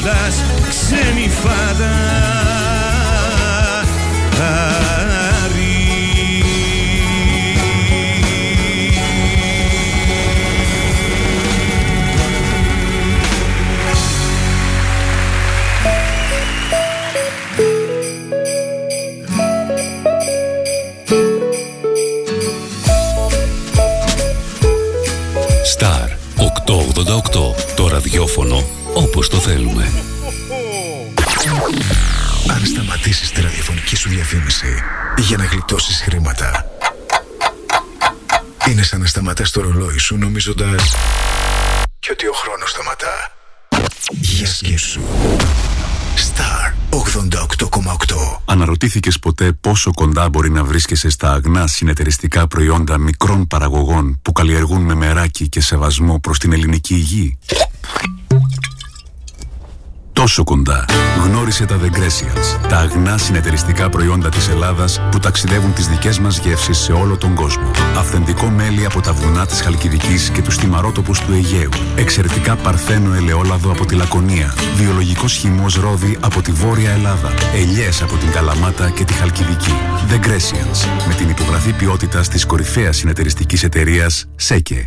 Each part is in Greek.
βρίζοντας ξένη φάτα σταματάς το ρολόι σου νομίζοντας και ότι ο χρόνος σταματά. Για σκέψου. Star 88,8 Αναρωτήθηκες ποτέ πόσο κοντά μπορεί να βρίσκεσαι στα αγνά συνεταιριστικά προϊόντα μικρών παραγωγών που καλλιεργούν με μεράκι και σεβασμό προς την ελληνική υγεία; Τόσο κοντά. Γνώρισε τα The Grecians, τα αγνά συνεταιριστικά προϊόντα της Ελλάδας που ταξιδεύουν τις δικές μας γεύσεις σε όλο τον κόσμο. Αυθεντικό μέλι από τα βουνά της Χαλκιδικής και τους τιμαρότοπους του Αιγαίου. Εξαιρετικά παρθένο ελαιόλαδο από τη Λακωνία. Βιολογικός χυμός ρόδι από τη Βόρεια Ελλάδα. Ελιές από την Καλαμάτα και τη Χαλκιδική. The Grecians, με την υπογραφή ποιότητας της κορυφαίας συνεταιριστικής εταιρείας ΣΕΚΕ.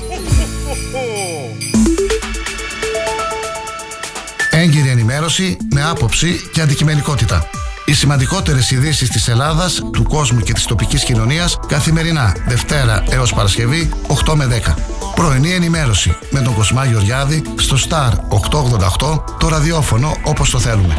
Ενημέρωση με άποψη και αντικειμενικότητα. Οι σημαντικότερες ειδήσεις της Ελλάδας, του κόσμου και της τοπικής κοινωνίας καθημερινά, Δευτέρα έως Παρασκευή, 8 με 10. Πρωινή ενημέρωση με τον Κοσμά Γεωργιάδη στο Star 888, το ραδιόφωνο όπως το θέλουμε.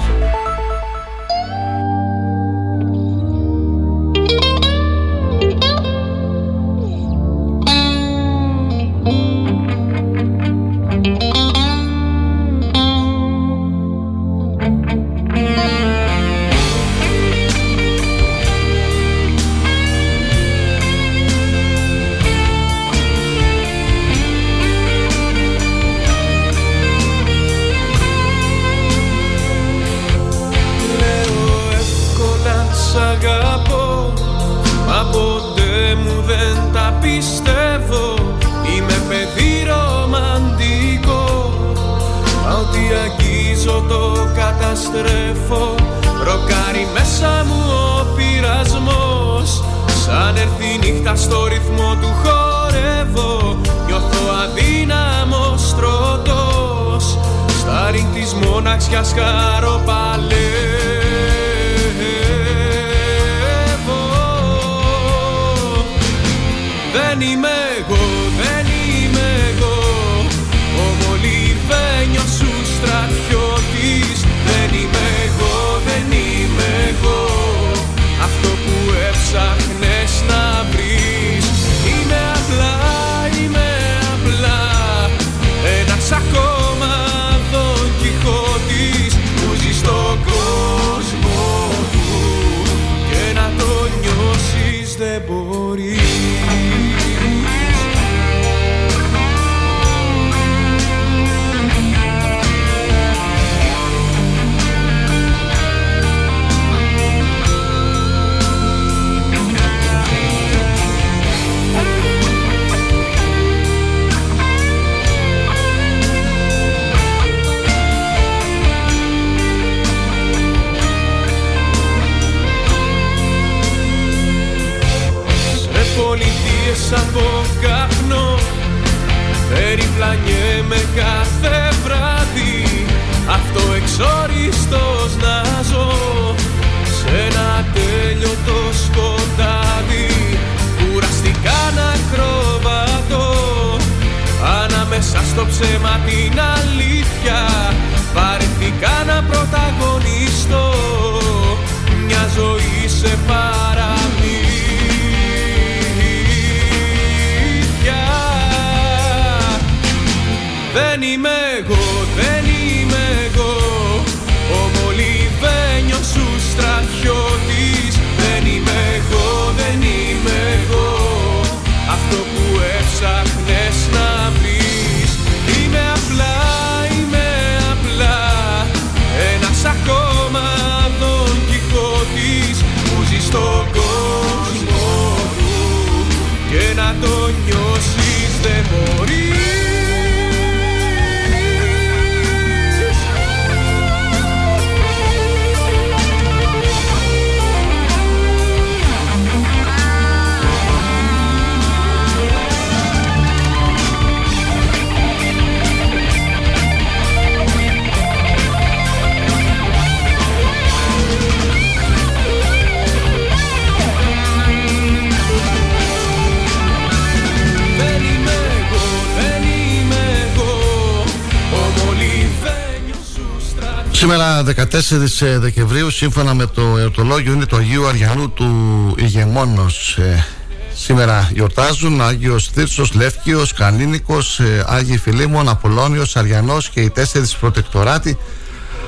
4 ε, Δεκεμβρίου, σύμφωνα με το ερωτολόγιο, είναι το Αγίου Αριανού του Ηγεμόνος. Ε. Σήμερα γιορτάζουν Άγιος Θήρσο, Λεύκιο, Κανίνικος, ε, Άγιοι Φιλίμων, Απολώνιος, Αριανός και οι τέσσερις Πρωτεκτοράτη.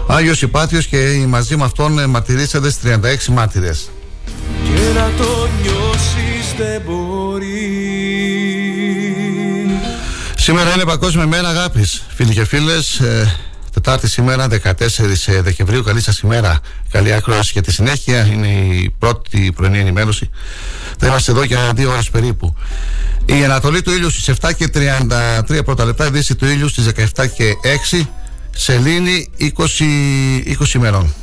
Άγιος Υπάτιο και οι μαζί με αυτόν μαρτυρήσατε 36 μάρτυρες. Σήμερα είναι Παγκόσμια Μέρα Αγάπης. Φίλοι και φίλες, Τετάρτη σήμερα 14 Δεκεμβρίου. Καλή σας ημέρα. Καλή ακρόαση για τη συνέχεια. Είναι η πρώτη πρωινή ενημέρωση. Θα είμαστε εδώ για δύο ώρες περίπου. Η Ανατολή του ήλιου στις 7 και 33 πρώτα λεπτά Η Δύση του ήλιου στις 17 και 6 Σελήνη 20, 20 ημερών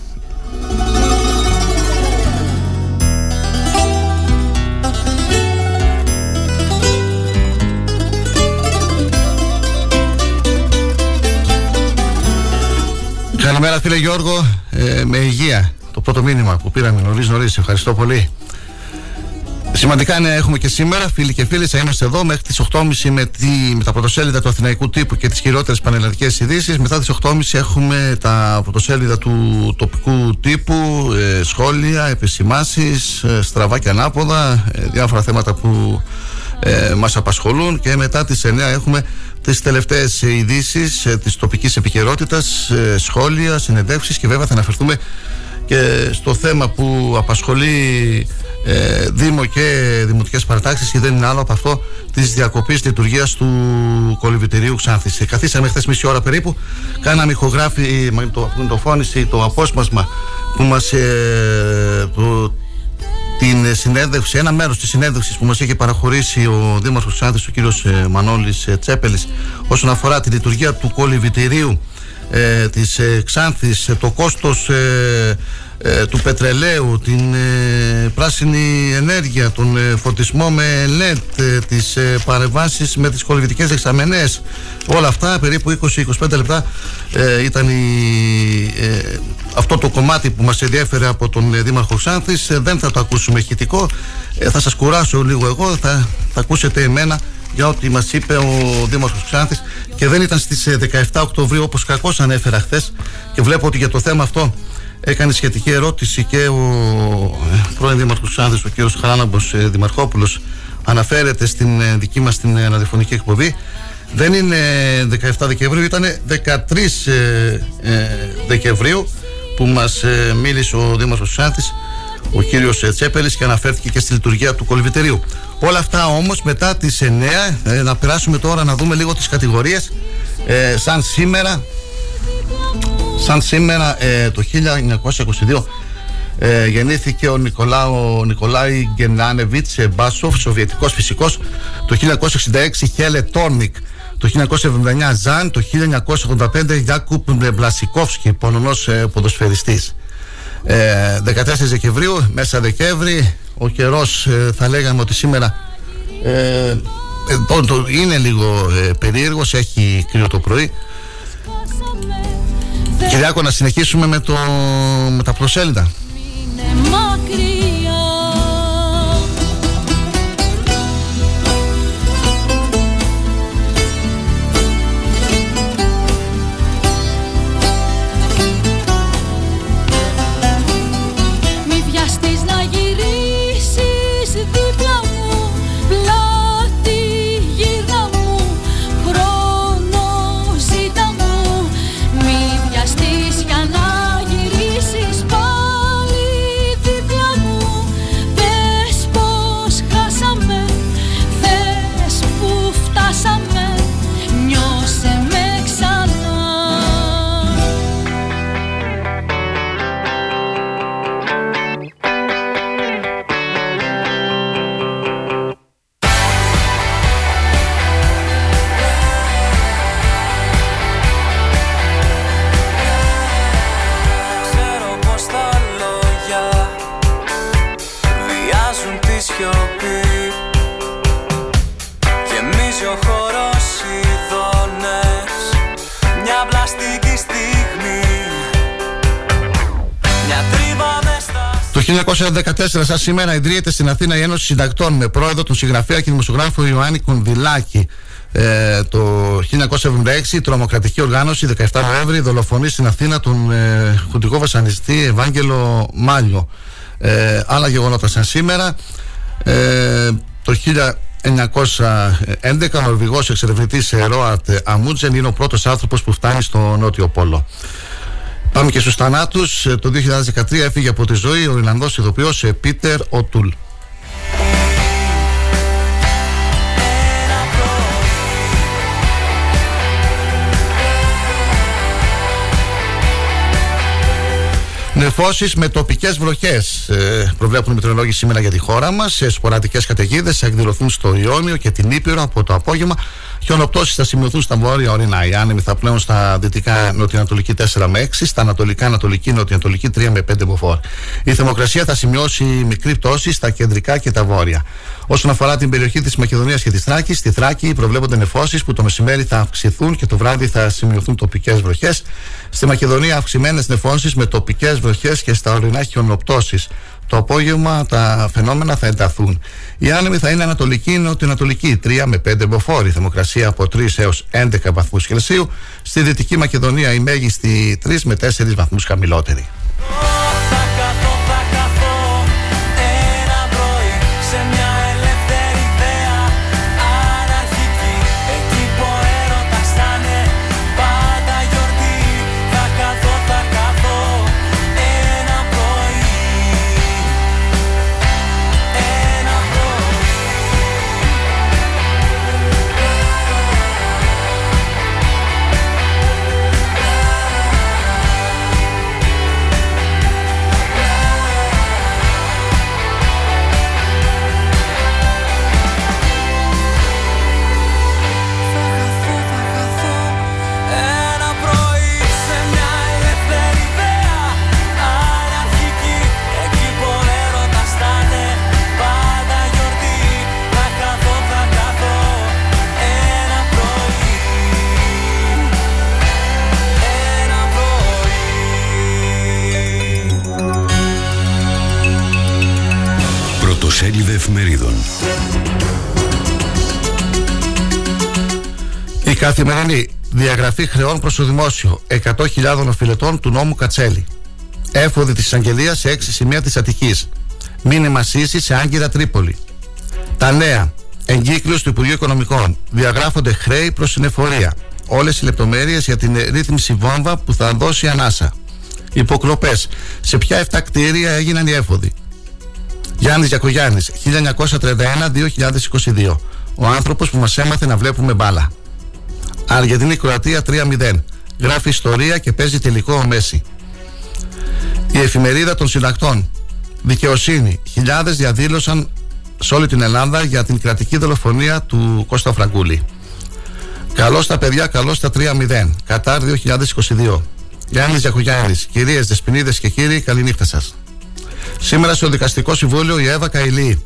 Καλημέρα φίλε Γιώργο. Ε, Με υγεία. Το πρώτο μήνυμα που πήραμε νωρίς νωρίς. Ευχαριστώ πολύ. Σημαντικά είναι έχουμε και σήμερα, φίλοι και φίλοι, θα είμαστε εδώ μέχρι τις 8.30 με, τη, με τα πρωτοσέλιδα του Αθηναϊκού τύπου και τις χειρότερες πανελλαδικές ειδήσεις. Μετά τις 8.30 έχουμε τα πρωτοσέλιδα του τοπικού τύπου, ε, σχόλια, επισημάσεις, ε, στραβά και ανάποδα, ε, διάφορα θέματα που ε, μας απασχολούν και μετά τις 9 έχουμε τις τελευταίες ειδήσεις ε, της τοπικής επικαιρότητας, ε, σχόλια, συνεντεύξεις και βέβαια θα αναφερθούμε και στο θέμα που απασχολεί ε, Δήμο και Δημοτικές Παρατάξεις και δεν είναι άλλο από αυτό της διακοπής λειτουργίας του κολυβητηρίου Ξάνθης. Ε, Καθίσαμε χθες μισή ώρα περίπου, κάναμε ηχογράφη, με το, με το φώνηση, το απόσπασμα που μας ε, το, την συνέντευξη, ένα μέρος της συνέντευξης που μας είχε παραχωρήσει ο Δήμαρχος Ξάνθης, ο κύριος ε, Μανώλης ε, Τσέπελης όσον αφορά τη λειτουργία του κολυβητηρίου ε, της ε, Ξάνθης, ε, το κόστος ε, ε, του πετρελαίου, την ε, πράσινη ενέργεια, τον ε, φωτισμό με LED, ε, τις ε, παρεμβάσεις με τις κολυβητικές δεξαμενές, όλα αυτά περίπου 20-25 λεπτά ε, ήταν η, ε, αυτό το κομμάτι που μας ενδιέφερε από τον ε, Δήμαρχο Ξάνθης ε, δεν θα το ακούσουμε ηχητικό. Ε, θα σας κουράσω λίγο εγώ θα, θα ακούσετε εμένα για ό,τι μας είπε ο Δήμαρχος Ξάνθης και δεν ήταν στις ε, 17 Οκτωβρίου όπως κακώς ανέφερα χθες. Και βλέπω ότι για το θέμα αυτό έκανε σχετική ερώτηση και ο ε, πρώην Δήμαρχος Ξάνθης ο κ. Χαράναμπος ε, Δημαρχόπουλος αναφέρεται στην ε, δική μας την ε, ραδιοφωνική εκπομπή. Δεν είναι 17 Δεκεμβρίου ήταν 13 ε, ε, Δεκεμβρίου που μας ε, μίλησε ο Δήμαρχος Ξάνθης ο κύριος ε, Τσέπελης και αναφέρθηκε και στη λειτουργία του κολυβητερίου. Όλα αυτά όμως μετά τις 9 ε, να περάσουμε τώρα να δούμε λίγο τις κατηγορίες ε, σαν σήμερα σαν σήμερα ε, το 1922 ε, γεννήθηκε ο Νικολάου, Νικολάη Γκενάνεβιτς ε, Μπάσοφ, σοβιετικός φυσικός το 1966 Χέλε Τόρνικ το 1979 Ζαν, το 1985 Γιάκουπ Μπλασικόφσκι, πολωνός ε, ποδοσφαιριστής. Ε, 14 Δεκεμβρίου, μέσα Δεκέμβρη, ο καιρός ε, θα λέγαμε ότι σήμερα ε, ε, το- το- είναι λίγο ε, περίεργος, έχει κρύο το πρωί. Κυριάκο, να συνεχίσουμε με, το, με τα προσέλιδα. 1914, σαν σήμερα, ιδρύεται στην Αθήνα η Ένωση Συντακτών με πρόεδρο τον συγγραφέα και δημοσιογράφο Ιωάννη Κονδυλάκη. Ε, το 1976 η τρομοκρατική οργάνωση 17 Νοέμβρη δολοφονεί στην Αθήνα τον ε, χουντικό βασανιστή Ευάγγελο Μάλιο. Ε, άλλα γεγονότα σαν σήμερα. Ε, το 1911 ο Νορβηγός εξερευνητής Ροάτ Αμούντζεν είναι ο πρώτος άνθρωπος που φτάνει στο Νότιο Πόλο. Πάμε και στους θανάτους. Ε, το 2013 έφυγε από τη ζωή ο Ιρλανδός ηθοποιός Πίτερ Οτούλ. Νεφώσεις με τοπικές βροχές. Ε, προβλέπουν οι μετρολόγοι σήμερα για τη χώρα μας. Σε σποραδικές καταιγίδες θα εκδηλωθούν στο Ιόνιο και την Ήπειρο από το απόγευμα. Χιονοπτώσεις θα σημειωθούν στα βόρεια ορεινά. Οι άνεμοι θα πλέουν στα δυτικά νοτιοανατολική 4 με 6, στα ανατολικά ανατολική νοτιοανατολική 3 με 5 μποφόρ. Η θερμοκρασία θα σημειώσει μικρή πτώση στα κεντρικά και τα βόρεια. Όσον αφορά την περιοχή της Μακεδονίας και της Θράκης, στη Θράκη προβλέπονται νεφώσεις που το μεσημέρι θα αυξηθούν και το βράδυ θα σημειωθούν τοπικές βροχές. Στη Μακεδονία αυξημένες νεφώσεις με τοπικές βροχές και στα ορεινά χιονοπτώσει. Το απόγευμα τα φαινόμενα θα ενταθούν. Η άνεμη θα είναι ανατολική νοτιοανατολική 3 με 5 μποφόρ. Η θερμοκρασία από 3 έως 11 βαθμούς Κελσίου. Στη Δυτική Μακεδονία η μέγιστη 3 με 4 βαθμούς χαμηλότερη. Καθημερινή διαγραφή χρεών προς το δημόσιο 100.000 οφειλετών του νόμου Κατσέλη. Έφοδη της εισαγγελίας σε έξι σημεία της Αττικής. Μήνυμα σύση σε Άγκυρα Τρίπολη. Τα νέα. Εγκύκλιο του Υπουργείου Οικονομικών. Διαγράφονται χρέη προς συνεφορία. Όλες οι λεπτομέρειες για την ρύθμιση βόμβα που θα δώσει ανάσα. Υποκλοπές. Σε ποια 7 κτίρια έγιναν οι έφοδοι. Γιάννης Γιακογιάννης, 1931-2022. Ο άνθρωπος που μας έμαθε να βλέπουμε μπάλα. Αργεντινή Κροατία 3-0. Γράφει ιστορία και παίζει τελικό ο Μέση. Η εφημερίδα των συντακτών. Δικαιοσύνη. Χιλιάδες διαδήλωσαν σε όλη την Ελλάδα για την κρατική δολοφονία του Κώστα Φραγκούλη. Καλώς τα παιδιά, καλώς τα 3-0. Κατάρ 2022. Γιάννη Γιακογιάννη, κυρίες, δεσποινίδες και κύριοι, καληνύχτα σας. Σήμερα στο Δικαστικό Συμβούλιο η Εύα Καηλή.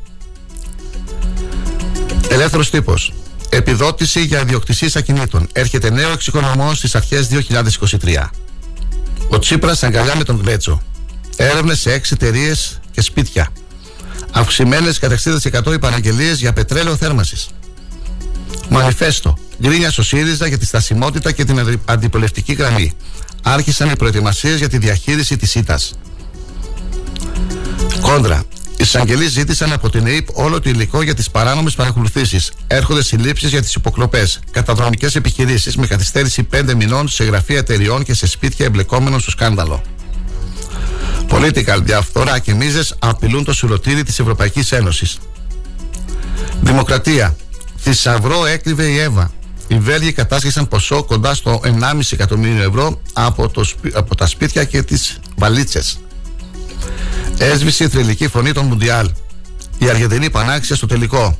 Ελεύθερος τύπος. Επιδότηση για ιδιοκτησίες ακινήτων. Έρχεται νέο εξοικονομώ στις αρχές 2023. Ο Τσίπρας αγκαλιά με τον Γκλέτσο. Έρευνες σε έξι εταιρείες και σπίτια. Αυξημένες κατά 60% οι παραγγελίε για πετρέλαιο θέρμανσης. Μανιφέστο. Γκρίνια στο ΣΥΡΙΖΑ για τη στασιμότητα και την αντιπολευτική γραμμή. Άρχισαν οι προετοιμασίες για τη διαχείριση της ΣΥΤΑΣ. Κόντρα. Οι εισαγγελείς ζήτησαν από την ΕΕΠ όλο το υλικό για τις παράνομες παρακολουθήσεις. Έρχονται συλλήψεις για τις υποκλοπές. Καταδρομικές επιχειρήσεις με καθυστέρηση 5 μηνών σε γραφεία εταιριών και σε σπίτια εμπλεκόμενων στο σκάνδαλο. Political διαφθορά και μίζες απειλούν το σουρωτήρι της Ευρωπαϊκής Ένωσης. Δημοκρατία. Θησαυρό έκρυβε η Εύα. Οι Βέλγοι κατάσχεσαν ποσό κοντά στο 1,5 εκατομμύριο ευρώ από, το, από τα σπίτια και τις βαλίτσες. Έσβησε η θρηλυκή φωνή των Μουντιάλ. Η Αργεντινή πανάξια στο τελικό.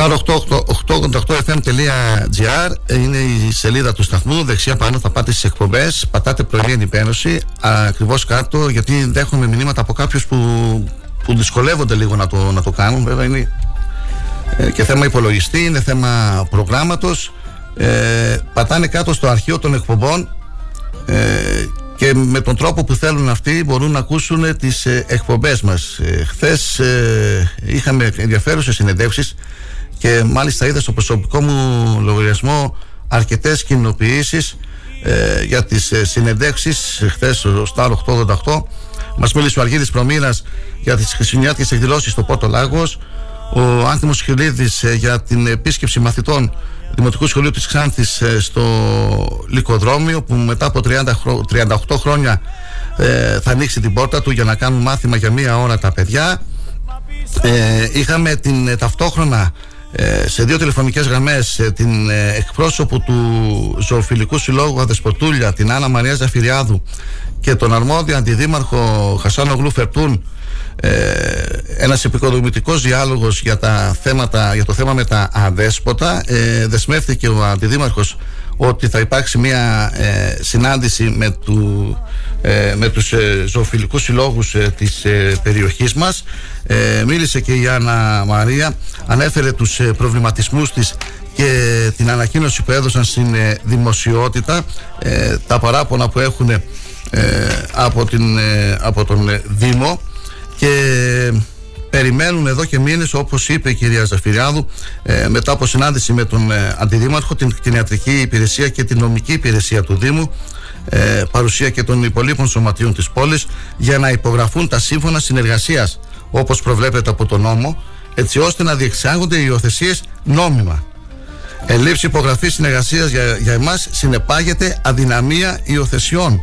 star888fm.gr είναι η σελίδα του σταθμού. Δεξιά πάνω θα πάτε στις εκπομπές. Πατάτε πρωινή ενημέρωση. Ακριβώς κάτω, γιατί δέχομαι μηνύματα από κάποιους που, που δυσκολεύονται λίγο να το, να το κάνουν. Βέβαια είναι ε, και θέμα υπολογιστή, είναι θέμα προγράμματος. Ε, πατάνε κάτω στο αρχείο των εκπομπών ε, και με τον τρόπο που θέλουν αυτοί μπορούν να ακούσουν τις ε, εκπομπές μας. Ε, χθες ε, είχαμε ενδιαφέρουσες συνεντεύξεις και μάλιστα είδα στο προσωπικό μου λογαριασμό αρκετές κοινοποιήσεις ε, για τις ε, συνεντεύξεις. Χθες στο Star 888 μας μίλησε ο Αργύρης Προμήρας για τις χριστουγεννιάτικες εκδηλώσεις στο Πόρτο Λάγος. Ο Άνθιμος Χιλίδης ε, για την επίσκεψη μαθητών Δημοτικού Σχολείου της Ξάνθης ε, στο Λυκοδρόμιο που μετά από 30, 38 χρόνια ε, θα ανοίξει την πόρτα του για να κάνουν μάθημα για μία ώρα τα παιδιά. Είχαμε την ταυτόχρονα σε δύο τηλεφωνικές γραμμές την εκπρόσωπο του Ζωοφιλικού Συλλόγου Αδεσποτούλια την Άννα Μαρία Ζαφυριάδου και τον αρμόδιο αντιδήμαρχο Χασάνο Γλου Φερτούν ε, ένας επικοδομητικός διάλογος για, τα θέματα, για το θέμα με τα αδέσποτα ε, δεσμεύτηκε ο αντιδήμαρχος ότι θα υπάρξει μια ε, συνάντηση με, του, ε, με τους ε, ζωοφιλικούς συλλόγους ε, της περιοχής μας. Μίλησε και η Άννα Μαρία. Ανέφερε τους προβληματισμούς της και την ανακοίνωση που έδωσαν στην δημοσιότητα. Τα παράπονα που έχουν από, την, από τον Δήμο. Και περιμένουν εδώ και μήνες όπως είπε η κυρία Ζαφυριάδου ε, μετά από συνάντηση με τον ε, Αντιδήμαρχο την κτηνιατρική υπηρεσία και την νομική υπηρεσία του Δήμου ε, παρουσία και των υπολείπων σωματείων της πόλης για να υπογραφούν τα σύμφωνα συνεργασίας όπως προβλέπεται από τον νόμο έτσι ώστε να διεξάγονται οι υιοθεσίες νόμιμα. Ελήψη υπογραφής συνεργασίας για, για εμάς συνεπάγεται αδυναμία υιοθεσιών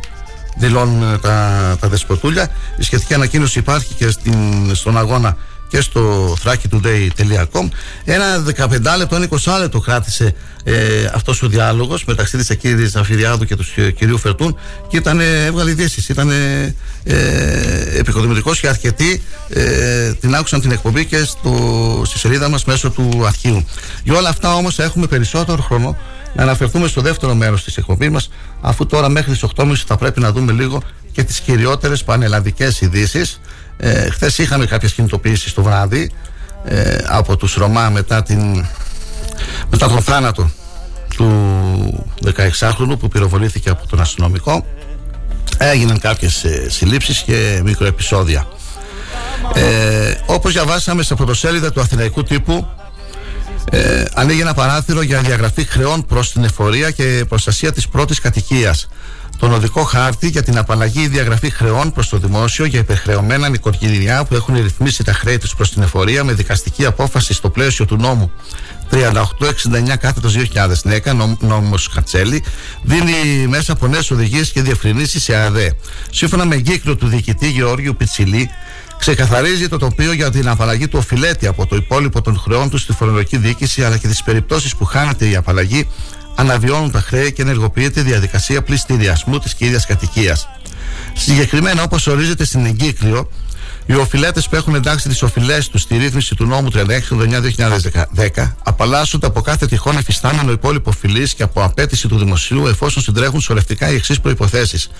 δηλώνουν ε, τα, τα δεσποτούλια. Η σχετική ανακοίνωση υπάρχει και στην, στον αγώνα και στο thrakitoday.com ένα 15 λεπτό, 20 λεπτό κράτησε ε, αυτός ο διάλογος μεταξύ της κυρίας Αφιριάδου και του κυρίου Φερτούν και ήταν, έβγαλε ειδήσεις, ήταν ε, επικοδομητικός και αρκετοί ε, την άκουσαν την εκπομπή και στο, στη σελίδα μας μέσω του αρχείου. Για όλα αυτά όμως έχουμε περισσότερο χρόνο να αναφερθούμε στο δεύτερο μέρος της εκπομπής μας αφού τώρα μέχρι τις 8.30 θα πρέπει να δούμε λίγο και τις κυριότερες πανελλαδικές ειδήσεις. Ε, χθες είχαμε κάποιες κινητοποιήσεις το βράδυ ε, από τους Ρωμά μετά, την, μετά τον θάνατο του 16χρονου που πυροβολήθηκε από τον αστυνομικό έγιναν κάποιες ε, συλλήψεις και μικροεπισόδια ε, όπως διαβάσαμε στα πρωτοσέλιδα του Αθηναϊκού τύπου ε, ανοίγει ένα παράθυρο για διαγραφή χρεών προς την εφορία και προστασία της πρώτης κατοικίας. Τον οδικό χάρτη για την απαλλαγή ή διαγραφή χρεών προς το δημόσιο για υπερχρεωμένα νοικοκυριά που έχουν ρυθμίσει τα χρέη τους προς την εφορία με δικαστική απόφαση στο πλαίσιο του νόμου 3869 κάθετος 2010 νόμος Κατσέλη δίνει μέσα από νέες οδηγίες και διευκρινήσεις σε ΑΔΕ. Σύμφωνα με εγκύκλιο του διοικητή Γεώργιου Πιτσιλή ξεκαθαρίζει το τοπίο για την απαλλαγή του οφειλέτη από το υπόλοιπο των χρεών του στη φορολογική διοίκηση αλλά και τις περιπτώσεις που χάνεται η απαλλαγή αναβιώνουν τα χρέη και ενεργοποιείται η διαδικασία πληστηριασμού της κύριας κατοικίας. Συγκεκριμένα, όπως ορίζεται στην εγκύκλιο, οι οφειλέτες που έχουν εντάξει τις οφειλές τους στη ρύθμιση του νόμου 36-2010 απαλλάσσονται από κάθε τυχόν εφιστάμενο υπόλοιπο οφειλή και από απέτηση του δημοσίου εφόσον συντρέχουν σωρευτικά οι εξής προποθέσει.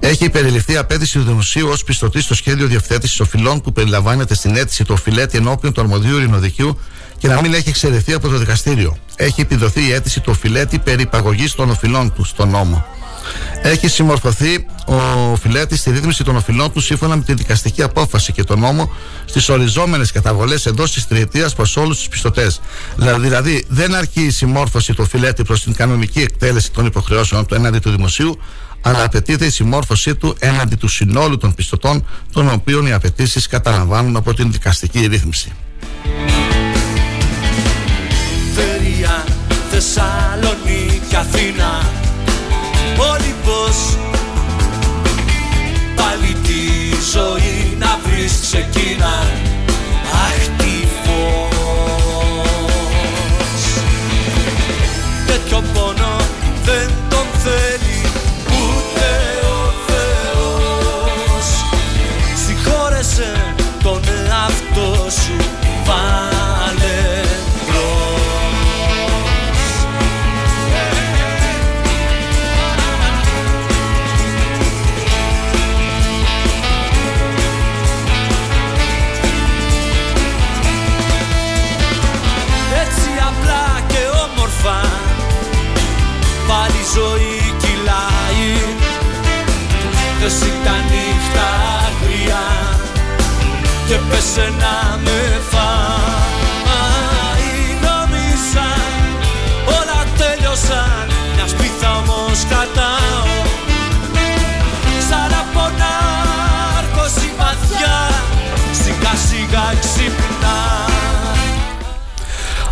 Έχει περιληφθεί απέτηση του δημοσίου ως πιστωτή στο σχέδιο διευθέτησης οφειλών που περιλαμβάνεται στην αίτηση του οφειλέτη ενώπιον του αρμοδίου ειρηνοδικείου και να μην έχει εξαιρεθεί από το δικαστήριο. Έχει επιδοθεί η αίτηση του οφειλέτη περί υπαγωγής των οφειλών του στον νόμο. Έχει συμμορφωθεί ο οφειλέτη στη ρύθμιση των οφειλών του σύμφωνα με τη δικαστική απόφαση και τον νόμο στις οριζόμενες καταβολές εντός της τριετίας προς όλους τους πιστωτές. Δηλαδή, δεν αρκεί η συμμόρφωση του οφειλέτη προς την κανονική εκτέλεση των υποχρεώσεων του έναντι του δημοσίου, αλλά απαιτείται η συμμόρφωσή του έναντι του συνόλου των πιστωτών, των οποίων οι απαιτήσεις καταλαμβάνουν από την δικαστική ρύθμιση. Θεσσαλονίκη, Αθήνα. Όλοι πως Πάλι τη ζωή να βρεις ξεκίνα εσύ τα νύχτα αγριά και πέσε να με φάει Νόμιζα όλα τέλειωσαν μια σπίθα όμως κατάω Σαν από νάρκος η βαθιά σιγά σιγά ξυπνά.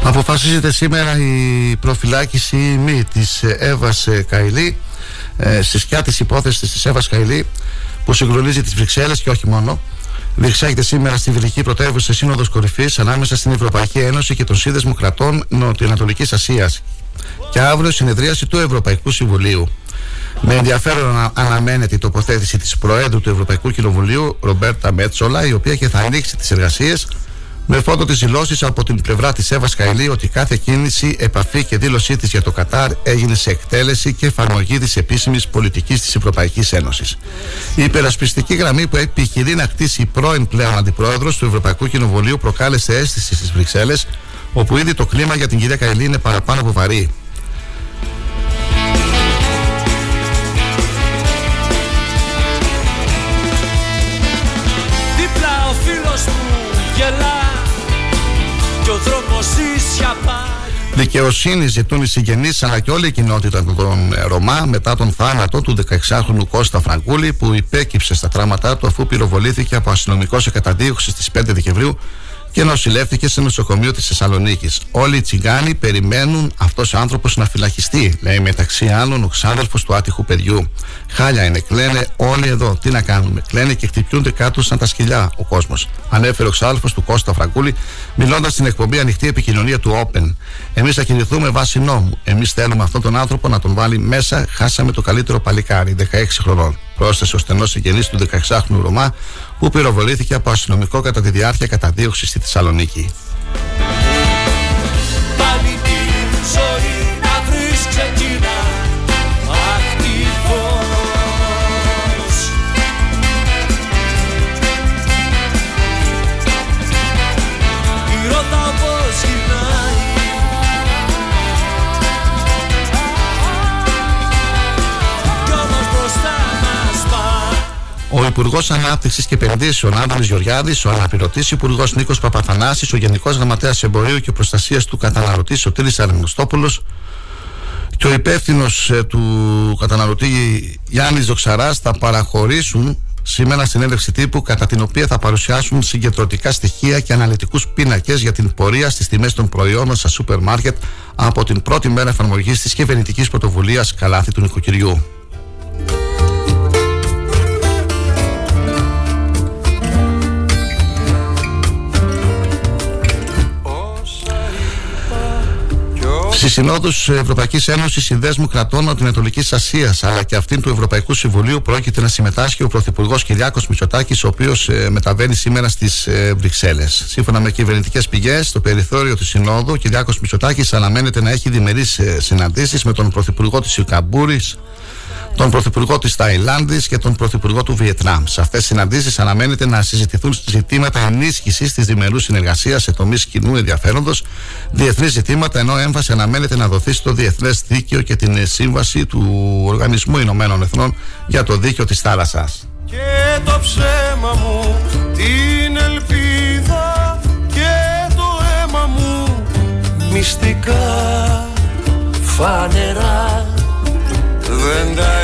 Αποφασίζεται σήμερα η προφυλάκηση μη της ε, Εύας ε, Καηλή ε, στη σκιά της υπόθεσης της Εύας Καηλή που συγκλονίζει τις Βρυξέλλες και όχι μόνο διεξάγεται σήμερα στη Βελική Πρωτεύουσα Σύνοδος Κορυφής ανάμεσα στην Ευρωπαϊκή Ένωση και τον Σύνδεσμο Κρατών Νοτιοανατολικής Ασίας. Και αύριο συνεδρίαση του Ευρωπαϊκού Συμβουλίου. Με ενδιαφέρον αναμένεται η τοποθέτηση της Προέδρου του Ευρωπαϊκού Κοινοβουλίου, Ρομπέρτα Μέτσολα, η οποία και θα ανοίξει τις εργασίες με φόντο τι δηλώσει από την πλευρά της Εύα Καηλή ότι κάθε κίνηση, επαφή και δήλωσή της για το Κατάρ έγινε σε εκτέλεση και εφαρμογή της επίσημης πολιτικής της Ευρωπαϊκής Ένωσης. Η υπερασπιστική γραμμή που επιχειρεί να κτίσει η πρώην πλέον αντιπρόεδρος του Ευρωπαϊκού Κοινοβουλίου προκάλεσε αίσθηση στις Βρυξέλλες, όπου ήδη το κλίμα για την κυρία Καηλή είναι παραπάνω από βαρύ. Δικαιοσύνη ζητούν οι συγγενείς αλλά και όλη η κοινότητα των Ρωμά μετά τον θάνατο του 16χρονου Κώστα Φραγκούλη που υπέκυψε στα τράματά του αφού πυροβολήθηκε από αστυνομικό σε καταδίωξη στις 5 Δεκεμβρίου και νοσηλεύτηκε σε νοσοκομείο της Θεσσαλονίκης. Όλοι οι τσιγκάνοι περιμένουν αυτός ο άνθρωπος να φυλακιστεί, λέει μεταξύ άλλων ο ξάδελφος του άτυχου παιδιού. Χάλια είναι, κλαίνε όλοι εδώ. Τι να κάνουμε, κλαίνε και χτυπιούνται κάτω σαν τα σκυλιά ο κόσμος. Ανέφερε ο ξάδελφος του Κώστα Φραγκούλη, μιλώντας στην εκπομπή Ανοιχτή Επικοινωνία του Open. Εμείς θα κινηθούμε βάσει νόμου. Εμείς θέλουμε αυτόν τον άνθρωπο να τον βάλει μέσα. Χάσαμε το καλύτερο παλικάρι, 16 χρονών. Πρόσθεσε ο στενός συγγενής του 16χρονου Ρωμά, που πυροβολήθηκε από αστυνομικό κατά τη διάρκεια καταδίωξης στη Θεσσαλονίκη. Ο Υπουργός Ανάπτυξης και Επενδύσεων Άδωνης Γεωργιάδης, ο αναπληρωτής Υπουργός Νίκος Παπαθανάσης, ο Γενικός Γραμματέας Εμπορίου και Προστασίας του Καταναλωτή Σωτήρη Αρνηστόπουλο και ο υπεύθυνος ε, του καταναλωτή Γιάννης Δοξαράς θα παραχωρήσουν σήμερα συνέντευξη τύπου κατά την οποία θα παρουσιάσουν συγκεντρωτικά στοιχεία και αναλυτικούς πίνακες για την πορεία στις τιμές των προϊόντων στα σούπερ μάρκετ από την πρώτη μέρα εφαρμογής της κυβερνητικής πρωτοβουλίας Καλάθι του Νοικοκυριού. Στι συνόδου Ευρωπαϊκής Ένωσης Συνδέσμου Κρατών Νοτιοανατολική Ασίας αλλά και αυτήν του Ευρωπαϊκού Συμβουλίου πρόκειται να συμμετάσχει ο Πρωθυπουργός Κυριάκος Μητσοτάκης, ο οποίος ε, μεταβαίνει σήμερα στις ε, Βρυξέλλες. Σύμφωνα με κυβερνητικές πηγές, στο περιθώριο του Συνόδου, ο Κυριάκος Μητσοτάκης αναμένεται να έχει διμερείς ε, συναντήσεις με τον Πρωθυπουργό της Ικαμπούρη, τον Πρωθυπουργό της Ταϊλάνδης και τον Πρωθυπουργό του Βιετνάμ. Σε αυτές τις συναντήσεις αναμένεται να συζητηθούν ζητήματα ενίσχυσης της διμερούς συνεργασίας σε τομείς κοινού ενδιαφέροντος, διεθνεί ζητήματα, ενώ έμφαση αναμένεται να δοθεί στο διεθνές δίκαιο και την σύμβαση του Οργανισμού Ηνωμένων Εθνών για το δίκαιο της θάλασσας. Και το ψέμα μου, την ελπίδα και το αίμα μου μυστικά φανερά δεν τα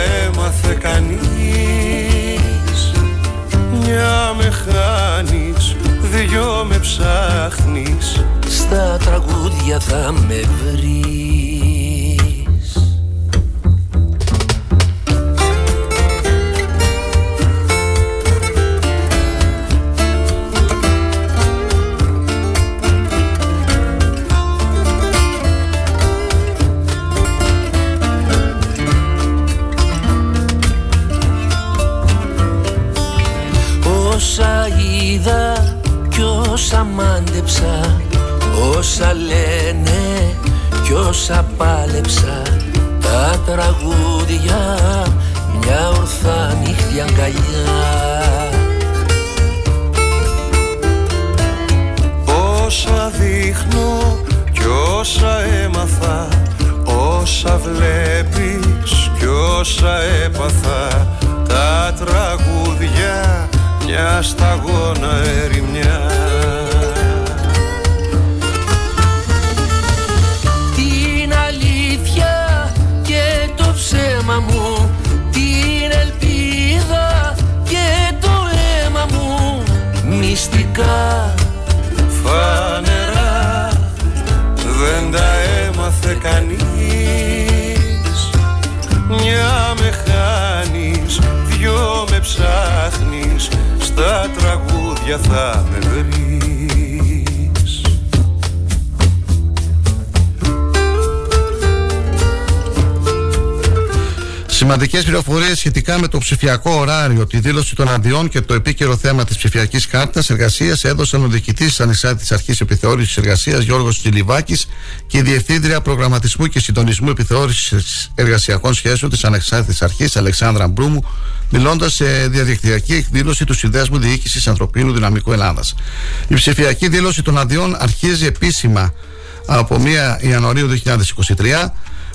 έμαθε κανείς. Μια με χάνεις, δυο με ψάχνεις. Στα τραγούδια θα με βρεις είδα κι όσα μάντεψα Όσα λένε κι όσα πάλεψα. Τα τραγούδια μια ορθά νύχτη αγκαλιά. Όσα δείχνω κι όσα έμαθα Όσα βλέπεις κι όσα έπαθα. Τα τραγούδια μια σταγόνα ερημιά. Την αλήθεια και το ψέμα μου Την ελπίδα και το αίμα μου. Μυστικά φανερά δεν τα έμαθε κανείς. Μια με χάνεις, δυο με ψάχνεις Στα τραγούδια θα με βρεις Σημαντικές πληροφορίες σχετικά με το ψηφιακό ωράριο, τη δήλωση των αντιών και το επίκαιρο θέμα της ψηφιακής κάρτας εργασίας έδωσαν ο διοικητής της Ανεξάρτητη Αρχής Επιθεώρησης Εργασίας Γιώργος Τσιλιβάκη και η Διευθύντρια Προγραμματισμού και Συντονισμού Επιθεώρησης Εργασιακών Σχέσεων της Ανεξάρτητης Αρχής Αλεξάνδρα Μπρούμου, μιλώντας σε διαδικτυακή εκδήλωση του Συνδέσμου Διοίκησης Ανθρωπίνου Δυναμικού Ελλάδας. Η ψηφιακή δήλωση των αντιών αρχίζει επίσημα από 1 Ιανουαρίου 2023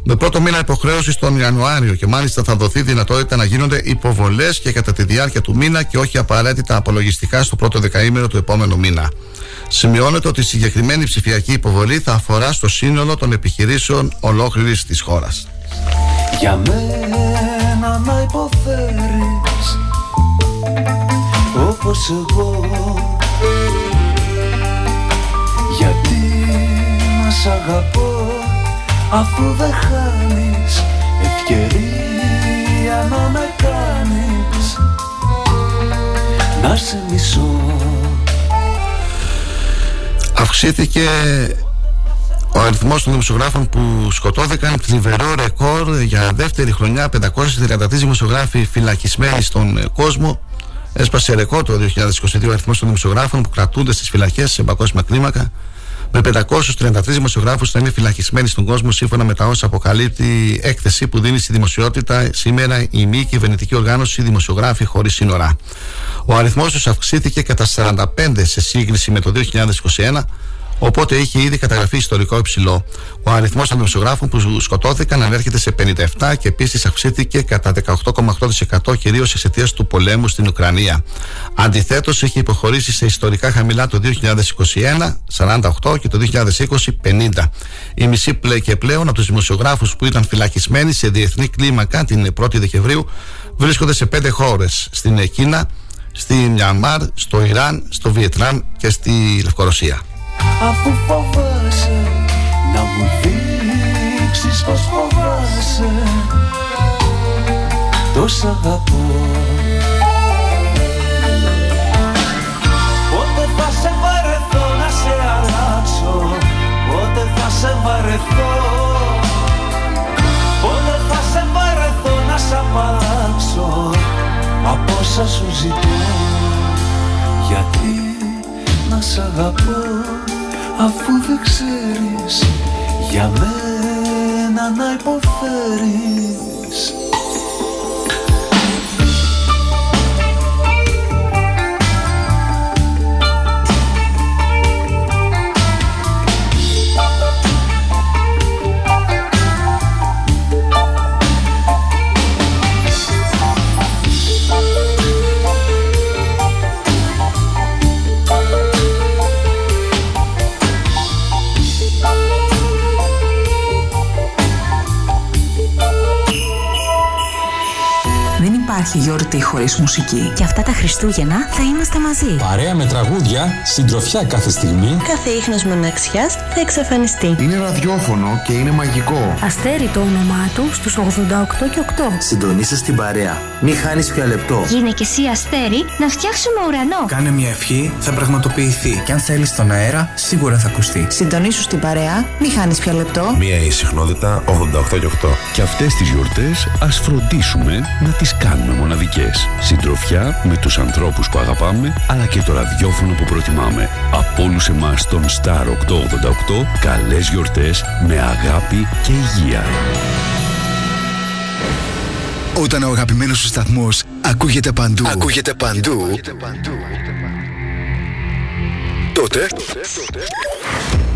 με πρώτο μήνα υποχρέωσης τον Ιανουάριο και μάλιστα θα δοθεί δυνατότητα να γίνονται υποβολές και κατά τη διάρκεια του μήνα και όχι απαραίτητα απολογιστικά στο πρώτο δεκαήμερο του επόμενου μήνα. Σημειώνεται ότι η συγκεκριμένη ψηφιακή υποβολή θα αφορά στο σύνολο των επιχειρήσεων ολόκληρης της χώρας. Για μένα να υποφέρεις όπως εγώ Γιατί να σ' αγαπώ; Αφού δεν χάνεις ευκαιρία να με κάνεις. Να σε μισώ. Αυξήθηκε ο αριθμός των δημοσιογράφων που σκοτώθηκαν. Θλιβερό ρεκόρ για δεύτερη χρονιά. 533 δημοσιογράφοι φυλακισμένοι στον ε, κόσμο. Έσπασε ρεκόρ το 2022 ο αριθμός των δημοσιογράφων που κρατούνται στις φυλακές σε παγκόσμια κλίμακα με 533 δημοσιογράφους να είναι φυλακισμένοι στον κόσμο σύμφωνα με τα όσα αποκαλύπτει έκθεση που δίνει στη δημοσιότητα σήμερα η μη κυβερνητική οργάνωση Δημοσιογράφοι Χωρίς Σύνορα. Ο αριθμός τους αυξήθηκε κατά 45 σε σύγκριση με το 2021 Οπότε είχε ήδη καταγραφεί ιστορικό υψηλό. Ο αριθμός των δημοσιογράφων που σκοτώθηκαν ανέρχεται σε 57 και επίσης αυξήθηκε κατά 18,8% κυρίως εξαιτίας του πολέμου στην Ουκρανία. Αντιθέτως, είχε υποχωρήσει σε ιστορικά χαμηλά το 2021, 48 και το 2020, 50. Η μισή πλέ και πλέον από τους δημοσιογράφους που ήταν φυλακισμένοι σε διεθνή κλίμακα την 1η Δεκεμβρίου βρίσκονται σε πέντε χώρες. Στην Κίνα, στη Μιανμάρ, στο Ιράν, στο Βιετνάμ και στη Λευκορωσία. Αφού φοβάσαι να μου δείξεις πως φοβάσαι. Τόσα αγαπώ. Πότε θα σε βαρεθώ να σε αλλάξω; Πότε θα σε βαρεθώ; Πότε θα σε βαρεθώ να σε απαλλάξω; Από όσα σου ζητώ Γιατί να σ' αγαπώ; Αφού δεν ξέρεις για μένα να υποφέρεις υπάρχει γιορτή χωρίς μουσική. Και αυτά τα Χριστούγεννα θα είμαστε μαζί. Παρέα με τραγούδια, συντροφιά κάθε στιγμή. Κάθε ίχνος μοναξιάς θα εξαφανιστεί. Είναι ραδιόφωνο και είναι μαγικό. Αστέρι το όνομά του στους 88 και 8. Συντονίστε στην παρέα. Μη χάνεις πια λεπτό. Γίνε και εσύ αστέρι να φτιάξουμε ουρανό. Κάνε μια ευχή, θα πραγματοποιηθεί. Και αν θέλεις τον αέρα, σίγουρα θα ακουστεί. Συντονίσου στην παρέα, μη χάνεις πια λεπτό. Μία η συχνότητα 88 και 8. Και αυτές τις γιορτές ας φροντίσουμε να τις κάνουμε μοναδικές. Συντροφιά με τους ανθρώπους που αγαπάμε, αλλά και το ραδιόφωνο που προτιμάμε. Από όλους εμάς τον Star 888, καλές γιορτές με αγάπη και υγεία. Όταν ο αγαπημένος σου σταθμός ακούγεται παντού. Ακούγεται παντού. Τότε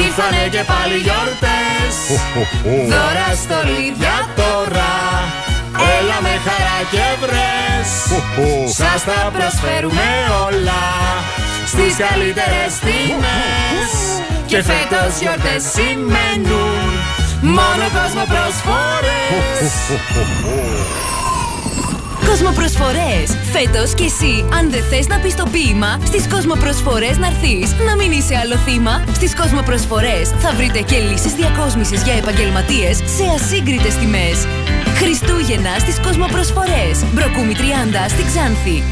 Ήρθανε και πάλι γιορτές. Δώρα στολίδια τώρα. Έλα με χαρά και βρες. Σας τα προσφέρουμε όλα. Στις καλύτερες τιμές. Και φέτος γιορτές σημαίνουν. Μόνο κόσμο προσφορές Κοσμοπροσφορές! Φέτος κι εσύ, αν δεν θες να πεις το ποίημα, στις Κοσμοπροσφορές να έρθεις. Να μην είσαι άλλο θύμα. Στις Κοσμοπροσφορές θα βρείτε και λύσεις διακόσμησης για επαγγελματίες σε ασύγκριτες τιμές. Χριστούγεννα στις Κοσμοπροσφορές. Μπροκούμι 30 στη Ξάνθη.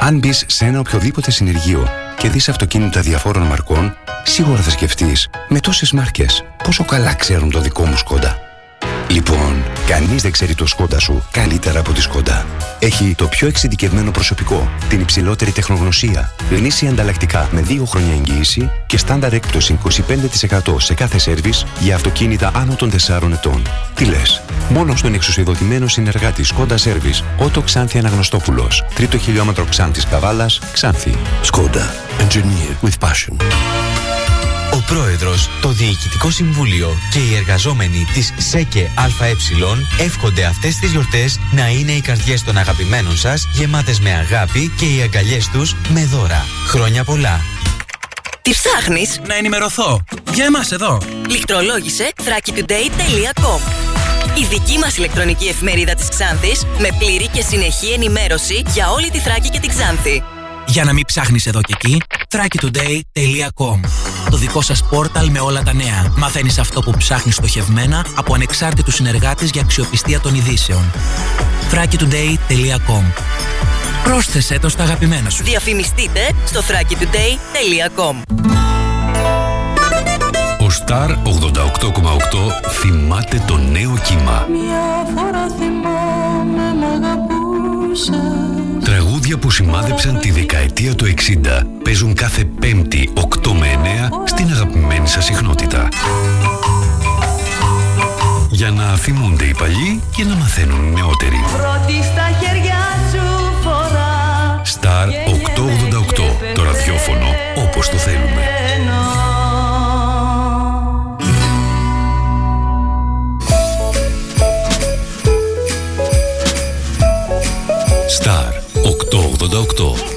Αν μπεις σε ένα οποιοδήποτε συνεργείο και δεις αυτοκίνητα διαφόρων μαρκών, σίγουρα θα σκεφτείς με τόσες μάρκες πόσο καλά ξέρουν το δικό μου σκόντα. Λοιπόν, κανείς δεν ξέρει το σκόντα σου καλύτερα από τη σκόντα. Έχει το πιο εξειδικευμένο προσωπικό, την υψηλότερη τεχνογνωσία, γνήσια ανταλλακτικά με 2 χρόνια εγγύηση και στάνταρ έκπτωση 25% σε κάθε σέρβις για αυτοκίνητα άνω των 4 ετών. Τι λες, μόνο στον εξουσιοδοτημένο συνεργάτη Σκόντα Σέρβις, Ότο Ξάνθη Αναγνωστόπουλος, τρίτο χιλιόμετρο Ξάνθης Καβάλας, Ξάνθη. Σκόντα. Engineer with passion. Ο Πρόεδρος, το Διοικητικό Συμβούλιο και οι εργαζόμενοι της ΣΕΚΕ ΑΕ εύχονται αυτές τις γιορτές να είναι οι καρδιές των αγαπημένων σας γεμάτες με αγάπη και οι αγκαλιές τους με δώρα. Χρόνια πολλά! Τι ψάχνεις; Να ενημερωθώ. Για εμάς εδώ. Λιχτρολόγησε thrakitoday.com Η δική μας ηλεκτρονική εφημερίδα της Ξάνθης με πλήρη και συνεχή ενημέρωση για όλη τη Θράκη και την Ξάνθη. Για να μην ψάχνεις εδώ και εκεί, thrakitoday.com Το δικό σας πόρταλ με όλα τα νέα. Μαθαίνεις αυτό που ψάχνεις στοχευμένα από ανεξάρτητους συνεργάτες για αξιοπιστία των ειδήσεων. thrakitoday.com Πρόσθεσέ το στα αγαπημένα σου. Διαφημιστείτε στο thrakitoday.com Ο Star 88,8 θυμάται το νέο κύμα. Μια φορά θυμάμαι μ' αγαπούσες Τραγούδια που σημάδεψαν τη δεκαετία του 60 παίζουν κάθε Πέμπτη 8 με 9 στην αγαπημένη σας συχνότητα. Για να θυμούνται οι παλιοί και να μαθαίνουν οι νεότεροι. Πρώτη στα χέρια σου φορά Star 888. Το ραδιόφωνο όπως το θέλουμε. הדוקטור ודוקטור.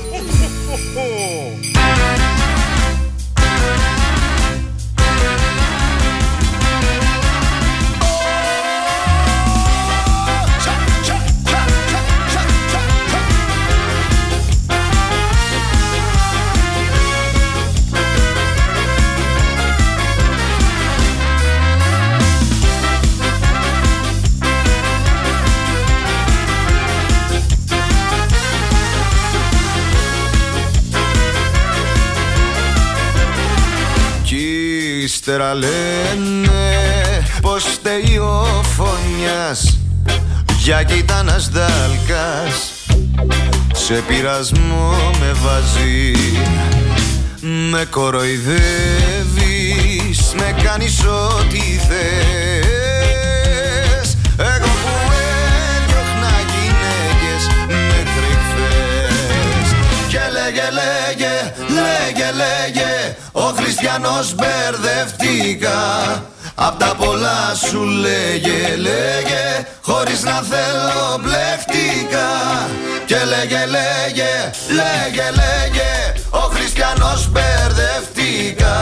Για κοίτα να σδάλκας Σε πειρασμό με βάζει Με κοροϊδεύεις Με κάνεις ό,τι θες. Εγώ που έδιωχνα γυναίκες μέχρι χθες Και λέγε λέγε, λέγε λέγε Ο Χριστιανός μπερδευτήκα Απ' τα πολλά σου λέγε, λέγε Χωρίς να θέλω μπλεχτήκα Και λέγε, λέγε, λέγε, λέγε Ο Χριστιανός μπερδευτήκα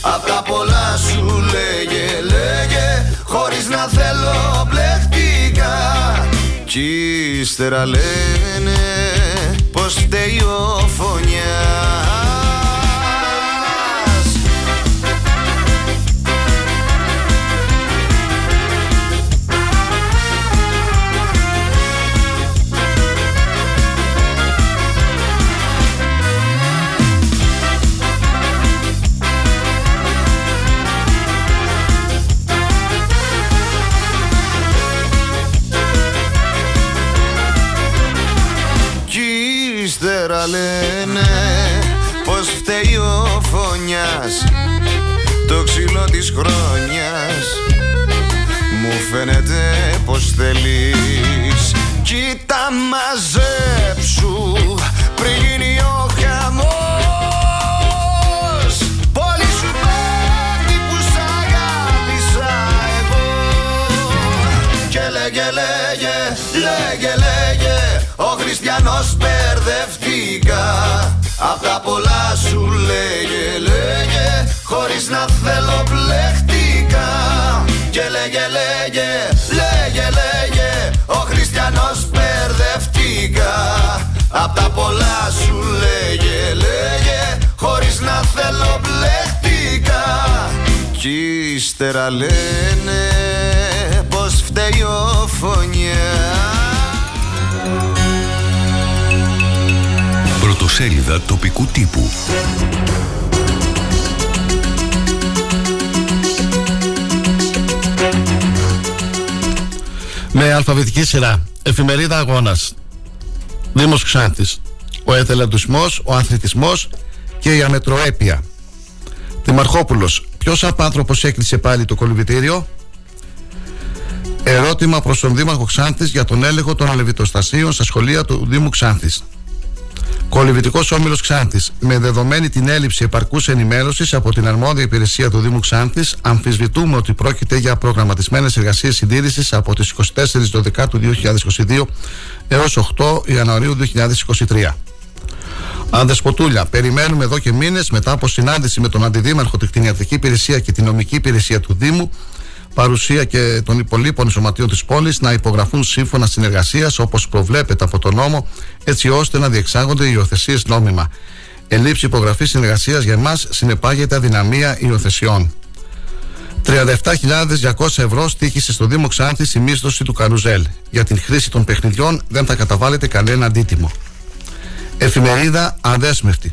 Απ' τα πολλά σου λέγε, λέγε Χωρίς να θέλω μπλεχτήκα Κι ύστερα λένε πως φταίει ο φωνιάς της χρόνιας Μου φαίνεται πως θέλεις. Κοίτα μαζέψου πριν γίνει ο χαμός. Πολύ σου πέφτει που σ' αγάπησα εγώ. Και λέγε λέγε, λέγε λέγε Ο Χριστιανός μπερδευτήκα Απ' τα πολλά σου λέγε λέγε Χωρίς να θέλω πλέχτηκα. Και λέγε λέγε, λέγε λέγε Ο Χριστιανός μπερδευτήκα Απ' τα πολλά σου λέγε λέγε Χωρίς να θέλω πλέχτηκα. Κι ύστερα λένε πως φταίει ο φωνιάς Πρωτοσέλιδα τοπικού τύπου. Με αλφαβητική σειρά. Εφημερίδα Αγώνας. Δήμος Ξάνθης. Ο εθελοντισμός, ο αθλητισμός και η αμετροέπεια. Δημαρχόπουλος. Ποιος απάνθρωπος έκλεισε πάλι το κολυβητήριο. Ερώτημα προς τον Δήμαρχο Ξάνθης για τον έλεγχο των αλευιτοστασίων στα σχολεία του Δήμου Ξάνθης. Κολυβητικός Όμιλος Ξάνθης. Με δεδομένη την έλλειψη επαρκούς ενημέρωσης από την αρμόδια υπηρεσία του Δήμου Ξάνθης, αμφισβητούμε ότι πρόκειται για προγραμματισμένες εργασίες συντήρησης από τις 24 Δεκάτου 2022 έως 8 Ιανουαρίου 2023. Αντεσποτούλια. Περιμένουμε εδώ και μήνες μετά από συνάντηση με τον Αντιδήμαρχο, τη κτηνιατρική υπηρεσία και την νομική υπηρεσία του Δήμου παρουσία και των υπολείπων σωματείων της πόλης να υπογραφούν σύμφωνα συνεργασίας όπως προβλέπεται από τον νόμο, έτσι ώστε να διεξάγονται οι υιοθεσίες νόμιμα. Ελήψη υπογραφής συνεργασίας για εμάς συνεπάγεται αδυναμία υιοθεσιών. 37.200 ευρώ στήχησε στο Δήμο Ξάνθης η μίσθωση του Καρουζέλ. Για την χρήση των παιχνιδιών δεν θα καταβάλλεται κανένα αντίτιμο. Εφημερίδα Αδέσμευτη.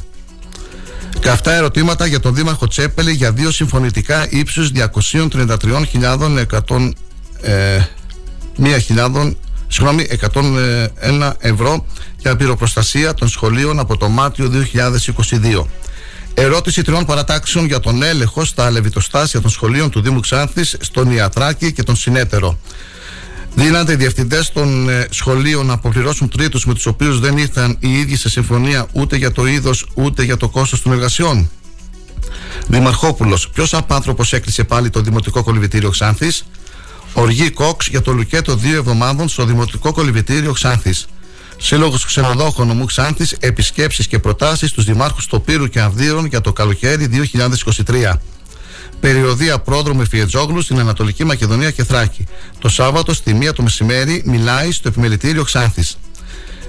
Καυτά ερωτήματα για τον Δήμαρχο Τσέπελη για δύο συμφωνητικά ύψους 233.100 ε, 1.000 συγγνώμη, 101 ευρώ για πυροπροστασία των σχολείων από το Μάρτιο 2022. Ερώτηση τριών παρατάξεων για τον έλεγχο στα αλεβιτοστάσια των σχολείων του Δήμου Ξάνθης στον Ιατράκη και τον Συνέτερο. Δίνανται οι διευθυντές των ε, σχολείων να αποπληρώσουν τρίτους με τους οποίους δεν ήρθαν οι ίδιοι σε συμφωνία ούτε για το είδος ούτε για το κόστος των εργασιών. Δημαρχόπουλος, ποιος απάνθρωπος έκλεισε πάλι το Δημοτικό Κολυβητήριο Ξάνθης; Οργή Κόξ για το λουκέτο δύο εβδομάδων στο Δημοτικό Κολυβητήριο Ξάνθης. Σύλλογος Ξενοδόχων Νομού Ξάνθης, επισκέψεις και προτάσεις στους Δημάρχους Τοπύρου και Αυδείρων για το καλοκαίρι 2023. Περιοδία πρόδρομου Εφιετζόγλου στην Ανατολική Μακεδονία και Θράκη. Το Σάββατο στη μία το μεσημέρι μιλάει στο επιμελητήριο Ξάνθης.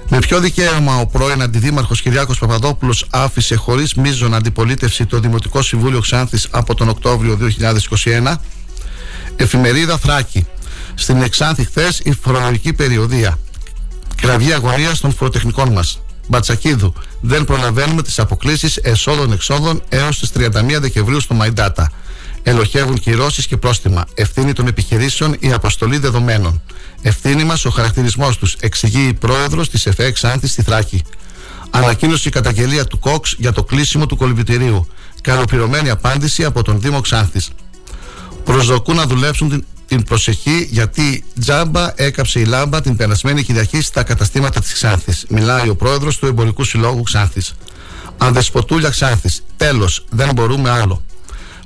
Με ποιο δικαίωμα ο πρώην Αντιδήμαρχος Κυριάκος Παπαδόπουλος άφησε χωρίς μείζον αντιπολίτευση το Δημοτικό Συμβούλιο Ξάνθης από τον Οκτώβριο 2021. Εφημερίδα Θράκη. Στην Εξάνθη χθες η φορολογική περιοδία. Κραυγή αγωνίας των φοροτεχνικών μας. Μπατσακίδου. Δεν προλαβαίνουμε τις αποκλήσεις εσόδων-εξόδων έως τις 31 Δεκεμβρίου στο Μαϊντάτα. Ελοχεύουν κυρώσεις και πρόστιμα. Ευθύνη των επιχειρήσεων η αποστολή δεδομένων. Ευθύνη μας ο χαρακτηρισμός τους, εξηγεί η πρόεδρος της ΕΦΕ Ξάνθη στη Θράκη. Ανακοίνωση η καταγγελία του Κόξ για το κλείσιμο του κολυμπητηρίου. Καλοπληρωμένη απάντηση από τον Δήμο Ξάνθης. Προσδοκούν να δουλέψουν την, την προσεχή γιατί τζάμπα έκαψε η λάμπα την περασμένη Κυριακή στα καταστήματα της Ξάνθης. Μιλάει ο πρόεδρος του Εμπορικού Συλλόγου Ξάνθης. Ανδεσποτούλια Ξάνθης. Τέλος, δεν μπορούμε άλλο.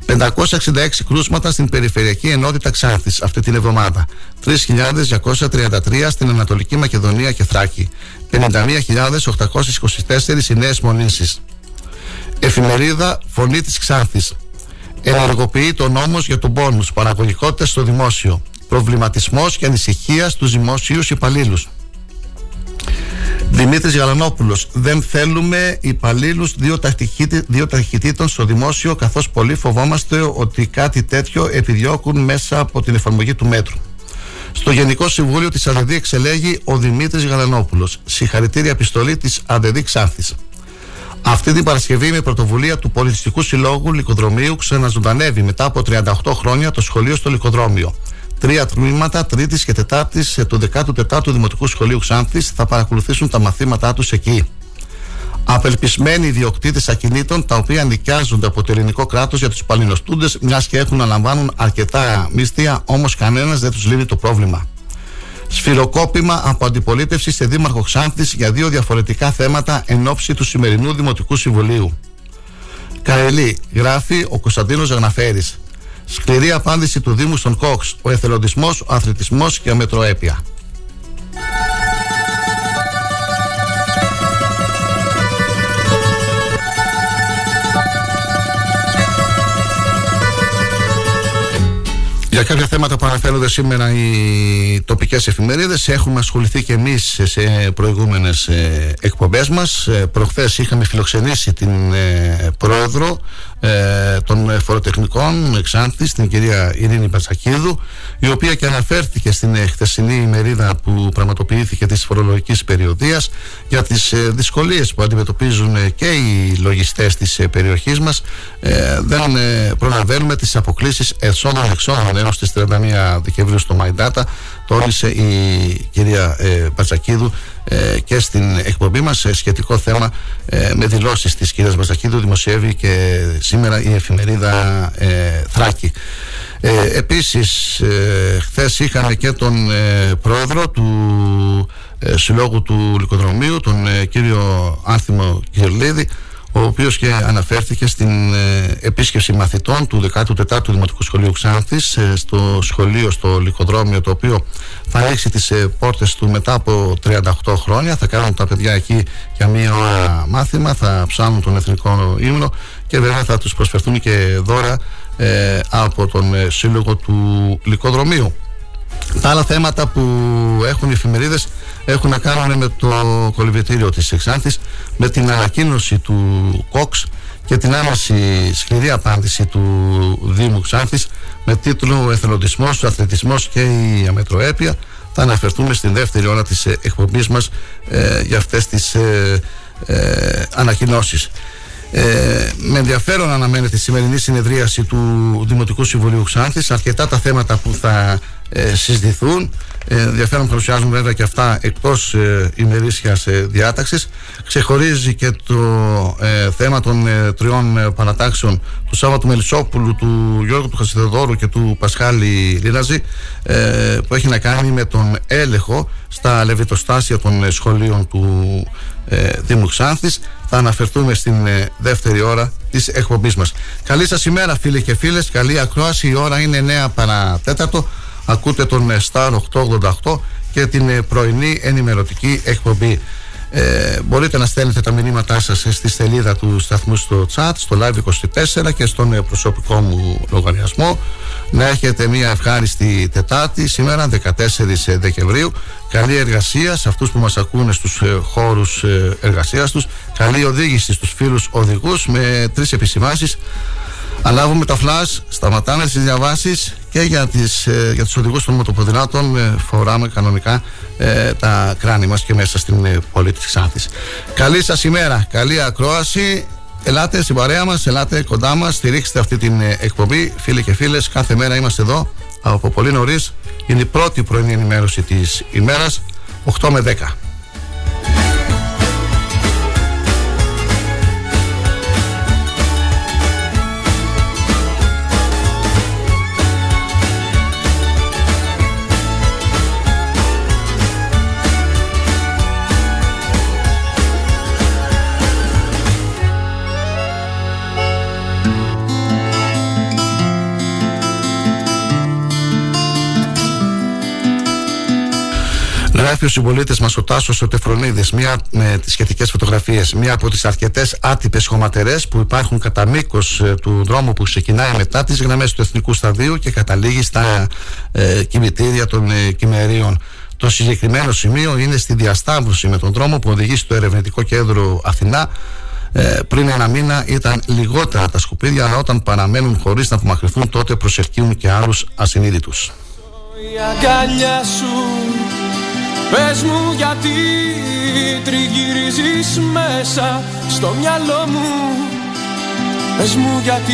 566 κρούσματα στην Περιφερειακή Ενότητα Ξάνθης αυτή την εβδομάδα. 3.233 στην Ανατολική Μακεδονία και Θράκη. 51.824 οι νέες μονήσεις. Εφημερίδα Φωνή της Ξάνθης. Ενεργοποιεί το νόμος για τον πόνους, παραγωγικότητας στο δημόσιο. Προβληματισμός και ανησυχία στους δημόσιους υπαλλήλους. Δημήτρης Γαλανόπουλος Δεν θέλουμε υπαλλήλους δύο, δύο ταχυτήτων στο δημόσιο καθώς πολύ φοβόμαστε ότι κάτι τέτοιο επιδιώκουν μέσα από την εφαρμογή του μέτρου. Στο Γενικό Συμβούλιο της ΑΔΕΔΗ εξελέγει ο Δημήτρης Γαλανόπουλος. Συγχαρητήρια επιστολή της ΑΔΕΔΗ Ξάνθης. Αυτή την Παρασκευή με πρωτοβουλία του Πολιτιστικού Συλλόγου Λικοδρομίου ξαναζωντανεύει μετά από 38 χρόνια το σχολείο στο Λικοδρόμιο. Τρία τμήματα Τρίτης και Τετάρτης του 14ου Δημοτικού Σχολείου Ξάνθης θα παρακολουθήσουν τα μαθήματά τους εκεί. Απελπισμένοι ιδιοκτήτες ακινήτων τα οποία νοικιάζονται από το ελληνικό κράτος για τους παλινοστούντες, μιας και έχουν να λαμβάνουν αρκετά μύστια, όμως κανένας δεν τους λύνει το πρόβλημα. Σφυροκόπημα από αντιπολίτευση σε Δήμαρχο Ξάνθης για δύο διαφορετικά θέματα εν ώψη του σημερινού Δημοτικού Συμβουλίου. Καελή, γράφει ο Κωνσταντίνος Ζαγναφέρη. Σκληρή απάντηση του Δήμου στον Κόξ, ο εθελοντισμός, ο αθλητισμός και η αμετροέπεια. Για κάποια θέματα που αναφέρονται σήμερα οι τοπικές εφημερίδες έχουμε ασχοληθεί και εμείς σε προηγούμενες ε, εκπομπές μας. Ε, προχθές είχαμε φιλοξενήσει την ε, πρόεδρο ε, των φοροτεχνικών Εξάνθης, την κυρία Ειρήνη Μπατσακίδου, η οποία και αναφέρθηκε στην χθεσινή ημερίδα που πραγματοποιήθηκε της φορολογικής περιοδίας για τις ε, δυσκολίες που αντιμετωπίζουν και οι λογιστές της ε, περιοχής μας. Ε, δεν ε, προλαβαίνουμε τις αποκλήσεις εσόδων-εξόδων έως τις 31 Δεκεμβρίου στο MyData τόνισε η κυρία ε, Μπατζακίδου ε, και στην εκπομπή μας σε σχετικό θέμα ε, με δηλώσεις της κυρίας Μπατζακίδου δημοσιεύει και σήμερα η εφημερίδα ε, Θράκη. Ε, επίσης ε, χθες είχαμε και τον ε, πρόεδρο του ε, Συλλόγου του Λυκοδρομίου τον κύριο Άνθιμο Κυρλίδη ο οποίος και αναφέρθηκε στην ε, επίσκεψη μαθητών του 14ου Δημοτικού Σχολείου Ξάνθης ε, στο σχολείο στο Λυκοδρόμιο το οποίο θα ανοίξει τις ε, πόρτες του μετά από 38 χρόνια. Θα κάνουν τα παιδιά εκεί για μία ώρα μάθημα θα ψάνουν τον εθνικό ύμνο και βέβαια θα τους προσφερθούν και δώρα από τον σύλλογο του Λυκοδρομίου τα άλλα θέματα που έχουν οι εφημερίδες έχουν να κάνουν με το κολυβητήριο της Εξάνθης με την ανακοίνωση του ΚΟΞ και την άμεση σκληρή απάντηση του Δήμου Ξάνθης με τίτλο «Εθελοντισμός, ο αθλητισμός και η αμετροέπεια» θα αναφερθούμε στην δεύτερη ώρα της εκπομπής μας ε, για αυτές τις ε, ε, ανακοινώσεις. Ε, με ενδιαφέρον αναμένεται η σημερινή συνεδρίαση του Δημοτικού Συμβουλίου Ξάνθης. Αρκετά τα θέματα που θα ε, συζητηθούν. Ε, ενδιαφέρον παρουσιάζουν βέβαια και αυτά εκτός ε, ημερήσιας ε, διάταξης. Ξεχωρίζει και το ε, θέμα των ε, τριών ε, παρατάξεων του Σάββατου Μελισσόπουλου, του Γιώργου του Χασιδεδόρου και του Πασχάλη Λίναζη που έχει να κάνει με τον έλεγχο στα λεβιτοστάσια των σχολείων του Δήμου Ξάνθης θα αναφερθούμε στην δεύτερη ώρα της εκπομπής μας. Καλή σας ημέρα φίλοι και φίλες, καλή ακρόαση. Η ώρα είναι 9 παρατέταρτο. Ακούτε τον Star 888 και την ε, πρωινή ενημερωτική εκπομπή. Ε, μπορείτε να στέλνετε τα μηνύματά σας στη σελίδα του σταθμού στο chat, στο live24 και στον ε, προσωπικό μου λογαριασμό. Να έχετε μια ευχάριστη Τετάρτη, σήμερα 14 Δεκεμβρίου. Καλή εργασία σε αυτούς που μας ακούνε στους χώρους εργασίας τους. Καλή οδήγηση στους φίλους οδηγούς με τρεις επισημάσεις Αλάβουμε τα φλάς, σταματάμε τις διαβάσεις και για, τις, ε, για τους οδηγούς των μοτοποδηλάτων ε, φοράμε κανονικά ε, τα κράνη μας και μέσα στην ε, πόλη της Ξάνθης. Καλή σας ημέρα, καλή ακρόαση. Ελάτε στην παρέα μας, ελάτε κοντά μας, στηρίξτε αυτή την ε, εκπομπή. Φίλοι και φίλες, κάθε μέρα είμαστε εδώ από πολύ νωρίς. Είναι η πρώτη πρωινή ενημέρωση της ημέρας, 8 με 10. Γράφει ο συμπολίτη μας ο Τάσος ο Τεφρονίδης, μία με τις σχετικές φωτογραφίες, μία από τις αρκετές άτυπες χωματερές που υπάρχουν κατά μήκος ε, του δρόμου που ξεκινάει μετά τις γραμμές του Εθνικού Σταδίου και καταλήγει στα ε, κημητήρια των ε, κυμερίων. Το συγκεκριμένο σημείο είναι στη διασταύρωση με τον δρόμο που οδηγεί στο ερευνητικό κέντρο Αθηνά. Ε, πριν ένα μήνα ήταν λιγότερα τα σκουπίδια, αλλά όταν παραμένουν χωρίς να απομακρυνθούν, τότε προσελκύουν και άλλους ασυνείδητους. Πες μου γιατί τριγυρίζεις μέσα στο μυαλό μου Πες μου γιατί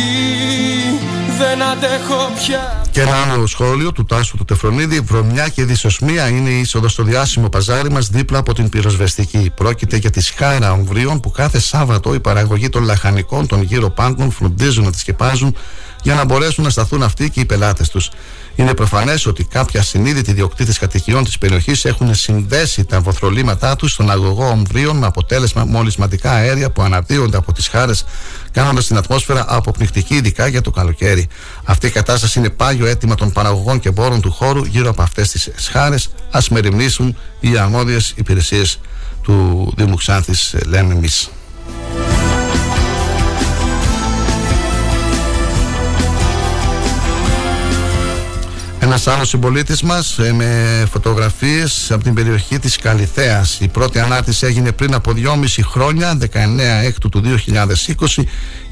δεν αντέχω πια Και ένα άλλο σχόλιο του Τάσου του Τεφρονίδη. Βρωμιά και δυσοσμία είναι η είσοδος στο διάσημο παζάρι μας δίπλα από την πυροσβεστική. Πρόκειται για τη σχάρα ομβρίων που κάθε Σάββατο η παραγωγή των λαχανικών των γύρω πάγκων φροντίζουν να τη σκεπάζουν για να μπορέσουν να σταθούν αυτοί και οι πελάτες τους. Είναι προφανές ότι κάποια συνείδητοι διοκτήτε κατοικιών της περιοχής έχουν συνδέσει τα βοθρολήματά τους στον αγωγό ομβρίων με αποτέλεσμα μολυσματικά αέρια που αναδύονται από τις χάρες, κάνοντας την ατμόσφαιρα αποπνιχτική, ειδικά για το καλοκαίρι. Αυτή η κατάσταση είναι πάγιο αίτημα των παραγωγών και πόρων του χώρου γύρω από αυτές τις σχάρε. Α μεριμνήσουν οι αρμόδιες υπηρεσίες του Δήμου Ξάνθης, λέμε εμείς. Ένας άλλος συμπολίτης μας ε, με φωτογραφίες από την περιοχή της Καλιθέα. Η πρώτη ανάρτηση έγινε πριν από 2,5 χρόνια, 19 Έκτου του 2020.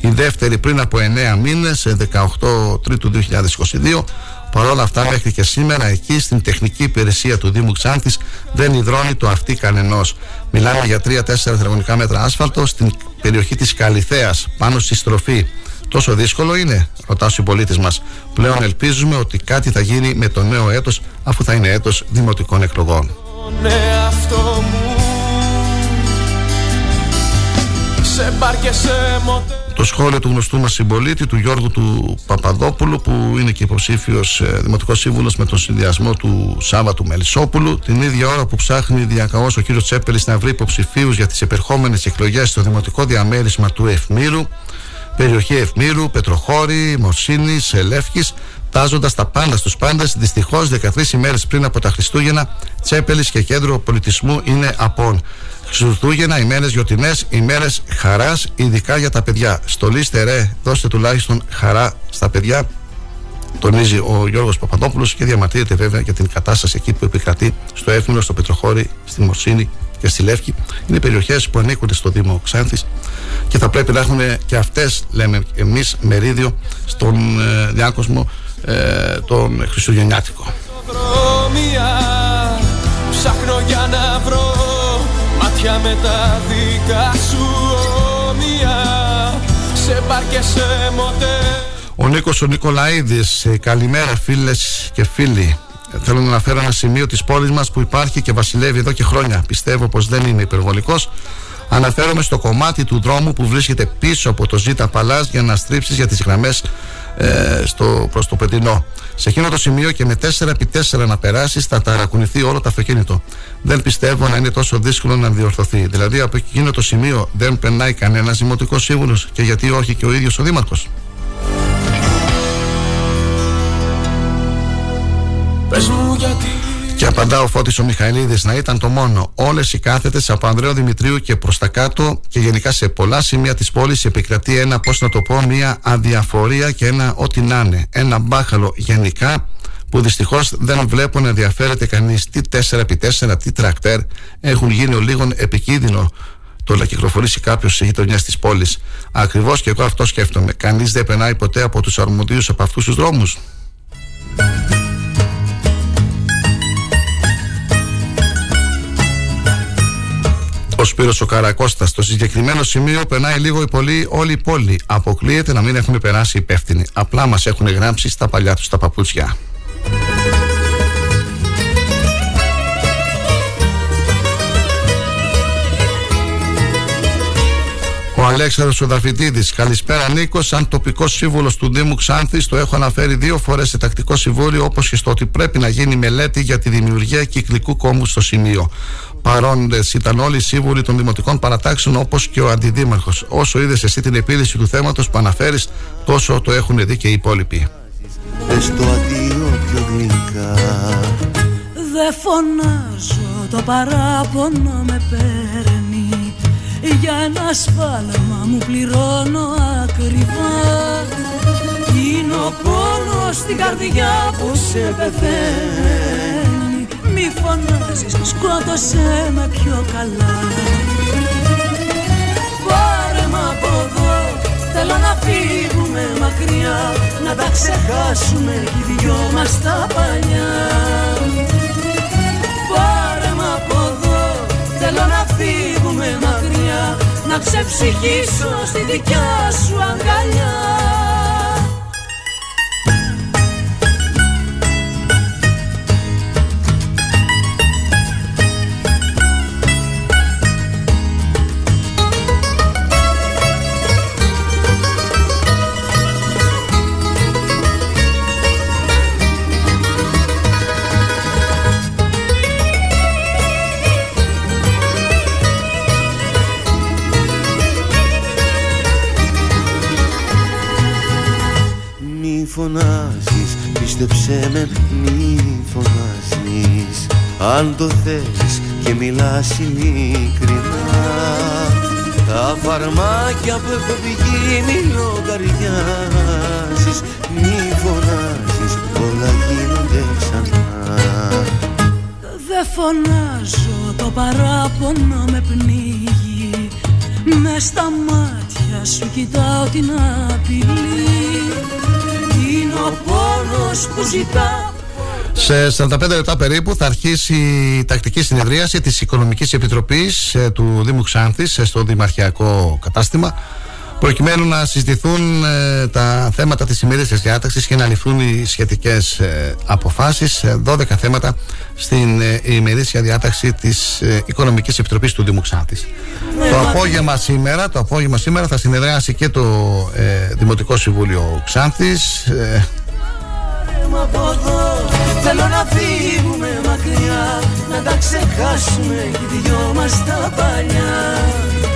Η δεύτερη πριν από 9 μήνες, 18 Τρίτου 2022. Παρ' όλα αυτά, μέχρι και σήμερα, εκεί στην τεχνική υπηρεσία του Δήμου Ξάνθης δεν υδρώνει το αυτί κανενός. Μιλάμε για 3-4 τετραγωνικά μέτρα άσφαλτο στην περιοχή της Καλιθέα, πάνω στη στροφή. Τόσο δύσκολο είναι, ρωτάς ο συμπολίτη μας. Πλέον ελπίζουμε ότι κάτι θα γίνει με το νέο έτος, αφού θα είναι έτος δημοτικών εκλογών. Το σχόλιο του γνωστού μας συμπολίτη, του Γιώργου του Παπαδόπουλου, που είναι και υποψήφιος ε, δημοτικός σύμβουλος με τον συνδυασμό του Σάββατου Μελισσόπουλου, την ίδια ώρα που ψάχνει διακαώς ο κύριος Τσέπελης να βρει υποψηφίους για τις επερχόμενες εκλογές στο δημοτικό διαμέρισμα του Ευμύρου περιοχή Ευμύρου, Πετροχώρη, Μοσίνης, Ελεύχη, τάζοντας τα πάντα στους πάντες. Δυστυχώς, 13 ημέρες πριν από τα Χριστούγεννα, Τσέπελης και κέντρο πολιτισμού είναι απόν. Χριστούγεννα, ημέρες γιορτινές, ημέρες χαράς, ειδικά για τα παιδιά. Στολίστε ρε, δώστε τουλάχιστον χαρά στα παιδιά. Τονίζει ο Γιώργος Παπαδόπουλος και διαμαρτύρεται βέβαια για την κατάσταση εκεί που επικρατεί στο Εύμηνο, στο Πετροχώρη, στη Μοσίνη και στη Λεύκη. Είναι περιοχές που ανήκουν στο Δήμο Ξάνθης και θα πρέπει να έχουν και αυτές, λέμε εμείς, μερίδιο στον ε, διάκοσμο ε, τον Χριστουγεννιάτικο. Ψάχνω για να βρω μάτια με τα δικά σου ομοία Σε μπαρ και σε μοτέ Ο Νίκος ο Νικολαίδης ε, Καλημέρα φίλες και φίλοι Θέλω να αναφέρω ένα σημείο της πόλης μας που υπάρχει και βασιλεύει εδώ και χρόνια. Πιστεύω πως δεν είμαι υπερβολικός. Αναφέρομαι στο κομμάτι του δρόμου που βρίσκεται πίσω από το Ζήτα Παλάς για να στρίψεις για τις γραμμές ε, προς το Πεντινό. Σε εκείνο το σημείο και με 4x4 να περάσεις θα ταρακουνηθεί όλο το αυτοκίνητο. Δεν πιστεύω να είναι τόσο δύσκολο να διορθωθεί. Δηλαδή από εκείνο το σημείο δεν περνάει κανένας δημοτικός σύμβουλος και γιατί όχι και ο ίδιος ο Δήμαρχος; Και απαντά ο Φώτης ο Μιχαηλίδης να ήταν το μόνο. Όλες οι κάθετες από Ανδρέο Δημητρίου και προς τα κάτω και γενικά σε πολλά σημεία της πόλης επικρατεί ένα, πώς να το πω, μια αδιαφορία και ένα ό,τι να είναι. Ένα μπάχαλο γενικά που δυστυχώς δεν βλέπω να ενδιαφέρεται κανείς τι 4x4, τι τρακτέρ έχουν γίνει ο λίγων επικίνδυνο το να κυκλοφορήσει κάποιος σε γειτονιά της πόλης. Ακριβώς και εγώ αυτό σκέφτομαι. Κανείς δεν περνάει ποτέ από τους αρμοδίους από αυτούς τους δρόμους. Ο Σπύρος ο Καρακώστας. Στο συγκεκριμένο σημείο περνάει λίγο η πολύ όλη η πόλη. Αποκλείεται να μην έχουν περάσει υπεύθυνοι. Απλά μας έχουν γράψει στα παλιά τους τα παπούτσια. Ο Αλέξανδρος ο Δαφητίδης. Καλησπέρα Νίκος. Σαν τοπικός σύμβουλος του Δήμου Ξάνθης, το έχω αναφέρει δύο φορές σε τακτικό συμβούλιο, όπως και στο ότι πρέπει να γίνει μελέτη για τη δημιουργία κυκλικού κόμμου στο σημείο παρόντες. Ήταν όλοι οι σύμβουλοι των δημοτικών παρατάξεων όπως και ο αντιδήμαρχος. Όσο είδες εσύ την επίλυση του θέματος που αναφέρεις, τόσο το έχουν δει και οι υπόλοιποι. Δε φωνάζω, το παράπονο με παίρνει. Για ένα σφάλμα μου πληρώνω ακριβά. Είναι ο πόνος στην καρδιά που σε πεθαίνει μη φωνάζεις, σκότωσέ με πιο καλά. Πάρε μ' από εδώ, θέλω να φύγουμε μακριά Να τα ξεχάσουμε κι οι δυο μας τα παλιά. Πάρε μ' από εδώ, θέλω να φύγουμε μακριά Να ξεψυχήσω στη δικιά σου αγκαλιά φωνάζεις Πίστεψέ με μη φωνάζεις. Αν το θες και μιλάς ειλικρινά Τα φαρμάκια που έχω βγει μη λογαριάζεις. Μη φωνάζεις όλα γίνονται ξανά. Δεν φωνάζω το παράπονο με πνίγει. Μες στα μάτια σου κοιτάω την απειλή Είναι ο πόνος που ζητά. Σε 45 λεπτά περίπου θα αρχίσει η τακτική συνεδρίαση της Οικονομικής Επιτροπής ε, του Δήμου Ξάνθης ε, στο Δημαρχιακό Κατάστημα προκειμένου να συζητηθούν ε, τα θέματα της ημερήσιας διάταξης και να ληφθούν οι σχετικές ε, αποφάσεις 12 θέματα στην ε, ημερήσια διάταξη της ε, Οικονομικής Επιτροπής του Δήμου Ξάνθης το απόγευμα σήμερα το απόγευμα σήμερα θα συνεδριάσει και το Δημοτικό Συμβούλιο Ξάνθης Θέλω να φύγουμε μακριά Να τα ξεχάσουμε οι δυο μας τα παλιά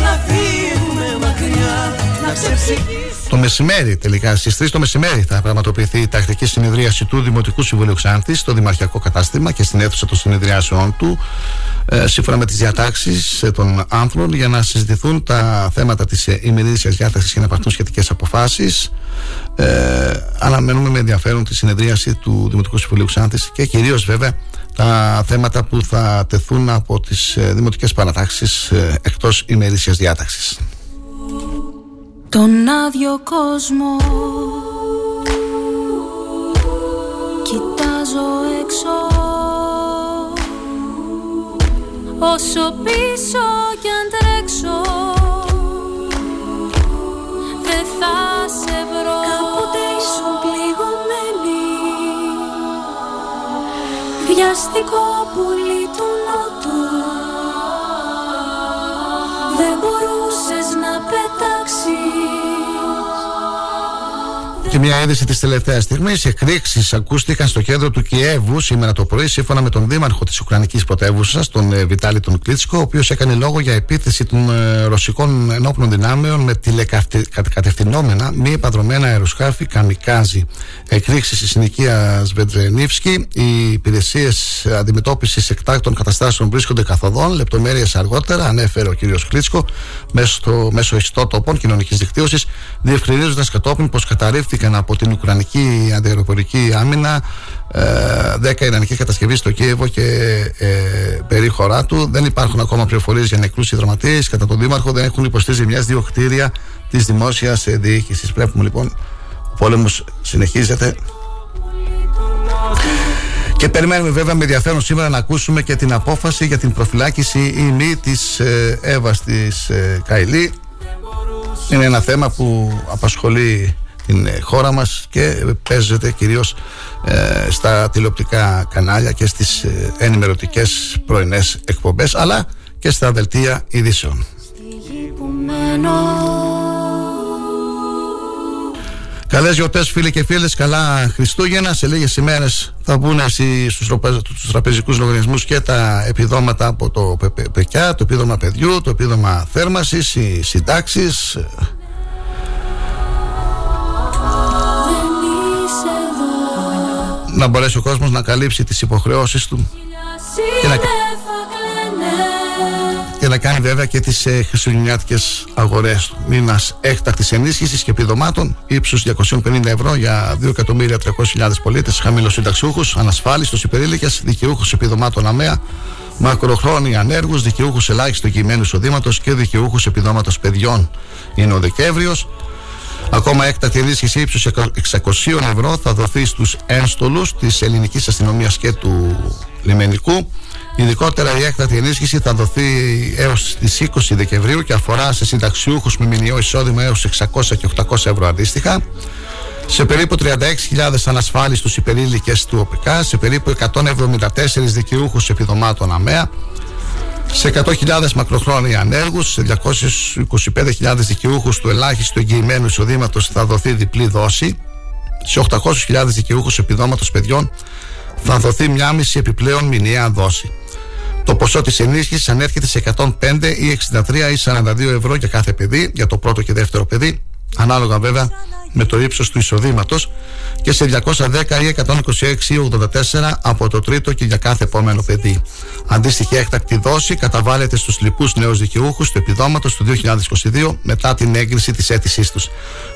να φύγουμε μακριά Να ξεψυχήσουμε το μεσημέρι, τελικά στις 3 το μεσημέρι, θα πραγματοποιηθεί η τακτική συνεδρίαση του Δημοτικού Συμβουλίου Ξάνθης στο Δημαρχιακό Κατάστημα και στην αίθουσα των συνεδριάσεων του, ε, σύμφωνα με τις διατάξεις ε, των άνθρωπων, για να συζητηθούν τα θέματα της ε, ημερήσιας διάταξης και να πάρθουν σχετικές αποφάσεις. Ε, αναμένουμε με ενδιαφέρον τη συνεδρίαση του Δημοτικού Συμβουλίου Ξάνθης και κυρίως βέβαια τα θέματα που θα τεθούν από τις ε, δημοτικές παρατάξεις ε, εκτός ημερήσιας διάταξης. Τον άδειο κόσμο Κοιτάζω έξω Όσο πίσω κι αν τρέξω Βιαστικό πουλί του νότου. Δεν μπορούσες να πετάξεις και μια είδηση της τελευταίας στιγμής. Εκρήξεις ακούστηκαν στο κέντρο του Κιέβου σήμερα το πρωί, σύμφωνα με τον δήμαρχο της Ουκρανικής πρωτεύουσας, τον ε, Βιτάλη τον Κλίτσκο, ο οποίος έκανε λόγο για επίθεση των ε, ρωσικών ενόπλων δυνάμεων με τηλεκατευθυνόμενα μη επανδρομένα αεροσκάφη καμικάζι. Εκρήξεις στη συνοικίας Σβεντζενίφσκι. Οι υπηρεσίες αντιμετώπισης εκτάκτων καταστάσεων βρίσκονται καθοδόν. Λεπτομέρειες αργότερα, ανέφερε ο κ. Κλίτσκο, μέσω, μέσω ιστότοπων κοινωνικής δικτύωσης, διευκρινίζοντας κατόπιν πως καταρρίφθη από την Ουκρανική αντιεροπορική άμυνα ε, 10 Ιρανικές κατασκευή στο Κίεβο και ε, περίχωρά του. Δεν υπάρχουν ακόμα πληροφορίες για νεκρούς ή δραματίε. Κατά τον Δήμαρχο δεν έχουν υποστεί ζημιά δύο κτίρια της δημόσιας διοίκησης. Βλέπουμε λοιπόν ο πόλεμος συνεχίζεται. Και περιμένουμε βέβαια με ενδιαφέρον σήμερα να ακούσουμε και την απόφαση για την προφυλάκηση ή μη της ε, Εύας της ε, Καηλή. Είναι ένα θέμα που απασχολεί την ε, χώρα μας και παίζεται κυρίως ε, στα τηλεοπτικά κανάλια και στις ε, ενημερωτικές πρωινές εκπομπές αλλά και στα δελτία ειδήσεων. Καλές γιορτές φίλοι και φίλες, καλά Χριστούγεννα Σε λίγες ημέρες θα μπουν στους τραπεζικούς λογαριασμούς και τα επιδόματα από το ΠΚΑ, το επίδομα παιδιού, το επίδομα θέρμασης, οι συντάξεις να μπορέσει ο κόσμος να καλύψει τις υποχρεώσεις του και να, και να κάνει βέβαια και τις ε, χριστουγεννιάτικες αγορές του. Μήνας έκτακτης ενίσχυσης και επιδομάτων ύψους 250 ευρώ για 2.300.000 πολίτες, χαμηλούς συνταξιούχους, ανασφάλιστος υπερήλικες, δικαιούχους επιδομάτων αμαία, μακροχρόνια ανέργους, δικαιούχους ελάχιστο κειμένου εισοδήματος και δικαιούχους επιδόματος παιδιών. Είναι ο Δεκέμβριος Ακόμα έκτακτη ενίσχυση ύψους 600 ευρώ θα δοθεί στους ένστολους της ελληνικής αστυνομίας και του λιμενικού. Ειδικότερα η έκτατη ενίσχυση θα δοθεί έως τις 20 Δεκεμβρίου και αφορά σε συνταξιούχους με μηνιαίο εισόδημα έως 600 και 800 ευρώ αντίστοιχα. Σε περίπου 36.000 ανασφάλιστους υπερήλικες του ΟΠΚ, σε περίπου 174 δικαιούχους επιδομάτων ΑΜΕΑ, σε 100.000 μακροχρόνια ανέργους, σε 225.000 δικαιούχους του ελάχιστου εγγυημένου εισοδήματος θα δοθεί διπλή δόση. Σε 800.000 δικαιούχους επιδόματος παιδιών θα δοθεί μια μισή επιπλέον μηνιαία δόση. Το ποσό της ενίσχυσης ανέρχεται σε 105 ή 63 ή 42 ευρώ για κάθε παιδί, για το πρώτο και δεύτερο παιδί, ανάλογα βέβαια με το ύψος του εισοδήματος και σε 210 ή 126 ή 84 από το τρίτο και για κάθε επόμενο παιδί. Αντίστοιχη έκτακτη δόση καταβάλλεται στους λοιπούς νέους δικαιούχους του επιδόματος του 2022 μετά την έγκριση της αίτησής τους.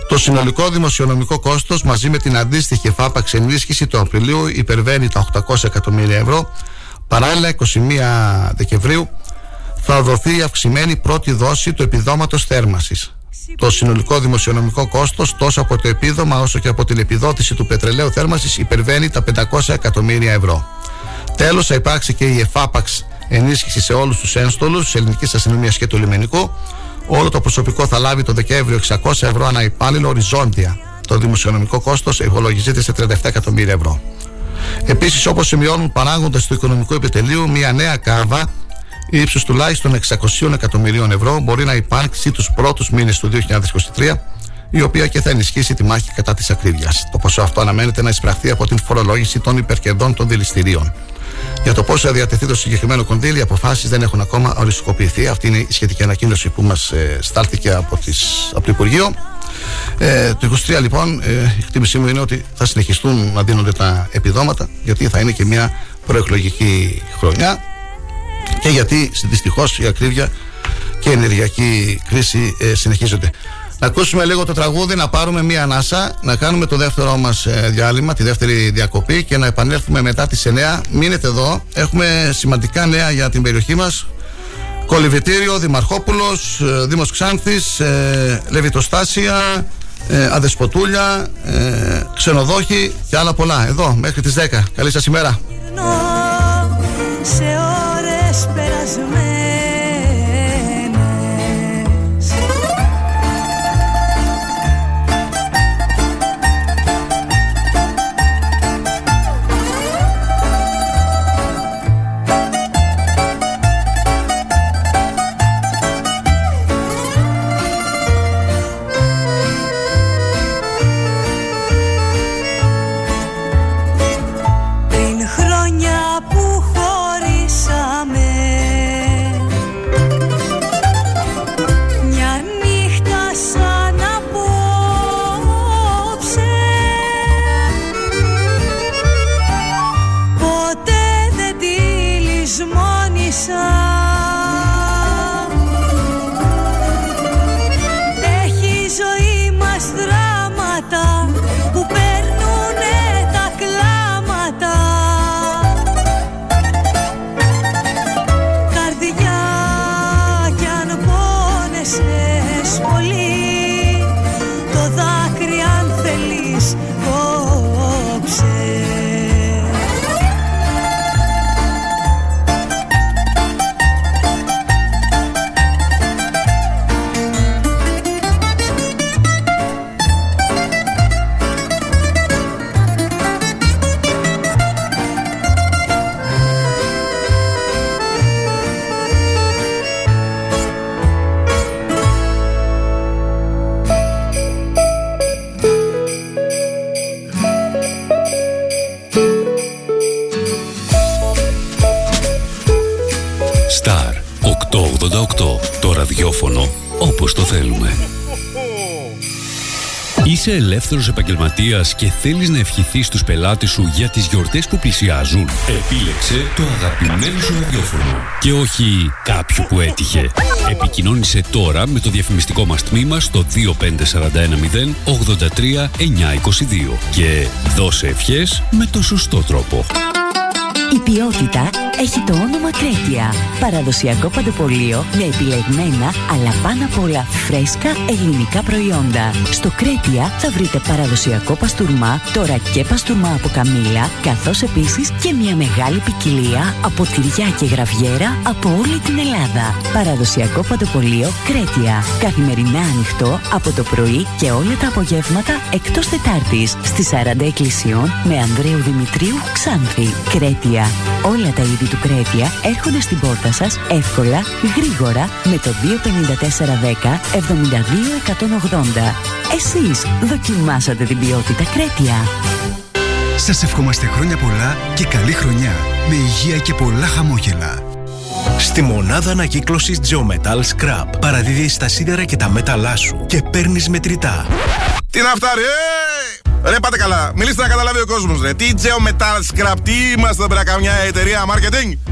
Το συνολικό δημοσιονομικό κόστος μαζί με την αντίστοιχη εφάπαξη ενίσχυση του Απριλίου υπερβαίνει τα 800 εκατομμύρια ευρώ. Παράλληλα 21 Δεκεμβρίου θα δοθεί η αυξημένη πρώτη δόση του επιδόματος θέρμασης. Το συνολικό δημοσιονομικό κόστος τόσο από το επίδομα όσο και από την επιδότηση του πετρελαίου θέρμανσης υπερβαίνει τα 500 εκατομμύρια ευρώ. Τέλος θα υπάρξει και η εφάπαξ ενίσχυση σε όλους τους ένστολους της ελληνικής αστυνομίας και του λιμενικού. Όλο το προσωπικό θα λάβει το Δεκέμβριο 600 ευρώ ανά υπάλληλο οριζόντια. Το δημοσιονομικό κόστος υπολογίζεται σε 37 εκατομμύρια ευρώ. Επίσης όπως σημειώνουν παράγοντες του οικονομικού επιτελείου μια νέα κάρβα ύψου τουλάχιστον 600 εκατομμυρίων ευρώ μπορεί να υπάρξει τους πρώτους μήνες του 2023 η οποία και θα ενισχύσει τη μάχη κατά της ακρίβειας. Το ποσό αυτό αναμένεται να εισπραχθεί από την φορολόγηση των υπερκερδών των δηληστηρίων. Για το πόσο θα διατεθεί το συγκεκριμένο κονδύλι, οι αποφάσεις δεν έχουν ακόμα οριστικοποιηθεί. Αυτή είναι η σχετική ανακοίνωση που μας ε, στάλθηκε από, τις, από το Υπουργείο. Ε, το 23 λοιπόν, ε, η εκτίμησή μου είναι ότι θα συνεχιστούν να δίνονται τα επιδόματα, γιατί θα είναι και μια προεκλογική χρονιά και γιατί δυστυχώς η ακρίβεια και η ενεργειακή κρίση ε, συνεχίζονται. Να ακούσουμε λίγο το τραγούδι, να πάρουμε μία ανάσα, να κάνουμε το δεύτερο μας ε, διάλειμμα, τη δεύτερη διακοπή και να επανέλθουμε μετά τις 9. Μείνετε εδώ, έχουμε σημαντικά νέα για την περιοχή μας. Κολυβητήριο, Δημαρχόπουλος, ε, Δήμος Ξάνθης, ε, Λεβιτοστάσια, ε, Αδεσποτούλια, ε, Ξενοδόχοι και άλλα πολλά. Εδώ μέχρι τις 10. Καλή σας ημέρα. Σε όπως το θέλουμε. Είσαι ελεύθερος επαγγελματίας και θέλεις να ευχηθείς τους πελάτες σου για τις γιορτές που πλησιάζουν. Επίλεξε το αγαπημένο σου ραδιόφωνο και όχι κάποιου που έτυχε. Επικοινώνησε τώρα με το διαφημιστικό μας τμήμα στο 25410 83 922 και δώσε ευχές με το σωστό τρόπο. Η ποιότητα έχει το όνομα Κρέτια. Παραδοσιακό παντοπολείο με επιλεγμένα αλλά πάνω απ' όλα φρέσκα ελληνικά προϊόντα. Στο Κρέτια θα βρείτε παραδοσιακό παστούρμα, τώρα και παστούρμα από καμήλα, καθώς επίσης και μια μεγάλη ποικιλία από τυριά και γραβιέρα από όλη την Ελλάδα. Παραδοσιακό παντοπολείο Κρέτια. Καθημερινά ανοιχτό από το πρωί και όλα τα απογεύματα εκτός Τετάρτης στις 40 εκκλησιών με Ανδρέου Δημητρίου Ξάνθη. Κρέτια. Όλα τα είδη του Κρέτια έρχονται στην πόρτα σας εύκολα, γρήγορα με το 25410 72180. Εσείς δοκιμάσατε την ποιότητα Κρέτια. Σας ευχόμαστε χρόνια πολλά και καλή χρονιά με υγεία και πολλά χαμόγελα. Στη μονάδα ανακύκλωσης Geometal Scrap παραδίδεις τα σίδερα και τα μέταλά σου και παίρνεις μετρητά. Τι να φτάρει, ε! Ρε πάτε καλά, μιλήστε να καταλάβει ο κόσμος ρε. Τι Geometal Scrap, τι είμαστε πέρα καμιά εταιρεία marketing.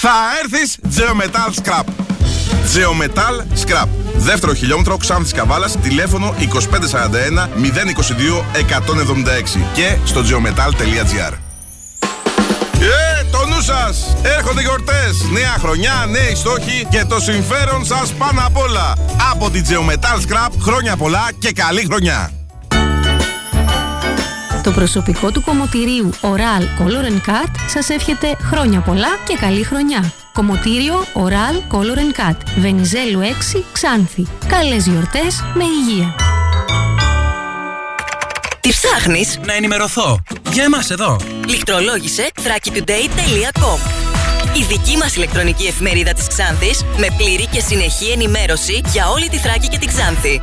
Θα έρθεις Geometal Scrap. Geometal Scrap. Δεύτερο χιλιόμετρο Ξάνθης Καβάλας, τηλέφωνο 2541 022 176 και στο geometal.gr. Ε, το νου σας! Έρχονται γιορτές, νέα χρονιά, νέοι στόχοι και το συμφέρον σας πάνω απ' όλα. Από την Geometal Scrap, χρόνια πολλά και καλή χρονιά. Το προσωπικό του κομμωτηρίου Oral Color Cut σας εύχεται χρόνια πολλά και καλή χρονιά. Κομμωτήριο Oral Color Cut. Βενιζέλου 6 Ξάνθη. Καλές γιορτές με υγεία. Τι ψάχνεις; Να ενημερωθώ. Για εμάς εδώ. Λιχτρολόγησε thrakitoday.com Η δική μας ηλεκτρονική εφημερίδα της Ξάνθης με πλήρη και συνεχή ενημέρωση για όλη τη Θράκη και την Ξάνθη.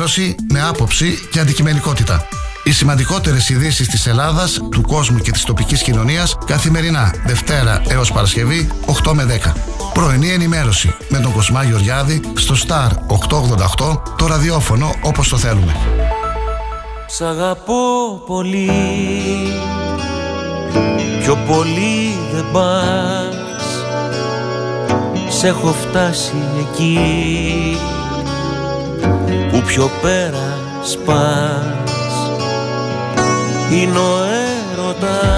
ενημέρωση με άποψη και αντικειμενικότητα. Οι σημαντικότερες ειδήσεις της Ελλάδας, του κόσμου και της τοπικής κοινωνίας καθημερινά, Δευτέρα έως Παρασκευή, 8 με 10. Πρωινή ενημέρωση με τον Κοσμά Γεωργιάδη στο Star 888, το ραδιόφωνο όπως το θέλουμε. Σ' αγαπώ πολύ Πιο πολύ δεν πας Σ' έχω φτάσει εκεί Που πιο πέρα σπάς. Είναι ο έρωτας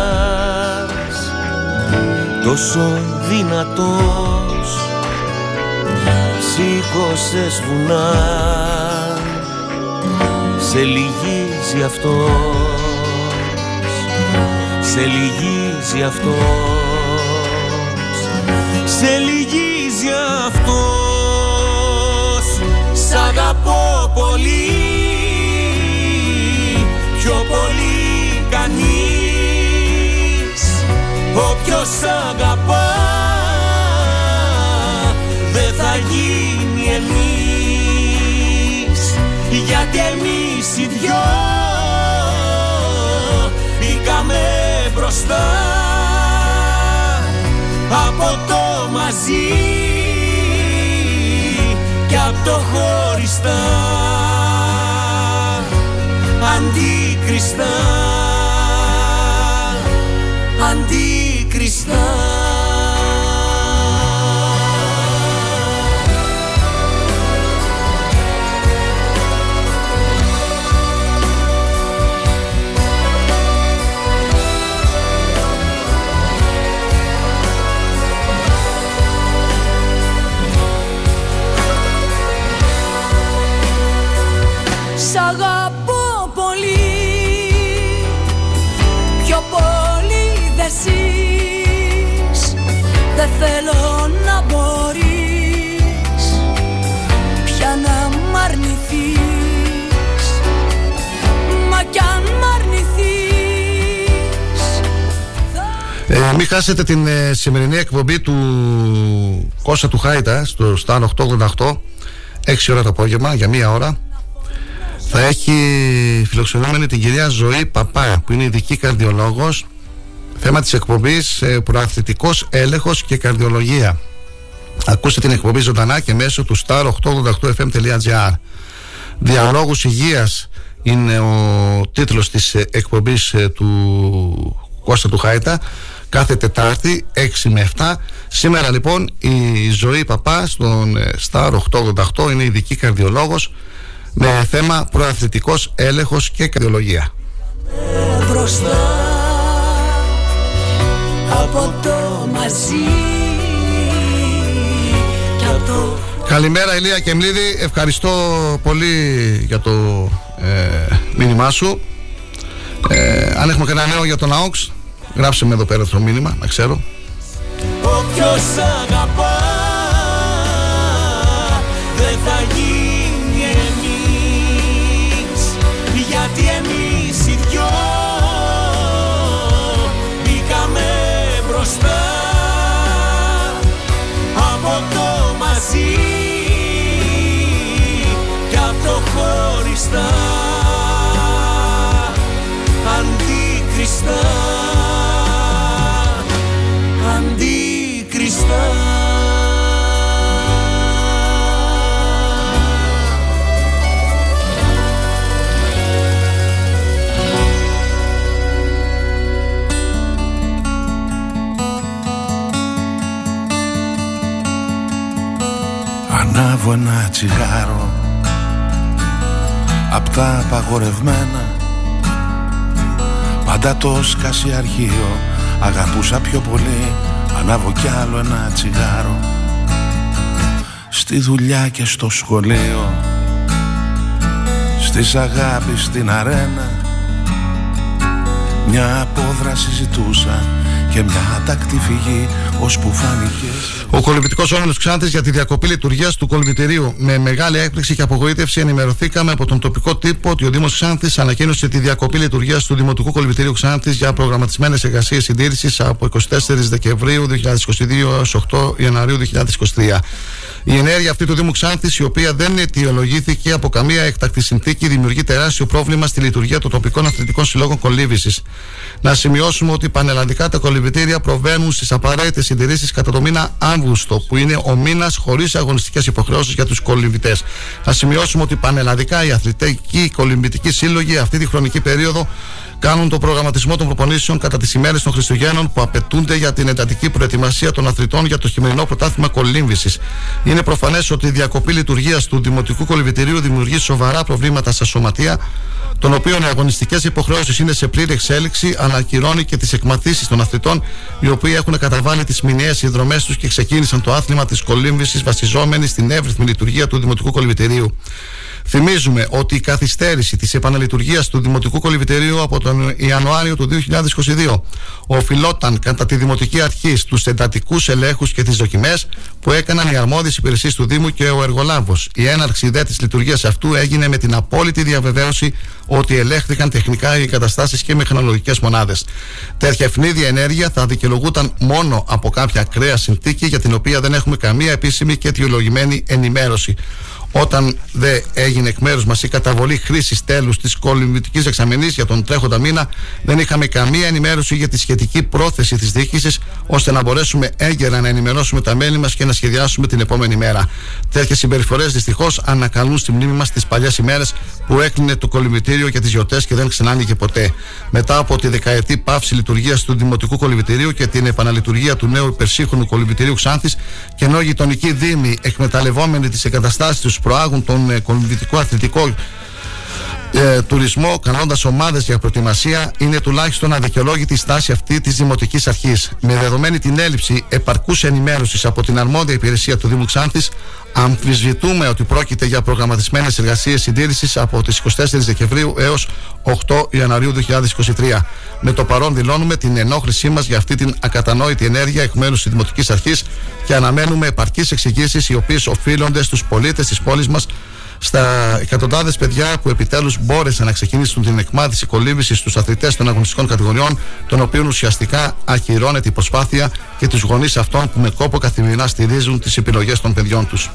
Τόσο δυνατός. Σήκωσες βουνά σε λυγίζει αυτός. Σε λυγίζει αυτός. Σε λυγίζει Σ' αγαπώ πολύ. Πιο πολύ κανείς. Όποιος αγαπά Δεν θα γίνει εμείς. Γιατί εμείς οι δυο Μπήκαμε μπροστά. Από το μαζί Και από το χωριστά Αντίκριστα. Αντίκριστα χάσετε την ε, σημερινή εκπομπή του Κώστα του Χάιτα στο Stan 888 6 ώρα το απόγευμα για μία ώρα. Θα έχει φιλοξενούμενη την κυρία Ζωή Παπά που είναι ειδική καρδιολόγος. Θέμα της εκπομπής ε, προαθλητικός έλεγχος και καρδιολογία. Ακούστε την εκπομπή ζωντανά και μέσω του star888fm.gr Διαλόγους Υγείας είναι ο τίτλος της ε, εκπομπής ε, του Κώστα του Χάιτα κάθε Τετάρτη 6 με 7. Σήμερα λοιπόν η Ζωή Παπά στον ε, Star 888 είναι ειδική καρδιολόγος με θέμα προαθλητικός έλεγχος και καρδιολογία. από το μαζί Καλημέρα Ηλία Κεμλίδη, ευχαριστώ πολύ για το ε, μήνυμά σου. Ε, αν έχουμε κανένα νέο για τον ΑΟΚΣ, γράψε με εδώ πέρα το μήνυμα, να ξέρω. Όποιος αγαπά δεν θα γίνει εμείς. Γιατί εμείς οι δυο μπήκαμε μπροστά. Από το μαζί και από το χωριστά. Αντίκριστα Ανάβω ένα τσιγάρο Απ' τα απαγορευμένα. Πάντα το σκάσει αρχείο Αγαπούσα πιο πολύ Ανάβω κι άλλο ένα τσιγάρο. Στη δουλειά και στο σχολείο. Στις αγάπης στην αρένα. Μια απόδραση ζητούσα και μια άτακτη φυγή ώσπου φάνηκες. Ο κολυμπητικός όμιλο Ξάντη για τη διακοπή λειτουργίας του κολυμπητηρίου. Με μεγάλη έκπληξη και απογοήτευση ενημερωθήκαμε από τον τοπικό τύπο ότι ο Δήμος Ξάνθης ανακοίνωσε τη διακοπή λειτουργίας του Δημοτικού Κολυμπητηρίου Ξάνθης για προγραμματισμένες εργασίες συντήρησης από 24 Δεκεμβρίου 2022 έως 8 Ιανουαρίου 2023. Η ενέργεια αυτή του Δήμου Ξάνθης, η οποία δεν αιτιολογήθηκε από καμία έκτακτη συνθήκη, δημιουργεί τεράστιο πρόβλημα στη λειτουργία των τοπικών αθλητικών συλλόγων κολύβηση. Να σημειώσουμε ότι πανελλαδικά τα κολυμπητήρια προβαίνουν στις απαραίτητες συντηρήσεις κατά το μήνα Αύγουστο, που είναι ο μήνας χωρίς αγωνιστικές υποχρεώσεις για τους κολυμπητές. Να σημειώσουμε ότι πανελλαδικά οι αθλητικοί κολυμπητικοί σύλλογοι αυτή τη χρονική περίοδο κάνουν τον προγραμματισμό των προπονήσεων κατά τις ημέρες των Χριστουγέννων που απαιτούνται για την εντατική προετοιμασία των αθλητών για το χειμερινό πρωτάθλημα κολύμβησης. Είναι προφανές ότι η διακοπή λειτουργίας του Δημοτικού Κολυμπητηρίου δημιουργεί σοβαρά προβλήματα στα σωματεία, των οποίων οι αγωνιστικές υποχρεώσεις είναι σε πλήρη εξέλιξη, ανακυρώνει και τις εκμαθήσεις των αθλητών, οι οποίοι έχουν καταβάλει τις μηνιαίες συνδρομές τους και ξεκίνησαν το άθλημα της κολύμβησης βασιζόμενοι στην εύρυθμη λειτουργία του Δημοτικού Κολυμπητηρίου. Θυμίζουμε ότι η καθυστέρηση της επαναλειτουργίας του Δημοτικού Κολυβητερίου από τον Ιανουάριο του 2022 οφειλόταν κατά τη Δημοτική Αρχή στους εντατικούς ελέγχους και τις δοκιμές που έκαναν οι αρμόδιες υπηρεσίες του Δήμου και ο εργολάβος. Η έναρξη δε της λειτουργίας αυτού έγινε με την απόλυτη διαβεβαίωση ότι ελέγχθηκαν τεχνικά οι εγκαταστάσει και μηχανολογικές μονάδες. Τέτοια ευνίδια ενέργεια θα δικαιολογούταν μόνο από κάποια ακραία συνθήκη για την οποία δεν έχουμε καμία επίσημη και αιτιολογημένη ενημέρωση. Όταν δεν έγινε εκ μέρους μας η καταβολή χρήσης τέλους της κολυμβητική εξαμενή για τον τρέχοντα μήνα, δεν είχαμε καμία ενημέρωση για τη σχετική πρόθεση της διοίκησης, ώστε να μπορέσουμε έγκαιρα να ενημερώσουμε τα μέλη μας και να σχεδιάσουμε την επόμενη μέρα. Τέτοιες συμπεριφορές δυστυχώς ανακαλούν στη μνήμη μας τις παλιές ημέρες που έκλεινε το κολυμβητήριο για τις γιορτές και δεν ξανάνοιγε ποτέ. Μετά από τη δεκαετή πάυση λειτουργίας του Δημοτικού Κολυμβητηρίου και την επαναλειτουργία του νέου υπερσύγχρονου κολυμβητηρίου Ξάνθης, και ενώ οι γειτονικοί Δήμοι εκμεταλλευόμενοι τις εγκαταστάσεις τους προάγουν τον ε, κολυμβητικό αθλητικό ε, τουρισμό, κανόντα ομάδες για προετοιμασία, είναι τουλάχιστον αδικαιολόγητη η στάση αυτή της Δημοτικής Αρχής. Με δεδομένη την έλλειψη επαρκούς ενημέρωσης από την αρμόδια υπηρεσία του Δήμου Ξάνθης, αμφισβητούμε ότι πρόκειται για προγραμματισμένες εργασίες συντήρησης από τις 24 Δεκεμβρίου έως 8 Ιανουαρίου 2023. Με το παρόν δηλώνουμε την ενόχλησή μας για αυτή την ακατανόητη ενέργεια εκ μέρους της Δημοτικής Αρχής και αναμένουμε επαρκείς εξηγήσεις οι οποίες οφείλονται στους πολίτες της πόλης μας στα εκατοντάδες παιδιά που επιτέλους μπόρεσαν να ξεκινήσουν την εκμάθηση κολύμβησης στους αθλητές των αγωνιστικών κατηγοριών, των οποίων ουσιαστικά ακυρώνεται η προσπάθεια και τους γονείς αυτών που με κόπο καθημερινά στηρίζουν τις επιλογές των παιδιών τους.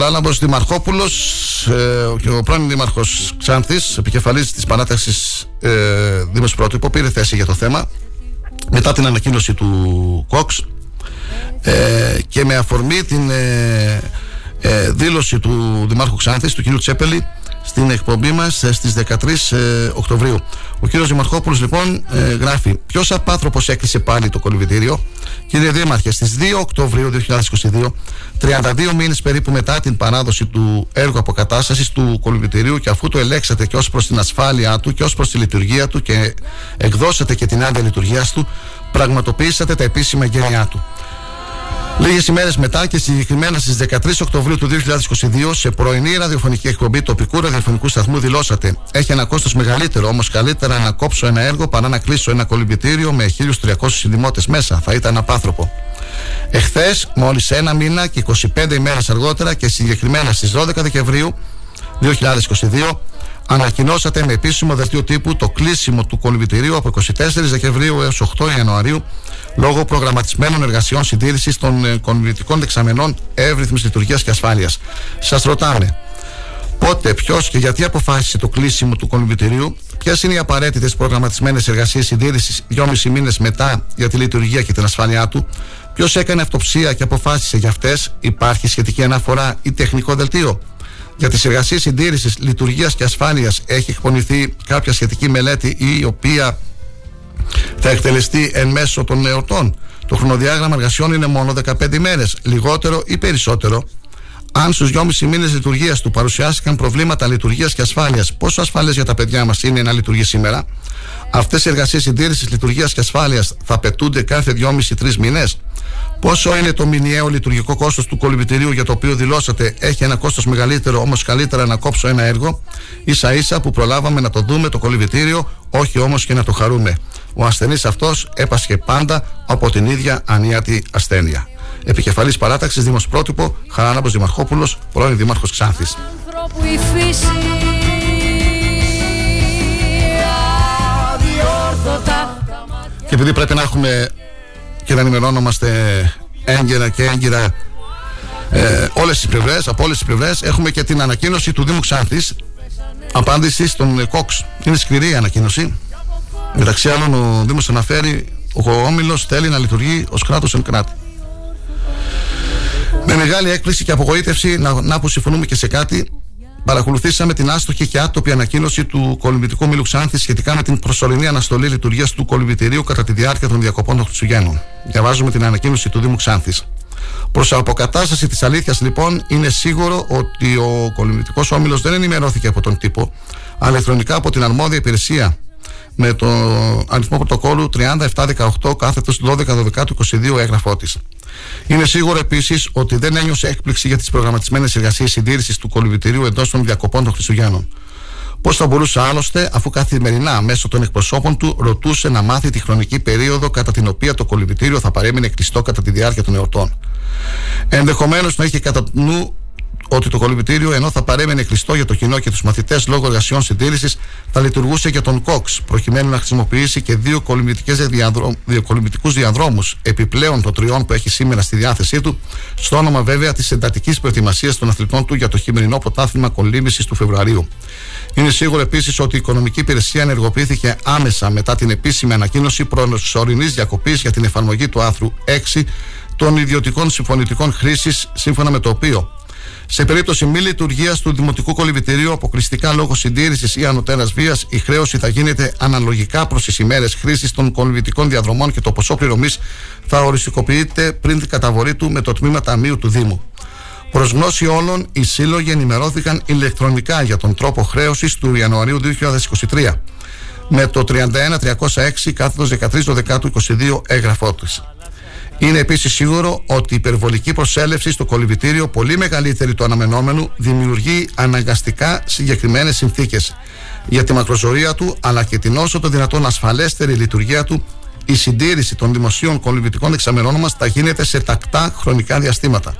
Χαράλαμπος Δημαρχόπουλος ε, και ο πρώην Δήμαρχος Ξάνθης επικεφαλής της παράταξης ε, Δήμος Πρότυπο πήρε θέση για το θέμα μετά την ανακοίνωση του Κόξ ε, και με αφορμή την ε, ε, δήλωση του Δημάρχου Ξάνθης του κ. Τσέπελη στην εκπομπή μας ε, στις 13 ε, Οκτωβρίου. Ο κύριος Δημαρχόπουλος λοιπόν ε, γράφει: Ποιος απάνθρωπος έκλεισε πάλι το κολυμπητήριο, κύριε Δήμαρχε, στις 2 Οκτωβρίου 2022, 32 μήνες περίπου μετά την παράδοση του έργου αποκατάστασης του κολυμπητηρίου και αφού το ελέξατε και ως προς την ασφάλειά του και ως προς τη λειτουργία του και εκδώσατε και την άδεια λειτουργίας του, πραγματοποιήσατε τα επίσημα γένειά του. Λίγες ημέρες μετά και συγκεκριμένα στις 13 Οκτωβρίου του 2022, σε πρωινή ραδιοφωνική εκπομπή τοπικού ραδιοφωνικού σταθμού, δηλώσατε: Έχει ένα κόστος μεγαλύτερο, όμως καλύτερα να κόψω ένα έργο παρά να κλείσω ένα κολυμπητήριο με 1.300 συνδημότε μέσα. Θα ήταν απάνθρωπο. Εχθές, μόλις ένα μήνα και 25 ημέρες αργότερα και συγκεκριμένα στις 12 Δεκεμβρίου 2022, ανακοινώσατε με επίσημο δελτίο τύπου το κλείσιμο του κολυμπητηρίου από 24 Δεκεμβρίου έως 8 Ιανουαρίου λόγω προγραμματισμένων εργασιών συντήρησης των ε, κολυμπητικών δεξαμενών εύρυθμης λειτουργίας και ασφάλειας. Σας ρωτάμε, πότε, ποιος και γιατί αποφάσισε το κλείσιμο του κολυμπητηρίου, ποιες είναι οι απαραίτητες προγραμματισμένες εργασίες συντήρησης δυόμισι μήνες μετά για τη λειτουργία και την ασφάλειά του, ποιος έκανε αυτοψία και αποφάσισε για αυτές, υπάρχει σχετική αναφορά ή τεχνικό δελτίο; Για τις εργασίες συντήρησης, λειτουργίας και ασφάλειας έχει εκπονηθεί κάποια σχετική μελέτη η οποία θα εκτελεστεί εν μέσω των εορτών. Το χρονοδιάγραμμα εργασιών είναι μόνο 15 ημέρε, λιγότερο ή περισσότερο. Αν στους 2,5 μήνες λειτουργίας του παρουσιάστηκαν προβλήματα λειτουργίας και ασφάλειας, πόσο ασφαλές για τα παιδιά μας είναι να λειτουργεί σήμερα; Αυτές οι εργασίες συντήρησης λειτουργίας και ασφάλειας θα απαιτούνται κάθε 2,5-3 μήνες. Πόσο είναι το μηνιαίο λειτουργικό κόστος του κολυμπητηρίου για το οποίο δηλώσατε έχει ένα κόστος μεγαλύτερο, όμως καλύτερα να κόψω ένα έργο. σα ίσα που προλάβαμε να το δούμε το κολυμπητήριο, όχι όμως και να το χαρούμε. Ο ασθενής αυτός έπασχε πάντα από την ίδια ανίατη ασθένεια. Επικεφαλής παράταξης Δήμος Πρότυπο, Χαράναμπος Δημαρχόπουλος, πρώην Δήμαρχος Ξάνθης. Και επειδή πρέπει να έχουμε και να ενημερώνομαστε έγκαιρα και έγκαιρα ε, όλες τις πλευρές, από όλες τις πλευρές. Έχουμε και την ανακοίνωση του Δήμου Ξάνθης. Απάντηση στον Κόξ. Είναι σκληρή η ανακοίνωση. Μεταξύ άλλων ο Δήμος αναφέρει ο Όμιλος θέλει να λειτουργεί ως κράτος εν κράτη. Με μεγάλη έκπληξη και απογοήτευση να, να που συμφωνούμε και σε κάτι παρακολουθήσαμε την άστοχη και άτοπη ανακοίνωση του κολυμπητικού Μήλου Ξάνθη σχετικά με την προσωρινή αναστολή λειτουργίας του κολυμπητηρίου κατά τη διάρκεια των διακοπών των Χριστουγέννων. Διαβάζουμε την ανακοίνωση του Δήμου Ξάνθης. Προς αποκατάσταση της αλήθειας, λοιπόν, είναι σίγουρο ότι ο κολυμπητικός όμιλος δεν ενημερώθηκε από τον τύπο, αλλά ηλεκτρονικά από την αρμόδια υπηρεσία με το αριθμό πρωτοκόλλου 3718 κάθετος 12 22 έγγραφό της. Είναι σίγουρο επίσης ότι δεν ένιωσε έκπληξη για τις προγραμματισμένες εργασίες συντήρησης του κολυμπητηρίου εντός των διακοπών των Χριστουγέννων. Πώς θα μπορούσε άλλωστε, αφού καθημερινά μέσω των εκπροσώπων του ρωτούσε να μάθει τη χρονική περίοδο κατά την οποία το κολυμπητήριο θα παρέμεινε κλειστό κατά τη διάρκεια των εορτών. Ενδεχομένως να είχε κατά νου ότι το κολυμπητήριο ενώ θα παρέμενε κλειστό για το κοινό και τους μαθητές λόγω εργασιών συντήρησης, θα λειτουργούσε για τον Κόξ, προκειμένου να χρησιμοποιήσει και δύο, διαδρό... δύο κολυμπητικούς διαδρόμους επιπλέον των τριών που έχει σήμερα στη διάθεσή του, στο όνομα βέβαια της εντατικής προετοιμασίας των αθλητών του για το χειμερινό πρωτάθλημα κολύμβησης του Φεβρουαρίου. Είναι σίγουρο επίσης ότι η οικονομική υπηρεσία ενεργοποιήθηκε άμεσα μετά την επίσημη ανακοίνωση προσωρινής διακοπής για την εφαρμογή του άρθρου 6 των ιδιωτικών συμφωνητικών χρήσης, σύμφωνα με το οποίο σε περίπτωση μη λειτουργίας του δημοτικού κολυμπητηρίου αποκλειστικά λόγω συντήρησης ή ανωτέρα βίας, η χρέωση θα γίνεται αναλογικά προς τις ημέρες χρήσης των κολυμπητικών διαδρομών και το ποσό πληρωμής θα οριστικοποιείται πριν την καταβολή του με το τμήμα ταμείου του Δήμου. Προς γνώση όλων, οι σύλλογοι ενημερώθηκαν ηλεκτρονικά για τον τρόπο χρέωσης του Ιανουαρίου 2023 με το 31306 κάθετος 13 22 έγγραφό του. Είναι επίσης σίγουρο ότι η υπερβολική προσέλευση στο κολυμπητήριο, πολύ μεγαλύτερη του αναμενόμενου, δημιουργεί αναγκαστικά συγκεκριμένες συνθήκες για τη μακροζωρία του, αλλά και την όσο το δυνατόν ασφαλέστερη λειτουργία του, η συντήρηση των δημοσίων κολυμπητικών εξαμενών μας θα γίνεται σε τακτά χρονικά διαστήματα.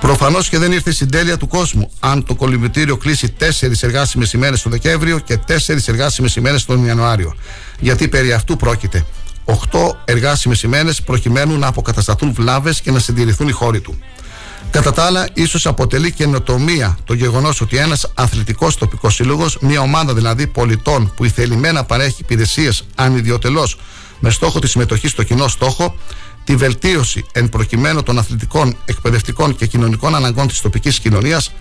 Προφανώς και δεν ήρθε στην τέλεια του κόσμου αν το κολυμπητήριο κλείσει τέσσερις εργάσιμες ημέρες τον Δεκέμβριο και τέσσερις εργάσιμες ημέρες τον Ιανουάριο. Γιατί περί αυτού πρόκειται; 8 εργάσιμες ημέρες προκειμένου να αποκατασταθούν βλάβες και να συντηρηθούν οι χώροι του. Κατά τα άλλα, ίσως αποτελεί καινοτομία το γεγονός ότι ένας αθλητικός τοπικός σύλλογος, μια ομάδα δηλαδή πολιτών που ηθελημένα παρέχει υπηρεσίες ανιδιοτελώς με στόχο τη συμμετοχή στο κοινό στόχο, τη βελτίωση εν προκειμένου των αθλητικών, εκπαιδευτικών και κοινωνικών αναγκών της τοπικής κοινωνίας,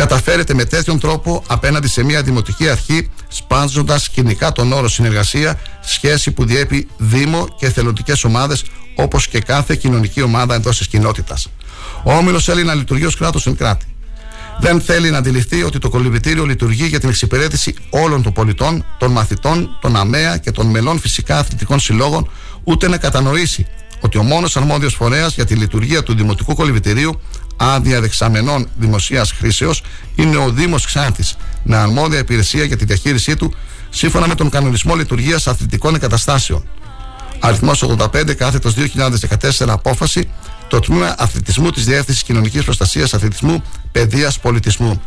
καταφέρεται με τέτοιον τρόπο απέναντι σε μια δημοτική αρχή, σπάζοντας κοινικά τον όρο συνεργασία, σχέση που διέπει Δήμο και εθελοντικέ ομάδες, όπως και κάθε κοινωνική ομάδα εντός της κοινότητας. Ο Όμιλος θέλει να λειτουργεί ως κράτος εν κράτη. Δεν θέλει να αντιληφθεί ότι το κολυμπητήριο λειτουργεί για την εξυπηρέτηση όλων των πολιτών, των μαθητών, των ΑΜΕΑ και των μελών φυσικά αθλητικών συλλόγων, ούτε να κατανοήσει ότι ο μόνος αρμόδιος φορέας για τη λειτουργία του Δημοτικού Κολυμπητηρίου άδεια δεξαμενών δημοσίας χρήσεως είναι ο Δήμος Ξάνθης, με αρμόδια υπηρεσία για τη διαχείρισή του σύμφωνα με τον κανονισμό λειτουργίας αθλητικών εγκαταστάσεων. Αριθμός 85 κάθετος 2014 απόφαση το τμήμα αθλητισμού της Διεύθυνσης Κοινωνικής Προστασίας Αθλητισμού Παιδείας Πολιτισμού.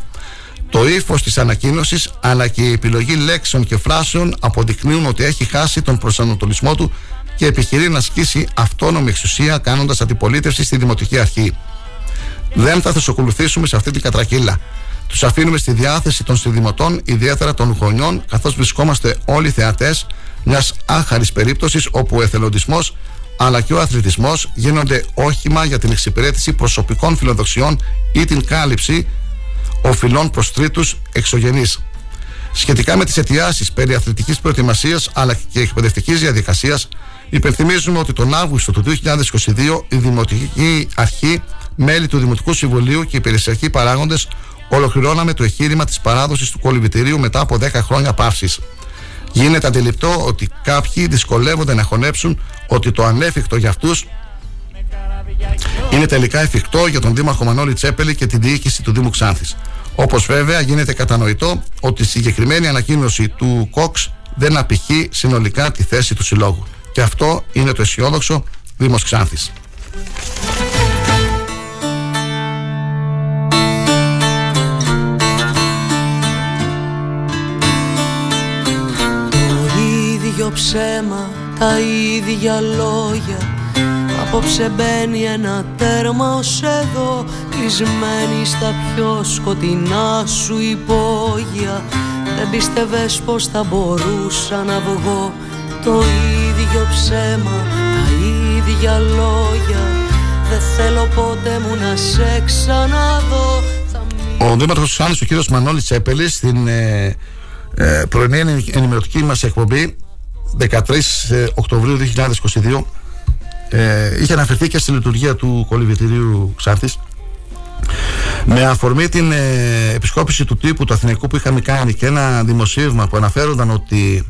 Το ύφος της ανακοίνωσης αλλά και η επιλογή λέξεων και φράσεων αποδεικνύουν ότι έχει χάσει τον προσανατολισμό του και επιχειρεί να ασκήσει αυτόνομη εξουσία κάνοντας αντιπολίτευση στη Δημοτική Αρχή. Δεν θα θεσοκολουθήσουμε σε αυτή την κατρακύλα. Τους αφήνουμε στη διάθεση των συνδημοτών, ιδιαίτερα των γονιών, καθώς βρισκόμαστε όλοι θεατές μιας άχαρης περίπτωσης όπου ο εθελοντισμός αλλά και ο αθλητισμός γίνονται όχημα για την εξυπηρέτηση προσωπικών φιλοδοξιών ή την κάλυψη οφειλών προς τρίτους εξωγενείς. Σχετικά με τις αιτιάσεις περί αθλητικής προετοιμασίας αλλά και εκπαιδευτικής διαδικασίας, υπενθυμίζουμε ότι τον Αύγουστο του 2022 η Δημοτική Αρχή, μέλη του Δημοτικού Συμβουλίου και οι υπηρεσιακοί παράγοντες ολοκληρώναμε το εγχείρημα της παράδοσης του κολυμπητηρίου μετά από 10 χρόνια παύση. Γίνεται αντιληπτό ότι κάποιοι δυσκολεύονται να χωνέψουν ότι το ανέφικτο για αυτούς είναι τελικά εφικτό για τον Δήμαρχο Μανώλη Τσέπελη και την διοίκηση του Δήμου Ξάνθης. Όπως βέβαια γίνεται κατανοητό ότι η συγκεκριμένη ανακοίνωση του ΚΟΞ δεν απηχεί συνολικά τη θέση του Συλλόγου. Και αυτό είναι το αισιόδοξο Δήμος Ξάνθης. Ψέμα, τα ίδια λόγια. Απόψε μπαίνει ένα τέρμα ως εδώ Κλεισμένη στα πιο σκοτεινά σου υπόγεια. Δεν πίστευες πως θα μπορούσα να βγω Το ίδιο ψέμα, τα ίδια λόγια. Δεν θέλω ποτέ μου να σε ξαναδώ. Ο Δήμαρχος Σάνης, ο κύριος Μανώλης Τσέπελης Στην ε, ε, πρωινή ενημερωτική μας εκπομπή 13 ε, Οκτωβρίου 2022 ε, είχε αναφερθεί και στη λειτουργία του κολυβητηρίου Ξάνθης με αφορμή την ε, επισκόπηση του τύπου του Αθηναϊκού που είχαμε κάνει και ένα δημοσίευμα που αναφέρονταν ότι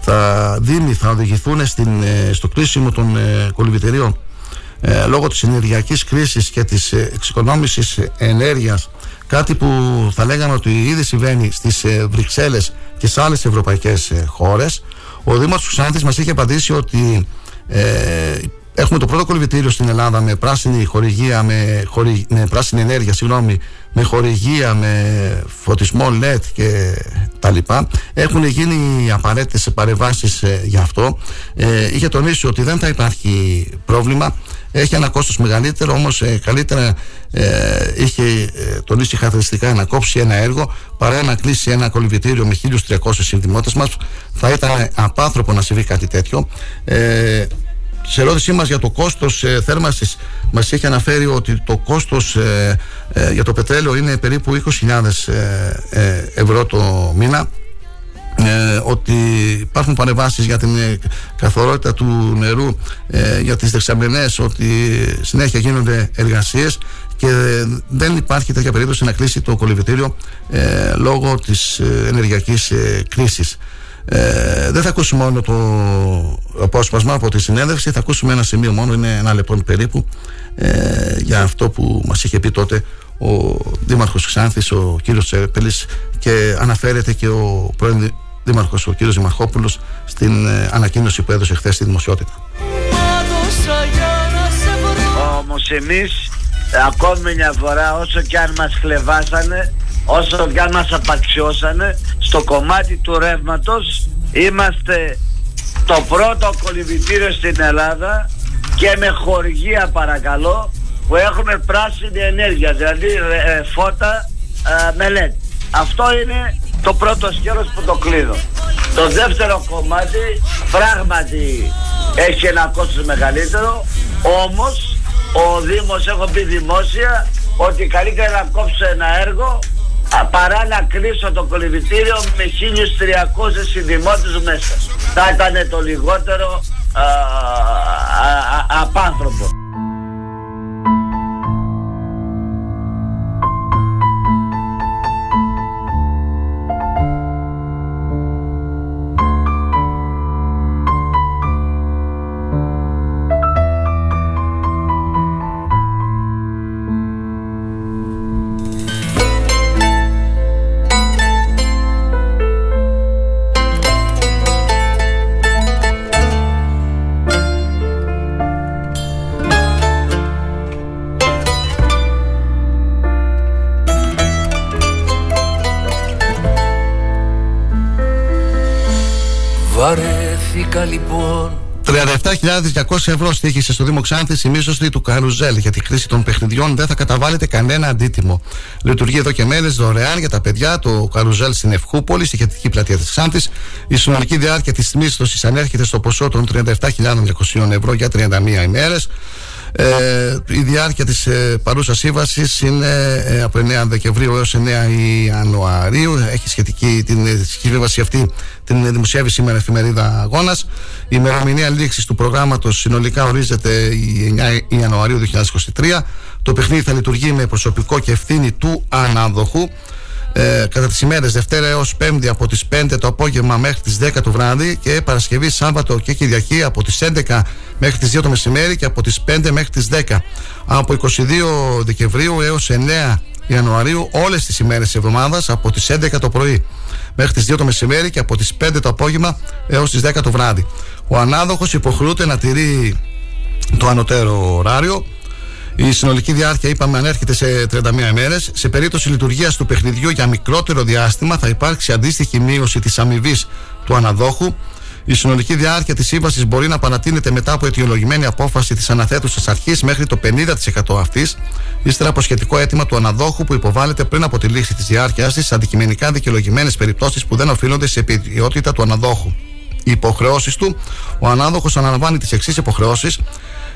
θα δήμοι θα οδηγηθούν στην, ε, στο κλείσιμο των ε, κολυβητηρίων ε, λόγω της ενεργειακής κρίσης και της ε, εξοικονόμησης ενέργειας κάτι που θα λέγαμε ότι ήδη συμβαίνει στις ε, Βρυξέλλες και σε άλλες ευρωπαϊκές χώρες ο Δήμος του Ξάνθης μας είχε απαντήσει ότι Έχουμε το πρώτο κολυβητήριο στην Ελλάδα με πράσινη χορηγία, με, χορη, με πράσινη ενέργεια, συγγνώμη, με χορηγία, με φωτισμό LED και τα λοιπά. Έχουν γίνει απαραίτητες παρεμβάσει ε, γι' αυτό. Ε, είχε τονίσει ότι δεν θα υπάρχει πρόβλημα. Έχει ένα κόστος μεγαλύτερο, όμως ε, καλύτερα ε, είχε ε, τονίσει χαρακτηριστικά να κόψει ένα έργο παρά να κλείσει ένα κολυβητήριο με 1.300 συνδημότες μας. Θα ήταν απάνθρωπο να συμβεί κάτι τέτοιο. Ε, σε ερώτησή μας για το κόστος ε, θέρμανσης μας έχει αναφέρει ότι το κόστος ε, ε, για το πετρέλαιο είναι περίπου 20.000 ε, ε, ευρώ το μήνα ε, ότι υπάρχουν παρεμβάσεις για την καθορότητα του νερού για τις δεξαμενές ότι συνέχεια γίνονται εργασίες και δεν υπάρχει τέτοια περίπτωση να κλείσει το κολυβητήριο λόγω της ενεργειακής κρίσης. Ε, δεν θα ακούσουμε μόνο το απόσπασμα από τη συνέντευξη, θα ακούσουμε ένα σημείο μόνο, είναι ένα λεπτό περίπου, ε, για αυτό που μας είχε πει τότε ο Δήμαρχος Ξάνθης, ο κύριος Τσέπελης και αναφέρεται και ο πρώην Δήμαρχος, ο κύριος Δημαρχόπουλος στην ε, ανακοίνωση που έδωσε χθες στη δημοσιότητα. Όμως εμείς ακόμη μια φορά όσο και αν μας χλεβάσανε όσο και αν μας απαξιώσανε στο κομμάτι του ρεύματος είμαστε το πρώτο κολυβητήριο στην Ελλάδα και με χορηγία παρακαλώ που έχουν πράσινη ενέργεια, δηλαδή ε, φώτα ε, με LED. Αυτό είναι το πρώτο σκέλος που το κλείνω. Το δεύτερο κομμάτι πράγματι έχει ένα κόστος μεγαλύτερο, όμως ο Δήμος, έχω πει δημόσια, ότι καλύτερα να κόψω ένα έργο παρά να κλείσω το κολυβητήριο με 1300 συνδημότες μέσα. Θα ήταν το λιγότερο α, α, απάνθρωπο. 37.200 ευρώ στήχησε στο Δήμο Ξάνθης η μίσθωση του Καρουζέλ. Για τη χρήση των παιχνιδιών δεν θα καταβάλλεται κανένα αντίτιμο. Λειτουργεί εδώ και μέρε δωρεάν για τα παιδιά το Καρουζέλ στην Ευχούπολη, στη χετική πλατεία της Ξάνθης. Η συνολική διάρκεια της μίσθωση ανέρχεται στο ποσό των 37.200 ευρώ για 31 ημέρες. Ε, η διάρκεια της ε, παρούσας σύμβασης είναι ε, από 9 Δεκεμβρίου έως 9 Ιανουαρίου. Έχει σχετική την ε, σύμβαση αυτή την δημοσιεύει σήμερα η εφημερίδα Αγώνας. Η ημερομηνία λήξης του προγράμματος συνολικά ορίζεται η 9 Ιανουαρίου 2023 το παιχνίδι θα λειτουργεί με προσωπικό και ευθύνη του ανάδοχου ε, κατά τις ημέρες Δευτέρα έως Πέμπτη από τις 5 το απόγευμα μέχρι τις 10 το βράδυ και Παρασκευή, Σάββατο και Κυριακή από τις 11 μέχρι τις 2 το μεσημέρι και από τις 5 μέχρι τις 10 από 22 Δεκεμβρίου έως 9 Ιανουαρίου όλες τις ημέρες της εβδομάδας από τις 11 το πρωί μέχρι τις 2 το μεσημέρι και από τις 5 το απόγευμα έως τις 10 το βράδυ. Ο ανάδοχος υποχρεούται να τηρεί το ανωτέρω ωράριο η συνολική διάρκεια, είπαμε, ανέρχεται σε 31 ημέρες. Σε περίπτωση λειτουργίας του παιχνιδιού για μικρότερο διάστημα, θα υπάρξει αντίστοιχη μείωση της αμοιβής του αναδόχου. Η συνολική διάρκεια της σύμβασης μπορεί να παρατείνεται μετά από αιτιολογημένη απόφαση της αναθέτουσας αρχής μέχρι το 50% αυτής, ύστερα από σχετικό αίτημα του αναδόχου που υποβάλλεται πριν από τη λήξη της διάρκειας της, αντικειμενικά δικαιολογημένες περιπτώσεις που δεν οφείλονται σε επιδιότητα του αναδόχου. Οι υποχρεώσεις του, ο ανάδοχος αναλαμβάνει τις εξής υποχρεώσεις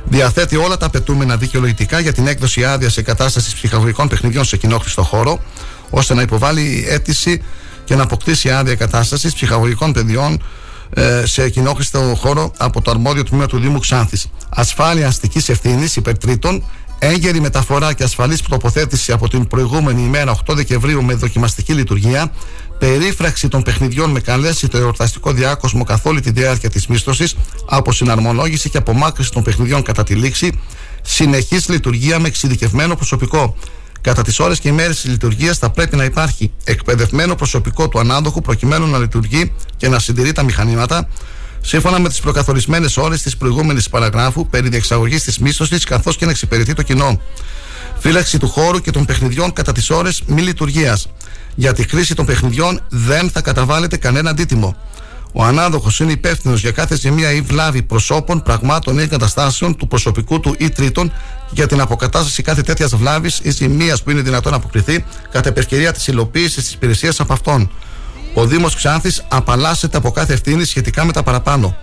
διαθέτει όλα τα απαιτούμενα δικαιολογητικά για την έκδοση άδειας εγκατάσταση ψυχαγωγικών παιχνιδιών σε κοινόχρηστο χώρο, ώστε να υποβάλει αίτηση και να αποκτήσει άδεια εγκατάσταση ψυχαγωγικών παιδιών ε, σε κοινόχρηστο χώρο από το αρμόδιο τμήμα του Δήμου Ξάνθης. Ασφάλεια αστικής ευθύνης υπερτρίτων, έγκαιρη μεταφορά και ασφαλής τοποθέτηση από την προηγούμενη ημέρα 8 Δεκεμβρίου με δοκιμαστική λειτουργία, περίφραξη των παιχνιδιών με καλέσει το εορταστικό διάκοσμο καθ' όλη τη διάρκεια της μίσθωσης, από συναρμολόγηση και απομάκρυση των παιχνιδιών κατά τη λήξη, συνεχής λειτουργία με εξειδικευμένο προσωπικό. Κατά τις ώρες και ημέρες της λειτουργίας θα πρέπει να υπάρχει εκπαιδευμένο προσωπικό του ανάδοχου προκειμένου να λειτουργεί και να συντηρεί τα μηχανήματα, σύμφωνα με τις προκαθορισμένες ώρες της προηγούμενης παραγράφου περί διεξαγωγής της μίσθωσης καθώς και να εξυπηρετεί το κοινό. Φύλαξη του χώρου και των παιχνιδιών κατά τις ώρες μη λειτουργίας. Για τη χρήση των παιχνιδιών δεν θα καταβάλλεται κανένα αντίτιμο. Ο ανάδοχος είναι υπεύθυνος για κάθε ζημία ή βλάβη προσώπων, πραγμάτων ή εγκαταστάσεων του προσωπικού του ή τρίτων για την αποκατάσταση κάθε τέτοιας βλάβης ή ζημία που είναι δυνατόν να αποκριθεί κατά επευκαιρία της υλοποίησης της υπηρεσίας από αυτόν. Ο Δήμος Ξάνθης απαλλάσσεται από κάθε ευθύνη σχετικά με τα παραπάνω.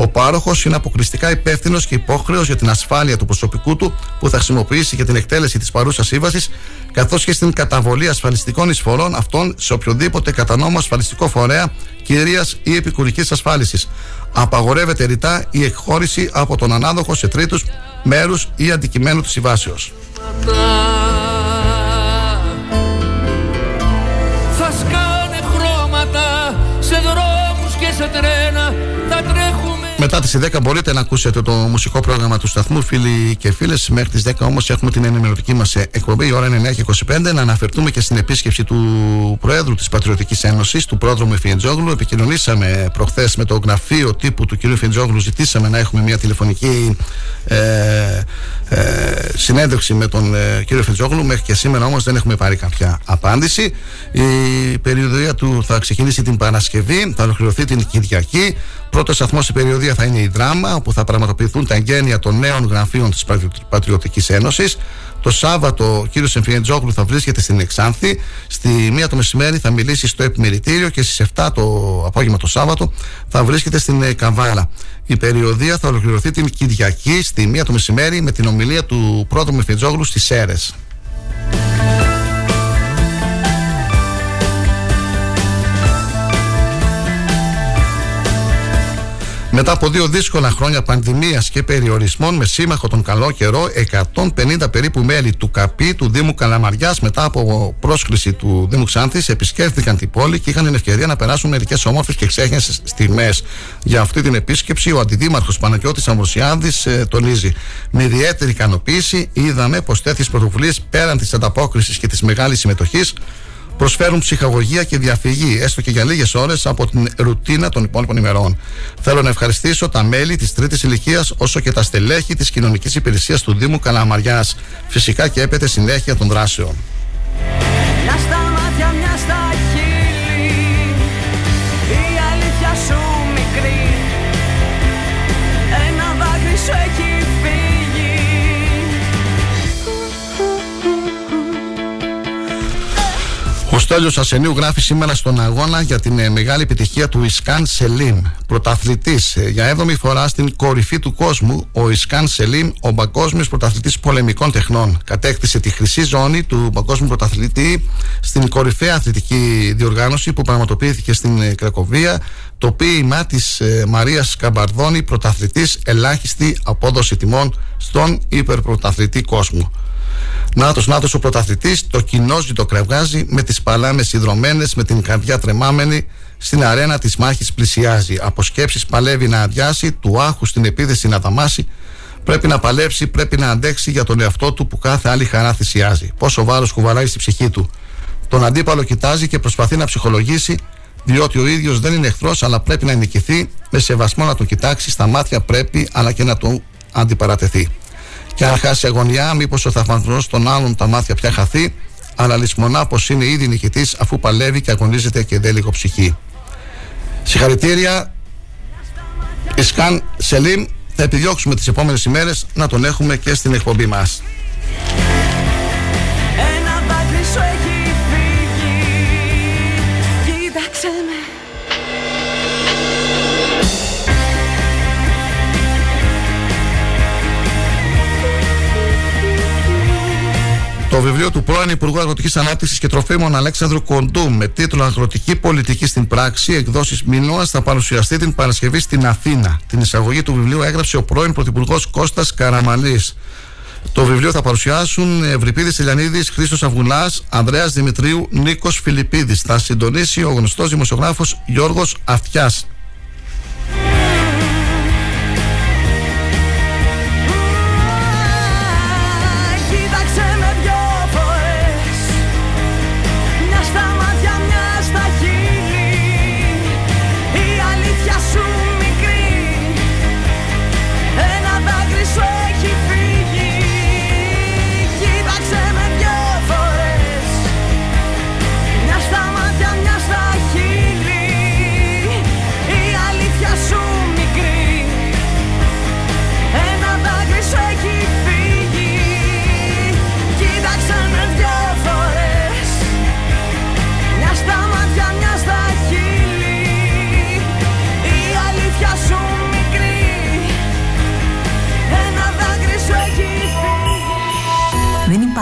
Ο πάροχος είναι αποκλειστικά υπεύθυνος και υπόχρεος για την ασφάλεια του προσωπικού του που θα χρησιμοποιήσει για την εκτέλεση της παρούσας σύμβασης, καθώς και στην καταβολή ασφαλιστικών εισφορών αυτών σε οποιοδήποτε κατά νόμο ασφαλιστικό φορέα κυρίας ή επικουρικής ασφάλισης. Απαγορεύεται ρητά η εκχώρηση από τον ανάδοχο σε τρίτους μέρους ή αντικειμένου της συμβάσεως. Θα σκάνε χρώματα σε δρόμους και σε τρένα Θα τρέχουμε μετά τις 10 μπορείτε να ακούσετε το μουσικό πρόγραμμα του σταθμού, φίλοι και φίλες. Μέχρι τις 10 όμως έχουμε την ενημερωτική μας εκπομπή. Η ώρα είναι 9.25. Να αναφερθούμε και στην επίσκεψη του Προέδρου της Πατριωτικής Ένωσης, του Πρόδρομου Εφιεντζόγλου. Επικοινωνήσαμε προχθές με το γραφείο τύπου του κ. Εφιεντζόγλου. Ζητήσαμε να έχουμε μια τηλεφωνική ε, ε, συνέντευξη με τον ε, κ. Εφιεντζόγλου. Μέχρι και σήμερα όμως δεν έχουμε πάρει κάποια απάντηση. Η περιοδία του θα ξεκινήσει την Παρασκευή, θα ολοκληρωθεί την Κυριακή. Πρώτος σταθμός στην περιοδία θα είναι η Δράμα, όπου θα πραγματοποιηθούν τα εγγένεια των νέων γραφείων της Πατριωτικής Ένωσης. Το Σάββατο ο κύριος Εμφιεντζόγλου θα βρίσκεται στην Εξάνθη. Στη μία το μεσημέρι θα μιλήσει στο επιμελητήριο και στις 7 το απόγευμα το Σάββατο θα βρίσκεται στην ε, Καβάλα. Η περιοδία θα ολοκληρωθεί την Κυριακή στη μία το μεσημέρι με την ομιλία του πρώτου Εμφιεντζόγλου στις Σέρες. Μετά από δύο δύσκολα χρόνια πανδημίας και περιορισμών με σύμμαχο τον καλό καιρό, 150 περίπου μέλη του ΚΑΠΗ του Δήμου Καλαμαριάς μετά από πρόσκληση του Δήμου Ξάνθης επισκέφθηκαν την πόλη και είχαν την ευκαιρία να περάσουν μερικές όμορφες και ξέχνιες στιγμές. Για αυτή την επίσκεψη, ο Αντιδήμαρχος Παναγιώτης Αμβροσιάδης ε, τονίζει. Με ιδιαίτερη ικανοποίηση είδαμε πως τέτοιες πρωτοβουλίες πέραν της ανταπόκρισης και της μεγάλης συμμετοχής προσφέρουν ψυχαγωγία και διαφυγή, έστω και για λίγες ώρες από την ρουτίνα των υπόλοιπων ημερών. Θέλω να ευχαριστήσω τα μέλη της τρίτης ηλικίας όσο και τα στελέχη της κοινωνικής υπηρεσίας του Δήμου Καλαμαριάς. Φυσικά και έπεται συνέχεια των δράσεων. Ο Στέλιος Ασενίου γράφει σήμερα στον αγώνα για την ε, μεγάλη επιτυχία του Ισκάν Σελίμ. Πρωταθλητής ε, για έβδομη φορά στην κορυφή του κόσμου, ο Ισκάν Σελίμ, ο παγκόσμιος πρωταθλητής πολεμικών τεχνών. Κατέκτησε τη χρυσή ζώνη του παγκόσμιου πρωταθλητή στην κορυφαία αθλητική διοργάνωση που πραγματοποιήθηκε στην ε, Κρακοβία. Το ποίημα της Μαρίας Καμπαρδόνη, πρωταθλητής ελάχιστη απόδοση τιμών στον υπερπρωταθλητή κόσμο. Νάτος, Νάτος ο πρωταθλητής, το κοινό το κρεβγάζει με τις παλάμες ιδρωμένες, με την καρδιά τρεμάμενη, στην αρένα της μάχης πλησιάζει. Από σκέψεις παλεύει να αδειάσει, του άχου στην επίδεση να δαμάσει. Πρέπει να παλέψει, πρέπει να αντέξει για τον εαυτό του που κάθε άλλη χαρά θυσιάζει. Πόσο βάρος κουβαλάει στη ψυχή του. Τον αντίπαλο κοιτάζει και προσπαθεί να ψυχολογήσει, διότι ο ίδιος δεν είναι εχθρός, αλλά πρέπει να νικηθεί. Με σεβασμό να τον κοιτάξει, στα μάτια πρέπει, αλλά και να τον αντιπαρατεθεί. Και αν χάσει αγωνιά, μήπως ο θαυμασμός των άλλων τα μάτια πια χαθεί, αλλά λησμονά πω είναι ήδη νικητής αφού παλεύει και αγωνίζεται και δεν λίγο ψυχή. Συγχαρητήρια, Ισκάν Σελίμ. Θα επιδιώξουμε τις επόμενες ημέρες να τον έχουμε και στην εκπομπή μας. Το βιβλίο του πρώην Υπουργού Αγροτικής Ανάπτυξης και Τροφίμων Αλέξανδρου Κοντού με τίτλο Αγροτική Πολιτική στην Πράξη, εκδόσεις Μινώας, θα παρουσιαστεί την Παρασκευή στην Αθήνα. Την εισαγωγή του βιβλίου έγραψε ο πρώην Πρωθυπουργός Κώστας Καραμαλής. Το βιβλίο θα παρουσιάσουν Ευρυπίδης Ηλιανίδη, Χρήστος Αυγουλάς, Ανδρέας Δημητρίου, Νίκος Φιλιππίδης. Θα συντονίσει ο γνωστός δημοσιογράφος Γιώργος Αυτιάς.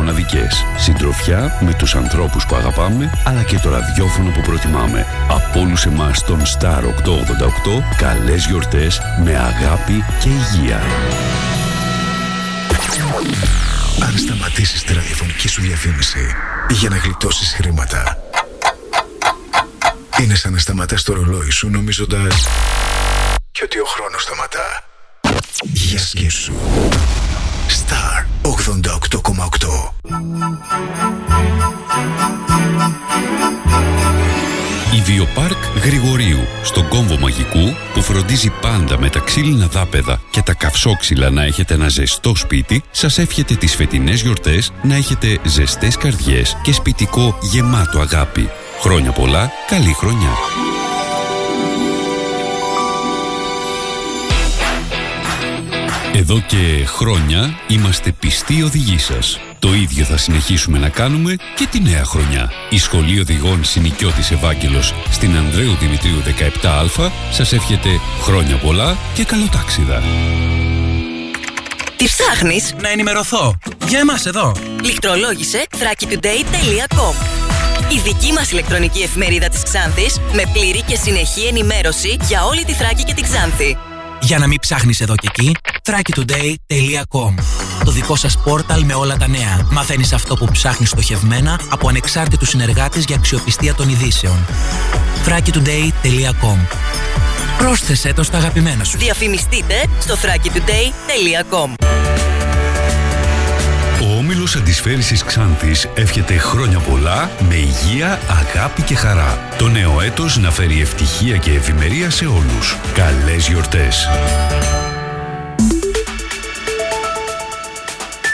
μοναδικές. Συντροφιά με τους ανθρώπους που αγαπάμε, αλλά και το ραδιόφωνο που προτιμάμε. Από όλους εμάς τον Star 888, καλές γιορτές με αγάπη και υγεία. Αν σταματήσεις τη ραδιοφωνική σου διαφήμιση για να γλιτώσεις χρήματα, είναι σαν να σταματάς το ρολόι σου νομίζοντας και ότι ο χρόνος σταματά. Για σκέψου. Star 88,8 Η Βιοπάρκ Γρηγορίου, στον κόμβο μαγικού που φροντίζει πάντα με τα ξύλινα δάπεδα και τα καυσόξυλα να έχετε ένα ζεστό σπίτι, σας εύχεται τις φετινές γιορτές να έχετε ζεστές καρδιές και σπιτικό γεμάτο αγάπη. Χρόνια πολλά, καλή χρονιά. Εδώ και χρόνια είμαστε πιστοί οδηγοί σας. Το ίδιο θα συνεχίσουμε να κάνουμε και τη νέα χρονιά. Η Σχολή Οδηγών Συνοικιώτης Ευάγγελος στην Ανδρέου Δημητρίου 17α σας εύχεται χρόνια πολλά και καλοτάξιδα. Τι ψάχνεις; Να ενημερωθώ. Για εμάς εδώ. Λιχτρολόγησε thrakitoday.com Η δική μας ηλεκτρονική εφημερίδα της Ξάνθης με πλήρη και συνεχή ενημέρωση για όλη τη Θράκη και την Ξάνθη. Για να μην ψάχνεις εδώ και εκεί, thrakitoday.com Το δικό σας πόρταλ με όλα τα νέα. Μαθαίνεις αυτό που ψάχνεις στοχευμένα από ανεξάρτητους συνεργάτες για αξιοπιστία των ειδήσεων. thrakitoday.com Πρόσθεσέ το στα αγαπημένα σου. Διαφημιστείτε στο thrakitoday.com Ο Όμιλος Αντισφαίρησης Ξάνθης εύχεται χρόνια πολλά με υγεία, αγάπη και χαρά. Το νέο έτος να φέρει ευτυχία και ευημερία σε όλους. Καλές γιορτές!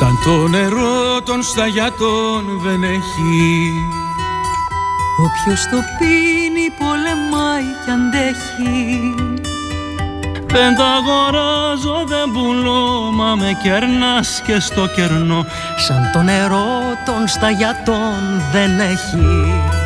Σαν το νερό των σταγιάτων δεν έχει. Όποιος το πίνει πολεμάει κι αντέχει. Δεν τα αγοράζω δεν πουλώ Μα με κερνάς και στο κερνό. Σαν το νερό των σταγιατών δεν έχει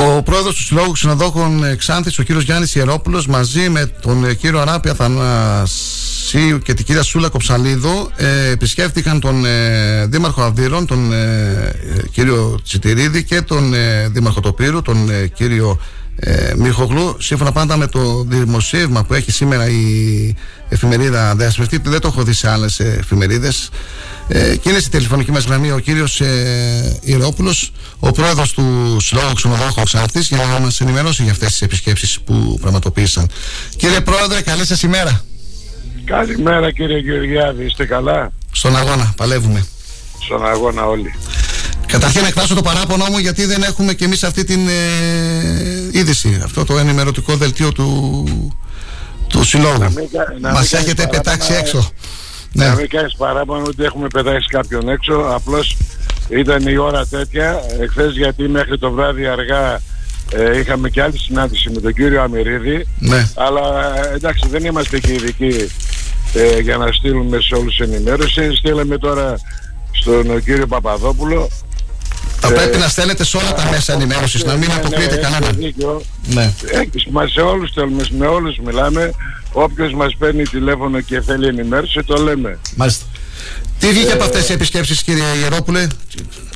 Ο πρόεδρος του Συλλόγου Ξενοδόχων ε, Ξάνθης, ο κύριος Γιάννης Ιερόπουλος, μαζί με τον ε, κύριο Αράπη Αθανασίου και την κυρία Σούλα Κοψαλίδου, ε, επισκέφτηκαν τον ε, Δήμαρχο Αυδείρων, τον ε, κύριο Τσιτηρίδη και τον ε, Δήμαρχο Τοπύρου, τον ε, κύριο ε, Μιχογλού, σύμφωνα πάντα με το δημοσίευμα που έχει σήμερα η εφημερίδα Δεσμευτή, δεν το έχω δει σε άλλες εφημερίδες. Ε, και είναι στη τηλεφωνική μας γραμμή ο κύριος ε, Ιερόπουλο, ο πρόεδρος του Συλλόγου Ξενοδόχου Ξάρτη, για να μας ενημερώσει για αυτές τις επισκέψεις που πραγματοποίησαν. Κύριε Πρόεδρε, καλή σας ημέρα. Καλημέρα κύριε Γεωργιάδη, είστε καλά; Στον αγώνα, παλεύουμε. Στον αγώνα όλοι. Καταρχήν εκφράσω το παράπονο μου γιατί δεν έχουμε και εμείς αυτή την ε, είδηση, αυτό το ενημερωτικό δελτίο του, του συλλόγου. Να μην κα- να Μας μην έχετε κάνεις πετάξει παράπονα, έξω. Να Ναι. μην κάνεις παράπονο ότι έχουμε πετάξει κάποιον έξω, απλώς ήταν η ώρα τέτοια, εχθές γιατί μέχρι το βράδυ αργά ε, είχαμε και άλλη συνάντηση με τον κύριο Αμυρίδη, Ναι. αλλά ε, εντάξει δεν είμαστε και ειδικοί ε, για να στείλουμε σε όλους ενημέρωση, στείλαμε τώρα στον κύριο Παπαδόπουλο Θα Ε, πρέπει να στέλνετε σε όλα τα μέσα ενημέρωσης, να μην ναι, αποκλείετε ναι, κανέναν. έχετε δίκιο. Ναι. Έχεις, μας σε όλους θέλουμε, με όλους μιλάμε. Όποιος μας παίρνει τηλέφωνο και θέλει ενημέρωση, το λέμε. Μάλιστα. Τι βγήκε Ε, από αυτές οι επισκέψεις κύριε Ιερόπουλε;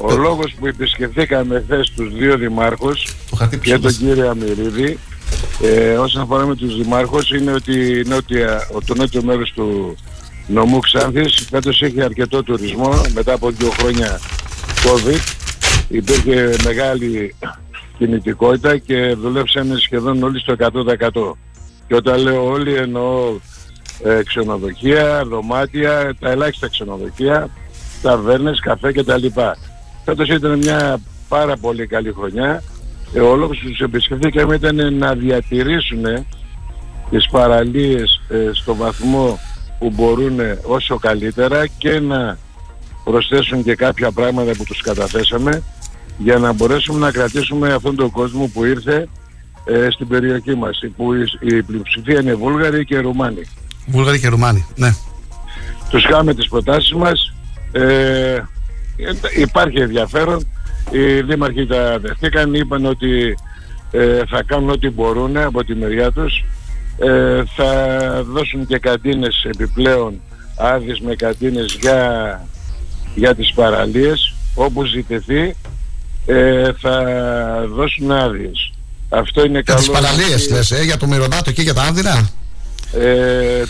Ο λόγος που επισκεφθήκαμε χθες τους δύο δημάρχους και τον κύριο Αμυρίδη ε, όσον αφορά με τους δημάρχους είναι ότι η νότια, το νότιο μέρος του νομού Ξάνθης φέτος έχει αρκετό τουρισμό μετά από δύο χρόνια COVID υπήρχε μεγάλη κινητικότητα και δουλέψανε σχεδόν όλοι στο 100%. Και όταν λέω όλοι εννοώ ε, ξενοδοχεία, δωμάτια, τα ελάχιστα ξενοδοχεία, ταβέρνες, καφέ κτλ. Φέτος ήταν μια πάρα πολύ καλή χρονιά. Ε, ο λόγος που τους επισκεφθήκαμε ήταν να διατηρήσουν τις παραλίες ε, στο βαθμό που μπορούν όσο καλύτερα και να προσθέσουν και κάποια πράγματα που τους καταθέσαμε για να μπορέσουμε να κρατήσουμε αυτόν τον κόσμο που ήρθε ε, στην περιοχή μας που η, η πλειοψηφία είναι Βούλγαροι και Ρουμάνοι. Βούλγαροι και Ρουμάνοι, ναι. Τους κάνουμε τις προτάσεις μας. Ε, υπάρχει ενδιαφέρον. Οι δήμαρχοι τα δεχτήκαν, είπαν ότι ε, θα κάνουν ό,τι μπορούν από τη μεριά τους. Ε, θα δώσουν και καντίνες επιπλέον άδειες με καντίνες για, για τις παραλίες όπου ζητηθεί ε, θα δώσουν άδειες. Αυτό είναι για καλό. τις παραλίες λες, ε, για το Μυροδάτο και για τα Άνδυνα; Ε,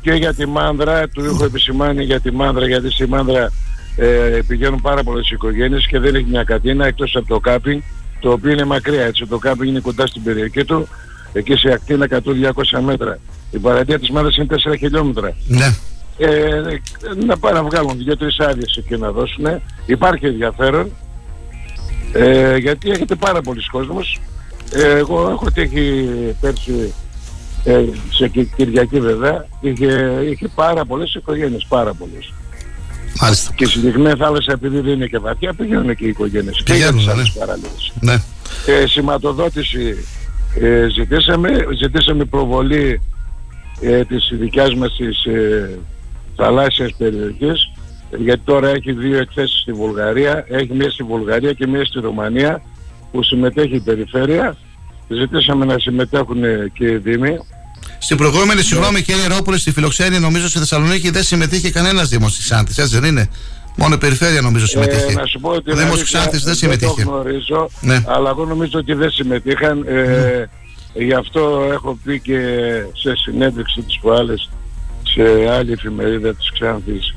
και για τη Μάνδρα, του έχω επισημάνει για τη Μάνδρα, γιατί στη Μάνδρα ε, πηγαίνουν πάρα πολλές οικογένειες και δεν έχει μια κατίνα εκτός από το κάπινγκ, το οποίο είναι μακριά, έτσι. Το κάπινγκ είναι κοντά στην περιοχή του, εκεί σε ακτίνα 100-200 μέτρα. Η παραλία της Μάνδρας είναι 4 χιλιόμετρα. Ναι. Ε, να πάνε να βγάλουν δύο-τρεις άδειες εκεί να δώσουν. Υπάρχει ενδιαφέρον. Ε, γιατί έχετε πάρα πολλοί κόσμος. Ε, εγώ έχω τύχει πέρσι ε, σε Κυ- Κυριακή βέβαια, είχε, είχε πάρα πολλές οικογένειες, πάρα πολλές. Μάλιστα. Και στη Λιγναία θάλασσα επειδή δεν είναι και βαθιά πηγαίνουν και οι οικογένειες. Και για Πηγαίνουν, τις ναι. άλλες παραλίες. Ναι. Ε, σηματοδότηση ε, ζητήσαμε, ζητήσαμε προβολή ε, της δικιάς μας της ε, θαλάσσιας περιοχής γιατί τώρα έχει δύο εκθέσεις στη Βουλγαρία, έχει μία στη Βουλγαρία και μία στη Ρουμανία που συμμετέχει η περιφέρεια. Ζητήσαμε να συμμετέχουν ε, και οι Δήμοι. Στην προηγούμενη, συγγνώμη κύριε Ρόπουλε, στη Φιλοξένη, νομίζω στη Θεσσαλονίκη δεν συμμετείχε κανένας Δήμο τη Ξάνθη, έτσι δεν είναι; Μόνο η περιφέρεια νομίζω συμμετείχε. Ε, να σου πω ότι Ο Δήμος αλήθεια Ξάνθης δεν Δεν συμμετείχε. το γνωρίζω, Ναι. αλλά εγώ νομίζω ότι δεν συμμετείχαν. Ε, Γι' αυτό έχω πει και σε συνέντευξη της προάλλες σε άλλη εφημερίδα της Ξάνθης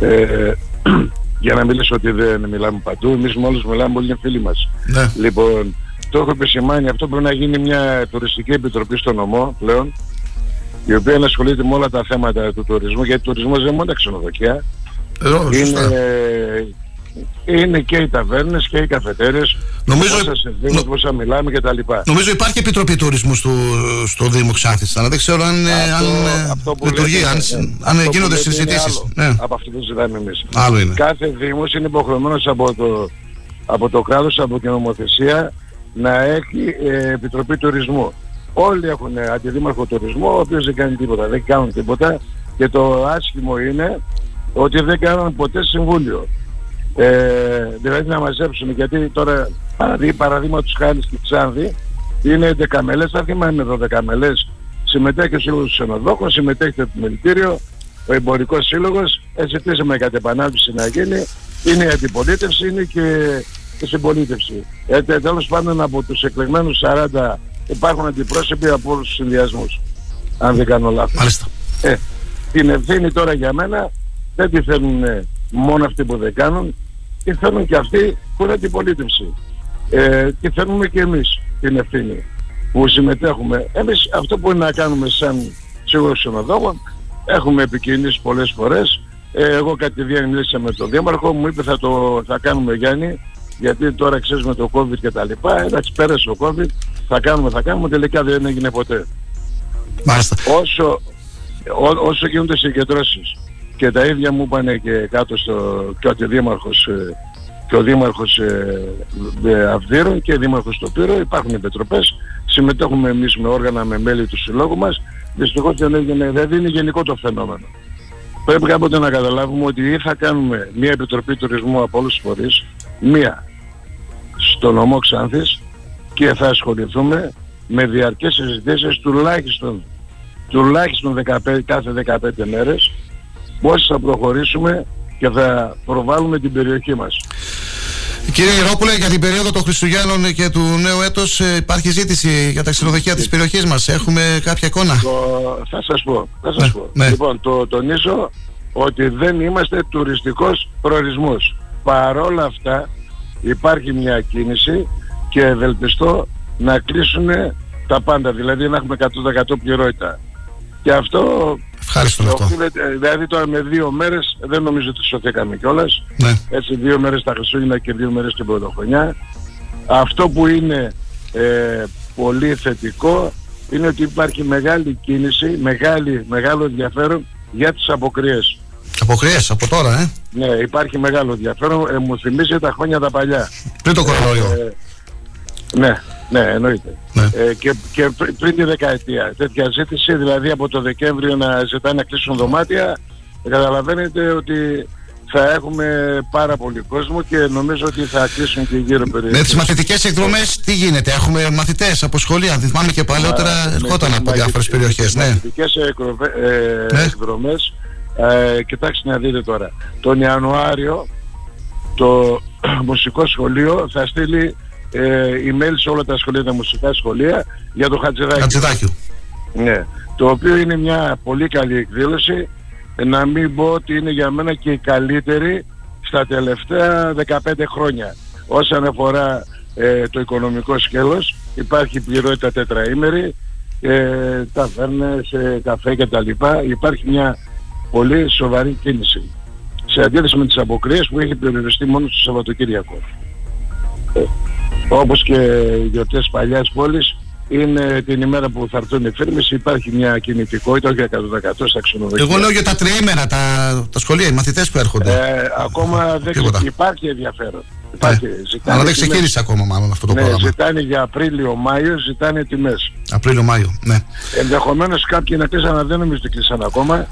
ε, για να μιλήσω ότι δεν μιλάμε παντού. Εμείς μόλις μιλάμε όλοι είναι φίλοι μας. Ναι. Λοιπόν, το έχω επισημάνει αυτό πρέπει να γίνει μια τουριστική επιτροπή στο νομό πλέον η οποία να ασχολείται με όλα τα θέματα του τουρισμού γιατί ο τουρισμός δεν είναι μόνο τα ξενοδοχεία Ε, σωστά. είναι, είναι και οι ταβέρνες και οι καφετέρες Νομίζω- πόσα συνδύματα, πόσα μιλάμε και τα λοιπά. Νομίζω υπάρχει επιτροπή τουρισμού στο, στο Δήμο Ξάνθης. Αλλά δεν ξέρω αν, ε, αν ε, Αυτό που λειτουργεί, λέτε, αν, ναι, ναι. αν Αυτό που γίνονται λέτε είναι συζητήσεις. άλλο Ναι. Από αυτό που ζητάμε εμείς. Άλλο είναι. Κάθε Δήμος είναι υποχρεωμένος από το, από το κράτος, από την νομοθεσία να έχει ε, επιτροπή τουρισμού. Όλοι έχουν αντιδήμαρχο τουρισμό, ο οποίος δεν κάνει τίποτα, δεν κάνουν τίποτα και το άσχημο είναι ότι δεν κάνουν ποτέ συμβούλιο. Ε, δηλαδή να μαζέψουν, γιατί τώρα παραδεί, παραδείγματος χάρη στη Ξάνθη είναι 11 μελές, θα θυμάμαι 12 μελές. Συμμετέχει ο Σύλλογος του Ξενοδόχων, συμμετέχει το Επιμελητήριο, ο Εμπορικός Σύλλογος, ζητήσαμε κατ' επανάληψη να γίνει, είναι η αντιπολίτευση, είναι και η συμπολίτευση. Ε, τε- τέλος πάντων από τους εκλεγμένους 40 υπάρχουν αντιπρόσωποι από όλους τους συνδυασμούς, αν δεν κάνω λάθος. Μάλιστα. Ε, την ευθύνη τώρα για μένα δεν τη θέλουν ε, μόνο αυτοί που δεν κάνουν, τη θέλουν και αυτοί που είναι αντιπολίτευση. Ε, τη θέλουμε και εμείς την ευθύνη που συμμετέχουμε. Εμείς αυτό που είναι να κάνουμε σαν σίγουρος ξενοδόχων έχουμε επικοινωνήσει πολλές φορές. Ε, εγώ κατηδίαν μίλησα με τον Δήμαρχο, μου είπε θα το θα κάνουμε Γιάννη γιατί τώρα ξέρεις με το COVID και τα λοιπά, εντάξει πέρασε ο COVID, θα κάνουμε, θα κάνουμε, τελικά δεν έγινε ποτέ. Μάλιστα. Όσο, ό, όσο γίνονται συγκεντρώσεις και τα ίδια μου είπαν και κάτω στο, και ο Δήμαρχος ε, και ο Δήμαρχος ε, ε, Αυδείρων και ο Δήμαρχος στο Πύρο. Υπάρχουν επιτροπές. Συμμετέχουμε εμείς με όργανα με μέλη του συλλόγου μας. Δυστυχώς δεν έγινε δηλαδή είναι γενικό το φαινόμενο. Πρέπει κάποτε να καταλάβουμε ότι ή θα κάνουμε μια επιτροπή τουρισμού από όλους τους φορείς μία στο νομό Ξάνθης και θα ασχοληθούμε με διαρκές συζητήσεις τουλάχιστον τουλάχιστον 15, κάθε 15 μέρες πώς θα προχωρήσουμε και θα προβάλλουμε την περιοχή μας. Κύριε Ρόπουλε, για την περίοδο των Χριστουγέννων και του νέου έτος ε, υπάρχει ζήτηση για τα ξενοδοχεία της περιοχής μας. Έχουμε κάποια εικόνα; Το, θα σας πω, θα σας πω. Λοιπόν, το τονίζω ότι δεν είμαστε τουριστικός προορισμός. Παρόλα αυτά υπάρχει μια κίνηση και ευελπιστώ να κλείσουν τα πάντα, δηλαδή να έχουμε 100% πληρότητα. Και αυτό Ευχαριστώ αυτό. οφείλεται- δηλαδή τώρα με δύο μέρες δεν νομίζω ότι σωθήκαμε κιόλας. Ναι. Έτσι δύο μέρες τα Χριστούγεννα και δύο μέρες την Πρωτοχρονιά. Αυτό που είναι ε, πολύ θετικό είναι ότι υπάρχει μεγάλη κίνηση, μεγάλη, μεγάλο ενδιαφέρον για τις αποκριές. Αποκριές από τώρα, ε; Ναι, υπάρχει μεγάλο ενδιαφέρον. Ε, μου θυμίζει τα χρόνια τα παλιά. Πριν το κορονοϊό. Ε, ναι, Ναι, εννοείται. Ε, και, και πρι- πριν τη δεκαετία τέτοια ζήτηση, δηλαδή από το Δεκέμβριο να ζητάνε να κλείσουν δωμάτια, καταλαβαίνετε ότι θα έχουμε πάρα πολύ κόσμο και νομίζω ότι θα κλείσουν και γύρω περιοχές. Με τις μαθητικές εκδρομές τι γίνεται, έχουμε μαθητές από σχολεία. Θυμάμαι και παλαιότερα ερχόταν από διάφορες περιοχές. Ναι. Μαθητικές εκροβε- ε, εκδρομές, ε, κοιτάξτε να δείτε τώρα. Τον Ιανουάριο το μουσικό σχολείο θα στείλει ε, email σε όλα τα σχολεία, τα μουσικά σχολεία για το Χατζηδάκι. Χατζηδάκιο. Ναι. Το οποίο είναι μια πολύ καλή εκδήλωση. Ε, Να μην πω ότι είναι για μένα και η καλύτερη στα τελευταία 15 χρόνια. Όσον αφορά ε, το οικονομικό σκέλος, υπάρχει πληρότητα τετραήμερη, ε, ταβέρνες, ε, καφέ κτλ. Υπάρχει μια πολύ σοβαρή κίνηση. Σε αντίθεση με τις αποκρίες που έχει περιοριστεί μόνο στο Σαββατοκύριακο. Ε, όπως και οι γιορτές παλιάς πόλης, είναι την ημέρα που θα έρθουν οι φίρμες, υπάρχει μια κινητικότητα, όχι 100% στα ξενοδοχεία. Εγώ λέω για τα τριήμερα, τα, τα σχολεία, οι μαθητές που έρχονται. Ε, ακόμα δεν Τίποτα. υπάρχει ενδιαφέρον. Υπάρχει, ζητάνε Αλλά δεν τιμές. ξεκίνησε ακόμα μάλλον αυτό το ναι, πρόγραμμα. ζητάνε για Απρίλιο-Μάιο, ζητάνε τιμές. Απρίλιο-Μάιο, ναι. Ενδεχομένως κάποιοι να κλείσαν, αλλά δεν νομίζω ότι κλείσαν ακόμα.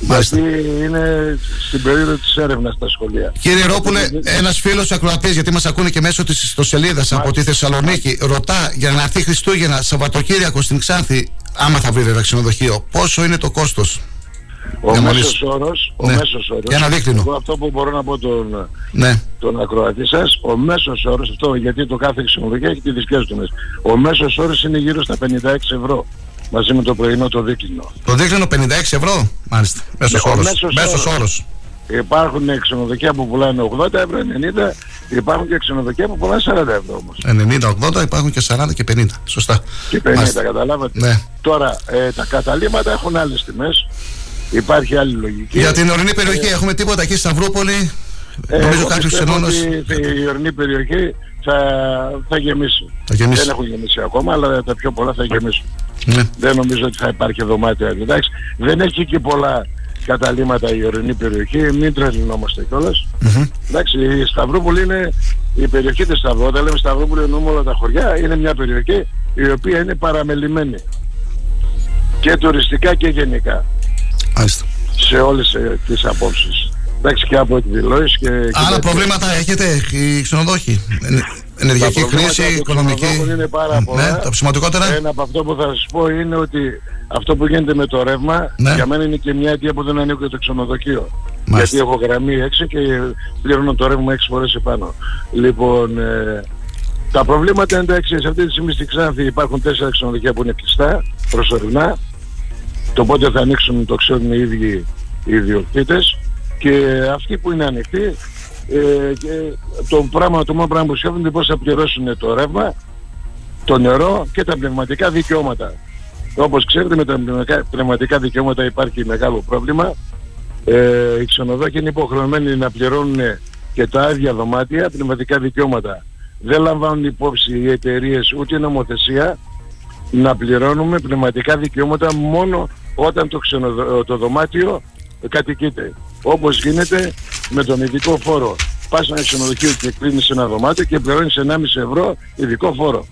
Γιατί είναι στην περίοδο της έρευνας στα σχολεία. Κύριε Ρόπουλε, ένας φίλος ακροατής, γιατί μας ακούνε και μέσω της ιστοσελίδας από τη Θεσσαλονίκη, ρωτά για να έρθει Χριστούγεννα Σαββατοκύριακο στην Ξάνθη, άμα θα βρει ένα ξενοδοχείο, πόσο είναι το κόστος. Ο μέσος όρος, ο Ναι. μέσος όρος, Για ένα δείκτυνο. εγώ αυτό που μπορώ να πω τον, Ναι. τον ακροατή σας, ο μέσος όρος, αυτό γιατί το κάθε ξενοδοχείο έχει τις δικές του τιμές. Ο μέσος όρος είναι γύρω στα 56 ευρώ, μαζί με το πρωινό το δίκτυνο. Το δίκτυο 56 ευρώ, μάλιστα. Μέσος Ναι, ο όρος. μέσος Μέσος όρος. όρος. Υπάρχουν ξενοδοχεία που πουλάνε 80 ευρώ, 90, υπάρχουν και ξενοδοχεία που πουλάνε 40 ευρώ όμως. 90-80 υπάρχουν και 40 και 50. Σωστά. Και 50, Μάλιστα. καταλάβατε. Ναι. Τώρα, ε, τα καταλήμματα έχουν άλλες τιμές, υπάρχει άλλη λογική. Για την ορεινή περιοχή έχουμε τίποτα εκεί στη Σταυρούπολη; Ε, Νομίζω εγώ κάποιος πιστεύω ξενώνο. ότι η ορεινή περιοχή θα, θα γεμίσει. Θα γεμίσεις. Δεν έχουν γεμίσει ακόμα, αλλά τα πιο πολλά θα γεμίσουν. Ναι. Δεν νομίζω ότι θα υπάρχει δωμάτια. Εντάξει, δεν έχει και πολλά καταλήμματα η ορεινή περιοχή, μην τρελνόμαστε κιόλας. Εντάξει, η Σταυρούπολη είναι η περιοχή της Σταυρού. Όταν λέμε Σταυρούπολη εννοούμε όλα τα χωριά, είναι μια περιοχή η οποία είναι παραμελημένη. Και τουριστικά και γενικά. Μάλιστα. Σε όλες ε, τις απόψεις. Εντάξει και από εκδηλώσεις και... και Άλλα τέτοια. προβλήματα έχετε οι ξενοδόχοι; Ενε- Ενεργειακή Τα προβλήματα κρίση, των οικονομική; ξενοδόχων Είναι πάρα πολλά. Ναι, τα σημαντικότερα. Ένα από αυτό που θα σας πω είναι ότι αυτό που γίνεται με το ρεύμα Ναι. για μένα είναι και μια αιτία που δεν ανήκω το ξενοδοχείο. Μάλιστα. Γιατί έχω γραμμή έξω και πληρώνω το ρεύμα έξι φορές επάνω. Λοιπόν, ε, τα προβλήματα είναι τα εξής. Αυτή τη στιγμή στη Ξάνθη υπάρχουν τέσσερα ξενοδοχεία που είναι κλειστά προσωρινά. Το πότε θα ανοίξουν το ξέρουν οι ίδιοι οι ιδιοκτήτες και αυτοί που είναι ανοιχτοί ε, και το, πράγμα, το μόνο πράγμα που σκέφτονται είναι πώς θα πληρώσουν το ρεύμα, το νερό και τα πνευματικά δικαιώματα. Όπως ξέρετε με τα πνευματικά- πνευματικά δικαιώματα υπάρχει μεγάλο πρόβλημα. Ε, οι ξενοδόχοι είναι υποχρεωμένοι να πληρώνουν και τα άδεια δωμάτια πνευματικά δικαιώματα. Δεν λαμβάνουν υπόψη οι εταιρείες ούτε η νομοθεσία να πληρώνουμε πνευματικά δικαιώματα μόνο όταν το, ξενοδο- το δωμάτιο κατοικείται. Όπως γίνεται με τον ειδικό φόρο. Πας σε ένα ξενοδοχείο και κλείνεις ένα δωμάτιο και πληρώνεις 1,5 ευρώ ειδικό φόρο.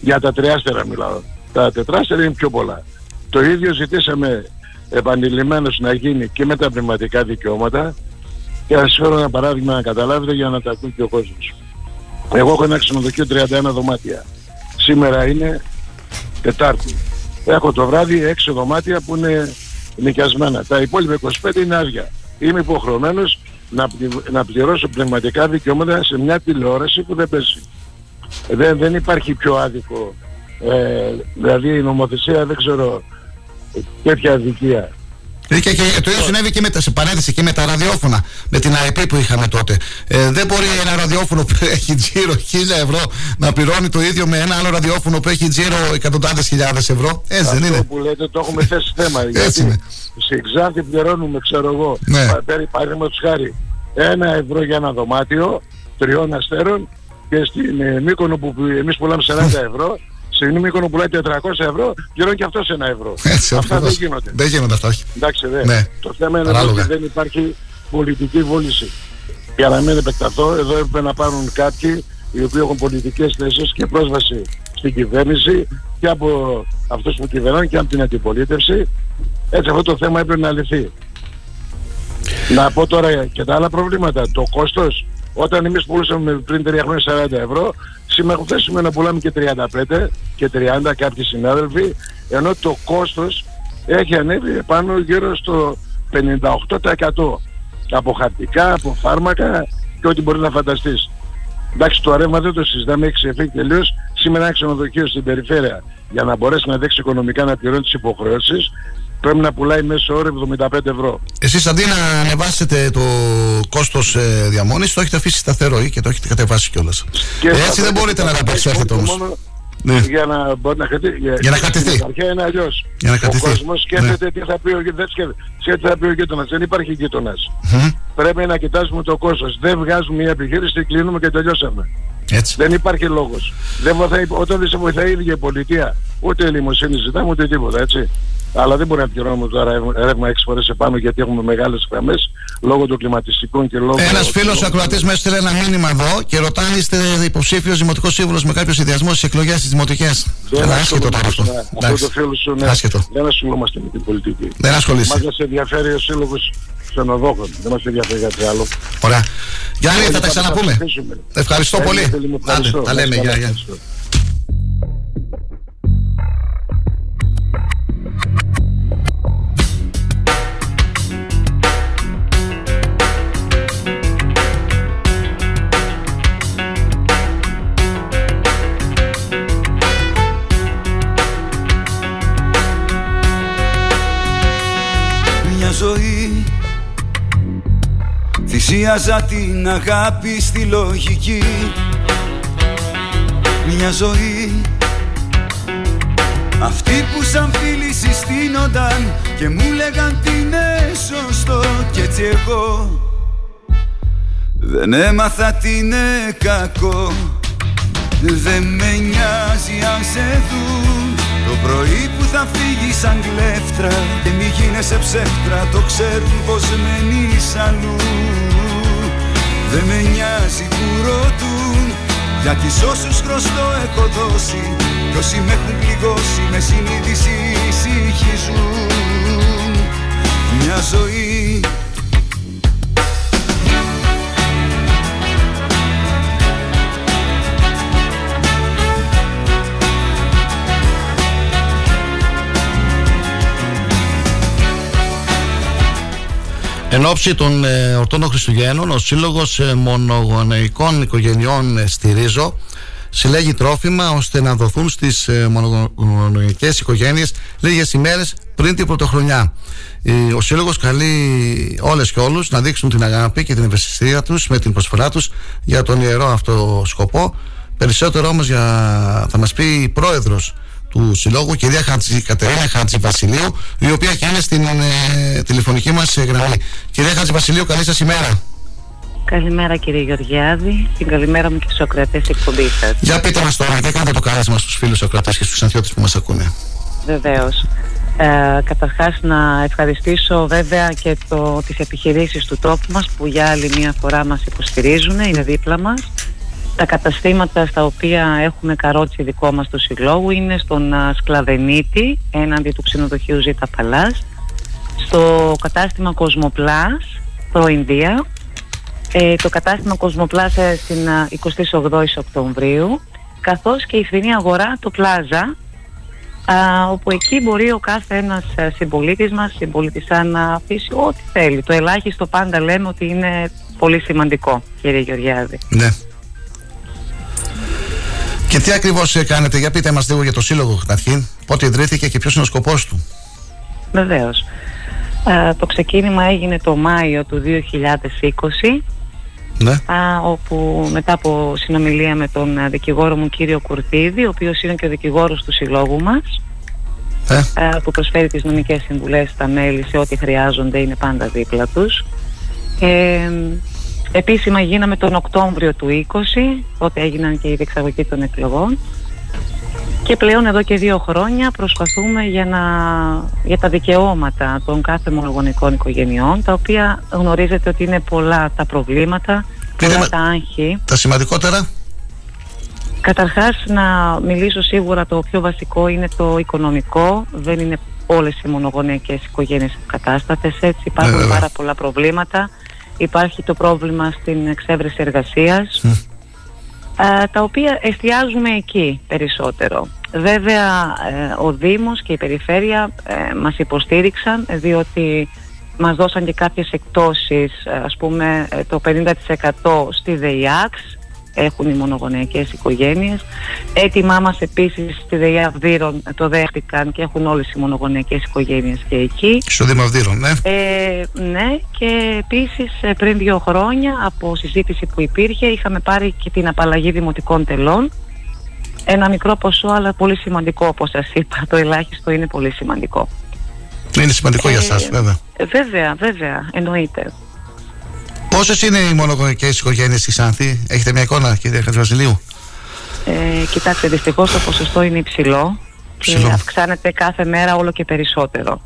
Για τα τριάστερα μιλάω. Τα τετράστερα είναι πιο πολλά. Το ίδιο ζητήσαμε επανειλημμένως να γίνει και με τα πνευματικά δικαιώματα και θα σας φέρω ένα παράδειγμα να καταλάβετε για να τα ακούει και ο κόσμος. Εγώ έχω ένα ξενοδοχείο 31 δωμάτια. Σήμερα είναι Τετάρτη. Έχω το βράδυ 6 δωμάτια που είναι νοικιασμένα. Τα υπόλοιπα 25 είναι άδεια. Είμαι υποχρεωμένος να, πλη- να πληρώσω πνευματικά δικαιώματα σε μια τηλεόραση που δεν πέσει. Δεν, δεν υπάρχει πιο άδικο. Ε, δηλαδή η νομοθεσία δεν ξέρω ε, τέτοια αδικία. Ε, Και, και το ίδιο συνέβη και με, τα- σε παρένθεση και με τα ραδιόφωνα, με την ΑΕΠ που είχαμε τότε. Ε, δεν μπορεί ένα ραδιόφωνο που έχει τζίρο 1000 ευρώ να πληρώνει το ίδιο με ένα άλλο ραδιόφωνο που έχει τζίρο εκατοντάδες χιλιάδες ευρώ. Έτσι δεν Αυτό είναι. που λέτε το έχουμε θέσει θέμα. Έτσι γιατί είναι. σε Ξάνθη πληρώνουμε, ξέρω εγώ, Ναι. πα- περί- παραδείγματος χάρη, ένα ευρώ για ένα δωμάτιο, τριών αστέρων και στην ε, Μύκονο που που εμείς πουλάμε 40 ευρώ, στην Μύκονο πουλάει 400 ευρώ, πληρώνει και αυτός ένα ευρώ. Έτσι, Αυτά ακριβώς. δεν γίνονται. Δεν γίνονται αυτά, όχι. Εντάξει, δε. Ναι. Το θέμα είναι Παράλογα. ότι δεν υπάρχει πολιτική βούληση. Για να μην επεκταθώ, εδώ έπρεπε να πάρουν κάποιοι οι οποίοι έχουν πολιτικές θέσεις και πρόσβαση στην κυβέρνηση και από αυτούς που κυβερνάνε και από την αντιπολίτευση. Έτσι αυτό το θέμα έπρεπε να λυθεί. Να πω τώρα και τα άλλα προβλήματα. Το κόστος, όταν εμείς πουλούσαμε πριν 3 χρόνια 40 ευρώ, σήμερα έχουμε να πουλάμε και 35 και 30 κάποιοι συνάδελφοι, ενώ το κόστος έχει ανέβει πάνω γύρω στο 58% από χαρτικά, από φάρμακα και ό,τι μπορεί να φανταστείς. Εντάξει, το ρεύμα δεν το συζητάμε, έχει ξεφύγει τελείως. Σήμερα ένα ξενοδοχείο στην περιφέρεια για να μπορέσει να δέξει οικονομικά να πληρώνει τις υποχρεώσεις πρέπει να πουλάει μέσω όρο 75 ευρώ. Εσείς αντί να ανεβάσετε το κόστος ε, διαμόνηση, το έχετε αφήσει σταθερό ή και το έχετε κατεβάσει κιόλας. Έτσι δεν μπορείτε να ανταπεξέλθετε όμως. Ναι. Για να μπορεί να χατηθεί. Για, για να χατηθεί. αρχαία είναι αλλιώς. Ο κόσμος σκέφτεται ναι. τι θα πει ο γείτονα. Σκέφτεται θα πει ο γείτονα. Δεν υπάρχει γείτονα. Mm. Πρέπει να κοιτάζουμε το κόστος. Δεν βγάζουμε μια επιχείρηση, κλείνουμε και τελειώσαμε. Έτσι. Δεν υπάρχει λόγος. Όταν δεν σε βοηθάει η ίδια η πολιτεία, ούτε η λιμοσύνη ζητάμε ούτε τίποτα. Έτσι. Αλλά δεν μπορεί να πληρώνουμε τώρα ρεύμα 6 φορές επάνω γιατί έχουμε μεγάλες γραμμές λόγω των κλιματιστικών και λόγω. Ένας φίλος ακροατής με έστειλε ένα μήνυμα εδώ και ρωτάει, είστε υποψήφιος δημοτικός σύμβουλος με κάποιο συνδυασμό στις εκλογές της δημοτικές; Δεν άσχετο τώρα αυτό. Αυτό το φίλος σου ναι. Άσχετο. Δεν ασχολούμαστε με την πολιτική. Δεν ασχολείσαι. Μα ενδιαφέρει ο σύλλογος ξενοδόχων. Δεν μας ενδιαφέρει κάτι άλλο. Ωραία. Γιάννη, θα τα ξαναπούμε. Ευχαριστώ πολύ. Τα λέμε. Γεια, Θυσίαζα την αγάπη στη λογική Μια ζωή. Αυτοί που σαν φίλοι συστήνονταν Και μου λέγαν τι είναι σωστό Κι έτσι εγώ Δεν έμαθα τι είναι κακό. Δεν με νοιάζει αν σε δουν. Το πρωί που θα φύγει σαν κλέφτρα Και μη γίνεσαι ψεύτρα Το ξέρουν πως μένεις αλλού. Δεν με νοιάζει που ρωτούν Γιατί σ' όσους χρωστό έχω δώσει Κι όσοι με έχουν πληγώσει με συνείδηση ησυχίζουν. Μια ζωή Εν ώψη των ε, ορτών των Χριστουγέννων, ο Σύλλογος ε, Μονογονεϊκών Οικογενειών ε, Στηρίζω συλλέγει τρόφιμα ώστε να δοθούν στις ε, μονογονεϊκές οικογένειες λίγες ημέρες πριν την πρωτοχρονιά. Ε, ο Σύλλογος καλεί όλες και όλους να δείξουν την αγάπη και την ευαισθησία τους με την προσφορά τους για τον ιερό αυτό σκοπό. Περισσότερο όμως θα μας πει η πρόεδρος του Συλλόγου, κυρία Χατζη, Κατερίνα Χατζη Βασιλείου, η οποία και είναι στην ε, τηλεφωνική μας γραμμή. Κυρία Χατζη Βασιλείου, καλή σας ημέρα. Καλημέρα κύριε Γεωργιάδη, την καλημέρα μου και στους ακροατές εκπομπής σας. Για πείτε μας τώρα και κάντε το κάλεσμα στους φίλους ακροατές και στους ανθιώτες που μας ακούνε; Βεβαίως. Ε, καταρχάς να ευχαριστήσω βέβαια και το, τις επιχειρήσεις του τόπου μας που για άλλη μια φορά μας υποστηρίζουν, είναι δίπλα μας τα καταστήματα στα οποία έχουμε καρότσι δικό μας του συλλόγου είναι στον Σκλαβενίτη, έναντι του ξενοδοχείου Ζήτα Παλάς, στο κατάστημα Κοσμοπλάς, προϊνδία, ε, το κατάστημα Κοσμοπλάς ε, στην 28 Οκτωβρίου, καθώς και η φθηνή αγορά, το Πλάζα, α, όπου εκεί μπορεί ο κάθε ένας ε, συμπολίτης μας, συμπολίτησα να αφήσει ό,τι θέλει. Το ελάχιστο πάντα λέμε ότι είναι πολύ σημαντικό, κύριε Γεωργιάδη. Ναι. Και τι ακριβώς κάνετε, για πείτε μας λίγο για το Σύλλογο καταρχήν, πότε ιδρύθηκε και ποιος είναι ο σκοπός του; Βεβαίως. το ξεκίνημα έγινε το Μάιο του 2020 ναι. α, όπου μετά από συνομιλία με τον δικηγόρο μου κύριο Κουρτίδη ο οποίος είναι και ο δικηγόρος του συλλόγου μας ε. που προσφέρει τις νομικές συμβουλές στα μέλη σε ό,τι χρειάζονται είναι πάντα δίπλα τους ε, Επίσημα γίναμε τον Οκτώβριο του 20, τότε έγιναν και η διεξαγωγή των εκλογών. Και πλέον εδώ και δύο χρόνια προσπαθούμε για, να, για τα δικαιώματα των κάθε μονογονικών οικογενειών, τα οποία γνωρίζετε ότι είναι πολλά τα προβλήματα, πολλά τα άγχη. Τα σημαντικότερα; Καταρχάς να μιλήσω σίγουρα το πιο βασικό είναι το οικονομικό. Δεν είναι όλες οι μονογονεϊκές οικογένειες κατάστατες έτσι. Υπάρχουν βέβαια. πάρα πολλά προβλήματα. Υπάρχει το πρόβλημα στην εξέβρεση εργασίας. ε, τα οποία εστιάζουμε εκεί περισσότερο. Βέβαια ε, ο Δήμος και η Περιφέρεια ε, μας υποστήριξαν διότι μας δώσαν και κάποιες εκτόσεις, ε, ας πούμε ε, το 50% στη ΔΕΙΑΞ, έχουν οι μονογονεϊκές οικογένειες. Έτοιμά μας επίσης στη ΔΕΙΑ Βύρων ε, το δέχτηκαν και έχουν όλες οι μονογονεϊκές οικογένειες και εκεί. Στο Δήμα Αυδείρων, ναι. Ε, ναι και επίσης ε, πριν δύο χρόνια από συζήτηση που υπήρχε είχαμε πάρει και την απαλλαγή δημοτικών τελών ένα μικρό ποσό αλλά πολύ σημαντικό όπως σας είπα το ελάχιστο είναι πολύ σημαντικό Είναι σημαντικό για Ε, εσάς, βέβαια. Ε, βέβαια βέβαια εννοείται Πόσες είναι οι μονογονικές οικογένειες στη Ξάνθη, έχετε μια εικόνα κύριε Χατζηβασιλείου. ε, κοιτάξτε δυστυχώς το ποσοστό είναι υψηλό και Υψηλό. αυξάνεται κάθε μέρα όλο και περισσότερο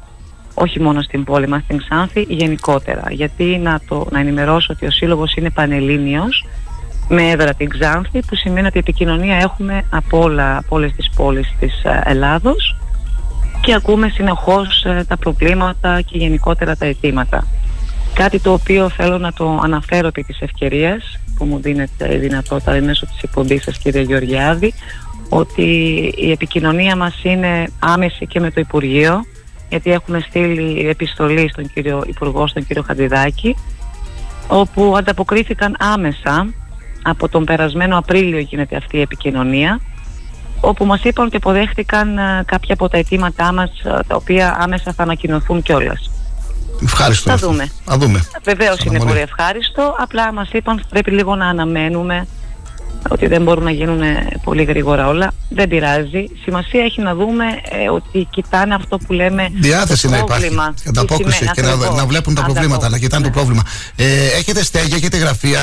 όχι μόνο στην πόλη μας στην Ξάνθη γενικότερα γιατί να, το, να ενημερώσω ότι ο σύλλογος είναι πανελλήνιος με έδρα την Ξάνθη που σημαίνει ότι επικοινωνία έχουμε από, όλα, από όλες τις πόλεις της ε, Ελλάδος και ακούμε συνεχώς ε, τα προβλήματα και γενικότερα τα αιτήματα. Κάτι το οποίο θέλω να το αναφέρω επί της ευκαιρίας που μου δίνεται η δυνατότητα μέσω της εκπομπής σας κύριε Γεωργιάδη ότι η επικοινωνία μας είναι άμεση και με το Υπουργείο γιατί έχουμε στείλει επιστολή στον κύριο Υπουργό, στον κύριο Χαντιδάκη όπου ανταποκρίθηκαν άμεσα από τον περασμένο Απρίλιο γίνεται αυτή η επικοινωνία όπου μας είπαν και αποδέχτηκαν ε, κάποια από τα αιτήματά μας ε, τα οποία άμεσα θα ανακοινωθούν κιόλας. Ευχάριστο. Θα αυτό. δούμε. Θα δούμε. Βεβαίως είναι Αναμονή. πολύ ευχάριστο. Απλά μας είπαν πρέπει λίγο να αναμένουμε ότι δεν μπορούν να γίνουν ε, πολύ γρήγορα όλα. Δεν πειράζει. Σημασία έχει να δούμε ε, ότι κοιτάνε αυτό που λέμε. Διάθεση το να υπάρχει. πρόβλημα. Ανταπόκριση Τι σημαίνει, και να, ακριβώς. να βλέπουν τα προβλήματα, να κοιτάνε το πρόβλημα. Ε, έχετε στέγη, έχετε γραφεία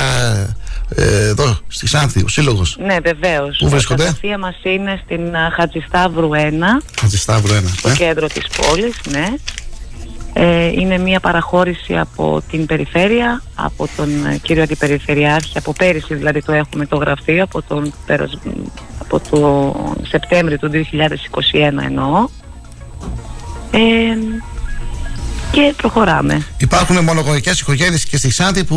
ε, εδώ στη Ξάνθη, ο Σύλλογος; Ναι, βεβαίως. Πού βρίσκονται; Τα γραφεία μας είναι στην α, Χατζησταύρου 1, Χατζησταύρου 1. στο κέντρο της πόλης, ναι. Ε, είναι μια παραχώρηση από την περιφέρεια, από τον ε, κύριο Αντιπεριφερειάρχη, από πέρυσι δηλαδή το έχουμε το γραφείο, από τον, περασ- από το Σεπτέμβριο του 2021 εννοώ. Ε, και προχωράμε. Υπάρχουν μονογονικέ οικογένειες και στη Ξάνθη που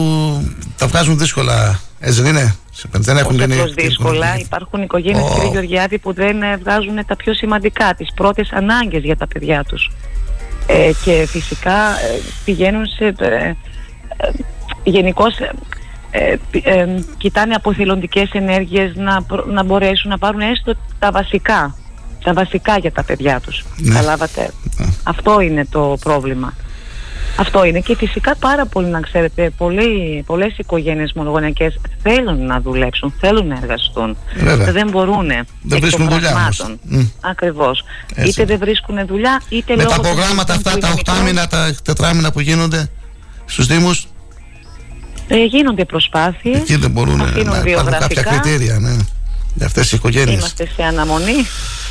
τα βγάζουν δύσκολα. Έτσι δεν είναι; Δεν έχουν Όχι γίνει. απλώς δύσκολα. Υπάρχουν οικογένειες, Ω. κύριε Γεωργιάδη, που δεν ε, βγάζουν τα πιο σημαντικά, τις πρώτες ανάγκες για τα παιδιά τους. Ε, και φυσικά ε, πηγαίνουν σε... Ε, ε, Γενικώς ε, πι- ε, κοιτάνε αποθελοντικές ενέργειες να, προ- να μπορέσουν να πάρουν έστω τα βασικά. Τα βασικά για τα παιδιά τους. Ναι. Καταλάβατε. Αυτό είναι το πρόβλημα. Αυτό είναι και φυσικά πάρα πολύ να ξέρετε πολλοί, πολλές οικογένειες μονογονεϊκές θέλουν να δουλέψουν, θέλουν να εργαστούν Βέβαια. δεν μπορούν Δεν βρίσκουν δουλειά όμως. Μμ. Ακριβώς. Έτσι. Είτε δεν βρίσκουν δουλειά είτε Με λόγω τα του προγράμματα αυτά, τα κοινωνικού- οχτάμινα, τα τετράμινα που γίνονται στους Δήμους, ε, γίνονται προσπάθειες εκεί δεν μπορούν να αφήνουν υπάρχουν κάποια βιογραφικά. κριτήρια ναι, για αυτές τι οικογένειες. Είμαστε σε αναμονή.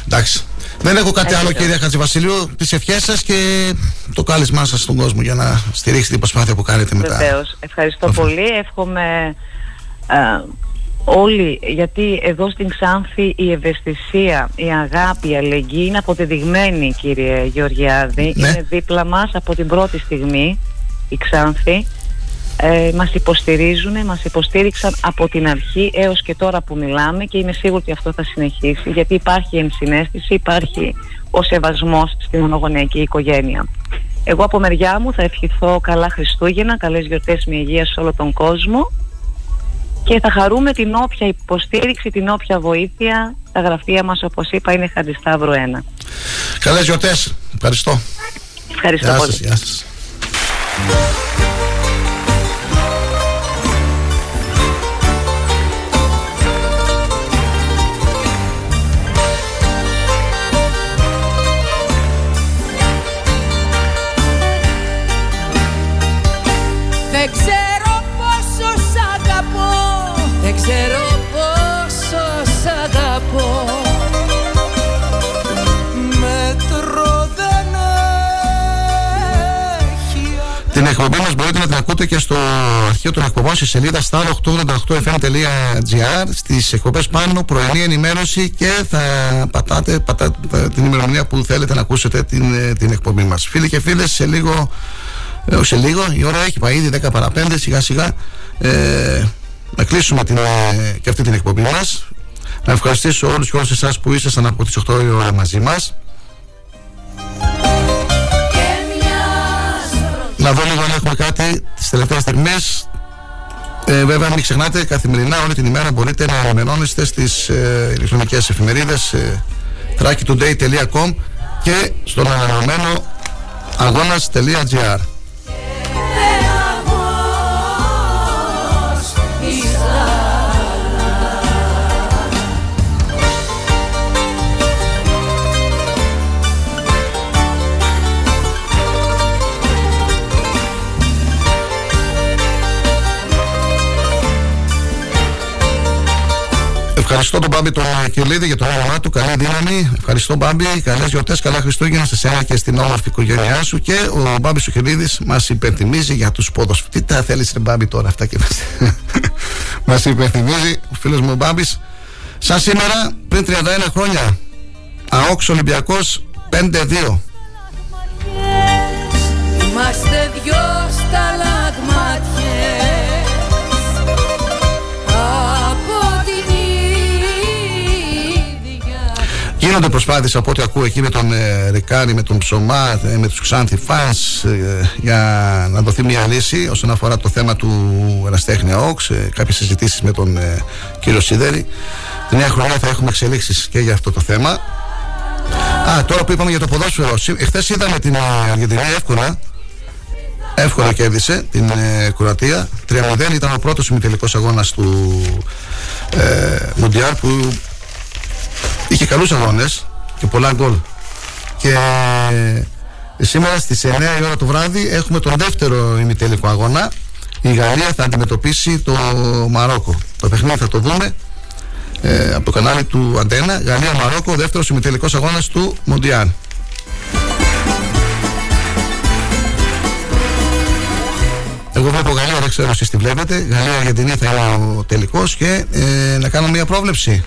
Εντάξει. Δεν έχω κάτι άλλο, Ευχαριστώ. κύριε Χατζηβασιλείου. Τις ευχές σας και το κάλεσμά σας στον κόσμο για να στηρίξετε την προσπάθεια που κάνετε μετά. Βεβαίως. Ευχαριστώ πολύ. Εύχομαι ε, όλοι, γιατί εδώ στην Ξάνθη η ευαισθησία, η αγάπη, η αλληλεγγύη είναι αποδεδειγμένη κύριε Γεωργιάδη. Ναι. Είναι δίπλα μας από την πρώτη στιγμή η Ξάνθη. Ε, μας υποστηρίζουν, μας υποστήριξαν από την αρχή έως και τώρα που μιλάμε και είμαι σίγουρη ότι αυτό θα συνεχίσει γιατί υπάρχει ενσυναίσθηση, υπάρχει ο σεβασμός στη μονογονεϊκή οικογένεια. Εγώ από μεριά μου θα ευχηθώ καλά Χριστούγεννα, καλές γιορτές με υγεία σε όλο τον κόσμο και θα χαρούμε την όποια υποστήριξη, την όποια βοήθεια. Τα γραφεία μας όπως είπα είναι Χαντισταύρου 1. Καλές γιορτές. Ευχαριστώ. Ευχαριστώ Γεια πολύ. σας, γεια σας. Ακούτε και στο αρχείο των εκπομπών στη σελίδα star888fm.gr στις εκπομπές πάνω πρωινή ενημέρωση και θα πατάτε, πατάτε την ημερομηνία που θέλετε να ακούσετε την, ε, την εκπομπή μας. Φίλοι και φίλες, σε λίγο, ε, σε λίγο η ώρα έχει πάει ήδη 10 παρα 5 σιγά σιγά ε, να κλείσουμε την, ε, και αυτή την εκπομπή μας. Να ευχαριστήσω όλους και όλους εσάς που ήσασταν από τις 8 η ώρα μαζί μας. Να δω λίγο αν έχουμε κάτι τις τελευταίες στιγμές. Ε, βέβαια μην ξεχνάτε καθημερινά όλη την ημέρα μπορείτε να ενημερώνεστε στις ε, ηλεκτρονικές εφημερίδες ε, trackytoday.com και στον ανανεωμένο αγώνας.gr Ευχαριστώ τον Μπάμπη τον Κελίδη για το όραμά του. Καλή δύναμη. Ευχαριστώ Μπάμπη. Καλές γιορτές, καλά Χριστούγεννα σε εσένα και στην όμορφη οικογένειά σου. Και ο Μπάμπης ο Κελίδης μας υπενθυμίζει για τους ποδοσφαίρου. Τι τα θέλεις, Ρε Μπάμπη τώρα αυτά και μα υπενθυμίζει ο φίλος μου ο Μπάμπης. Σαν σήμερα πριν 31 χρόνια. Αόξ Ολυμπιακός 5-2. Είμαστε δυο σταλαγμάτιες Γίνονται προσπάθειες από ό,τι ακούω εκεί με τον ε, Ρικάρη, με τον Ψωμά, ε, με τους Ξάνθη Φans ε, για να δοθεί μια λύση όσον αφορά το θέμα του Εραστέχνη ΑΟΚΣ, ε, κάποιες συζητήσεις με τον ε, κύριο Σίδερη. Την νέα χρονιά θα έχουμε εξελίξεις και για αυτό το θέμα. Α, τώρα που είπαμε για το ποδόσφαιρο, εχθές είδαμε την Αργεντινή εύκολα. Εύκολα κέρδισε την ε, Κροατία. 3-0 ήταν ο πρώτος ημιτελικός αγώνας του ε, Μουντιάλ που είχε καλούς αγώνες και πολλά γκολ. Και σήμερα στις 9 η ώρα το βράδυ έχουμε τον δεύτερο ημιτελικό αγώνα. Η Γαλλία θα αντιμετωπίσει το Μαρόκο. Το παιχνίδι θα το δούμε ε, από το κανάλι του Αντένα. Γαλλία-Μαρόκο, δεύτερος ημιτελικός αγώνας του Μοντιάν Εγώ βλέπω Γαλλία, δεν ξέρω εσείς τι βλέπετε. Γαλλία-Αργεντινή θα είναι ο τελικός και ε, να κάνω μια πρόβλεψη.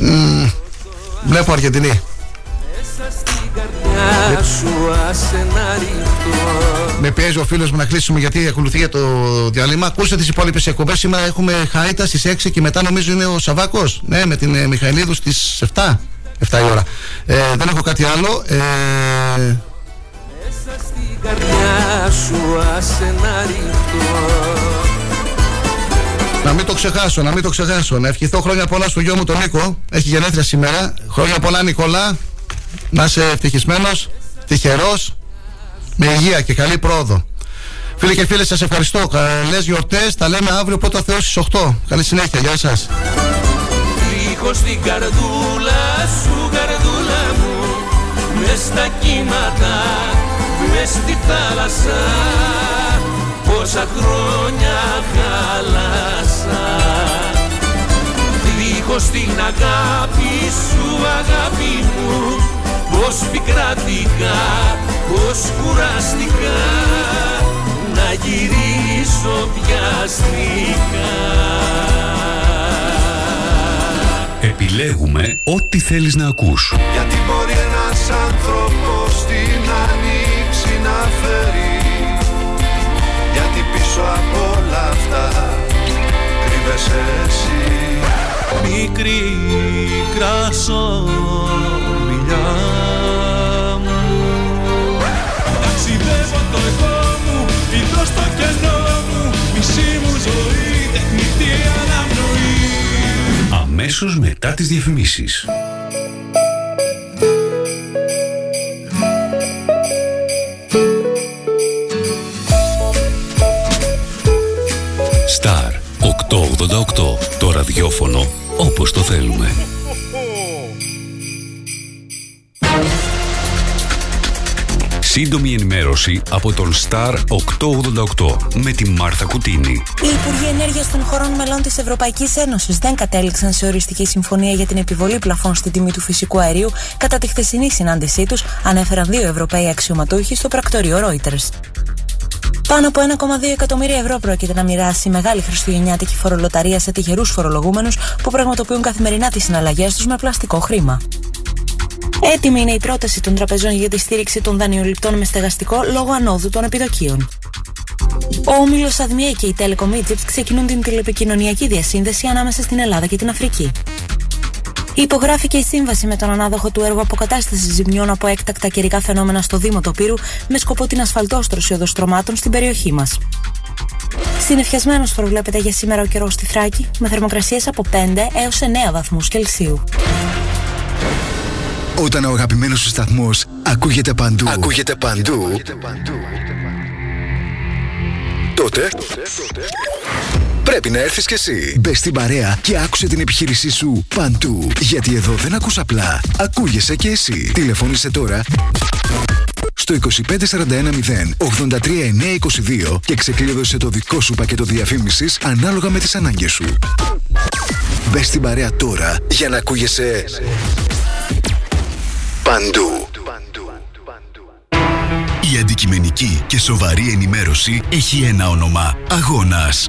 Μ, βλέπω Αργεντινή. Με πιέζει ο φίλος μου να κλείσουμε γιατί ακολουθεί για το διάλειμμα. Ακούστε τις υπόλοιπες εκπομπές. Σήμερα έχουμε Χάιτα στις 6 και μετά νομίζω είναι ο Σαβάκο. Ναι, με την ε, Μιχαηλίδου στις 7. 7 η ώρα. Ε, δεν έχω κάτι άλλο. Ε, Μέσα στην καρδιά σου άσε να να μην το ξεχάσω, να μην το ξεχάσω. Να ευχηθώ χρόνια πολλά στο γιο μου τον Νίκο. Έχει γενέθλια σήμερα. Χρόνια πολλά, Νικόλα. Να είσαι ευτυχισμένος, τυχερός, με υγεία και καλή πρόοδο. Φίλοι και φίλες, σας ευχαριστώ. Καλές γιορτές. Τα λέμε αύριο πρώτα Θεός στις 8. Καλή συνέχεια. Γεια σας. Έχω στην καρδούλα σου, καρδούλα μου, μες στα κύματα, μες στη θάλασσα. Πόσα χρόνια χάλασα Δίχως την αγάπη σου αγάπη μου Πώς πικράτηκα, πώς κουράστηκα Να γυρίσω πιαστικά Επιλέγουμε ό,τι θέλεις να ακούς. Γιατί μπορεί ένας άνθρωπος την ανοίξει να φέρει πίσω από όλα αυτά κρύβεσαι εσύ. Μικρή κράσο μιλιά μου. Ταξιδεύω το εγώ μου, πηδώ στο κενό μου. Μισή μου ζωή, τεχνητή αναπνοή Αμέσως μετά τις διαφημίσεις Το ραδιόφωνο όπως το θέλουμε. Σύντομη ενημέρωση από τον Star 888 με τη Μάρθα Κουτίνη. Οι Υπουργοί Ενέργειας των χωρών μελών της Ευρωπαϊκής Ένωσης δεν κατέληξαν σε οριστική συμφωνία για την επιβολή πλαφών στην τιμή του φυσικού αερίου κατά τη χθεσινή συνάντησή τους, ανέφεραν δύο Ευρωπαίοι αξιωματούχοι στο πρακτόριο Reuters. Πάνω από 1,2 εκατομμύρια ευρώ πρόκειται να μοιράσει η μεγάλη χριστουγεννιάτικη φορολοταρία σε τυχερούς φορολογούμενους που πραγματοποιούν καθημερινά τις συναλλαγές τους με πλαστικό χρήμα. Έτοιμη είναι η πρόταση των τραπεζών για τη στήριξη των δανειοληπτών με στεγαστικό λόγω ανόδου των επιτοκίων. Ο όμιλος Αδμιέ και η Telecom Egypt ξεκινούν την τηλεπικοινωνιακή διασύνδεση ανάμεσα στην Ελλάδα και την Αφρική. Υπογράφηκε η σύμβαση με τον ανάδοχο του έργου αποκατάστασης ζημιών από έκτακτα καιρικά φαινόμενα στο Δήμο Τοπύρου με σκοπό την ασφαλτόστρωση οδοστρωμάτων στην περιοχή μας. Συνεφιασμένος προβλέπεται για σήμερα ο καιρός στη Θράκη, με θερμοκρασίες από 5 έως 9 βαθμούς Κελσίου. Όταν ο αγαπημένος σου σταθμός ακούγεται παντού, ακούγεται παντού, τότε πρέπει να έρθεις κι εσύ. Μπες στην παρέα και άκουσε την επιχείρησή σου παντού. Γιατί εδώ δεν ακούς απλά, ακούγεσαι κι εσύ. Τηλεφώνησε τώρα στο 25410 83922 και ξεκλείδωσε το δικό σου πακέτο διαφήμισης ανάλογα με τις ανάγκες σου. Μπες στην παρέα τώρα για να ακούγεσαι παντού. Η αντικειμενική και σοβαρή ενημέρωση έχει ένα όνομα. Αγώνας.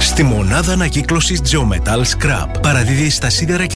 Στη μονάδα ανακύκλωσης Geometal Scrap παραδίδει στα σίδερα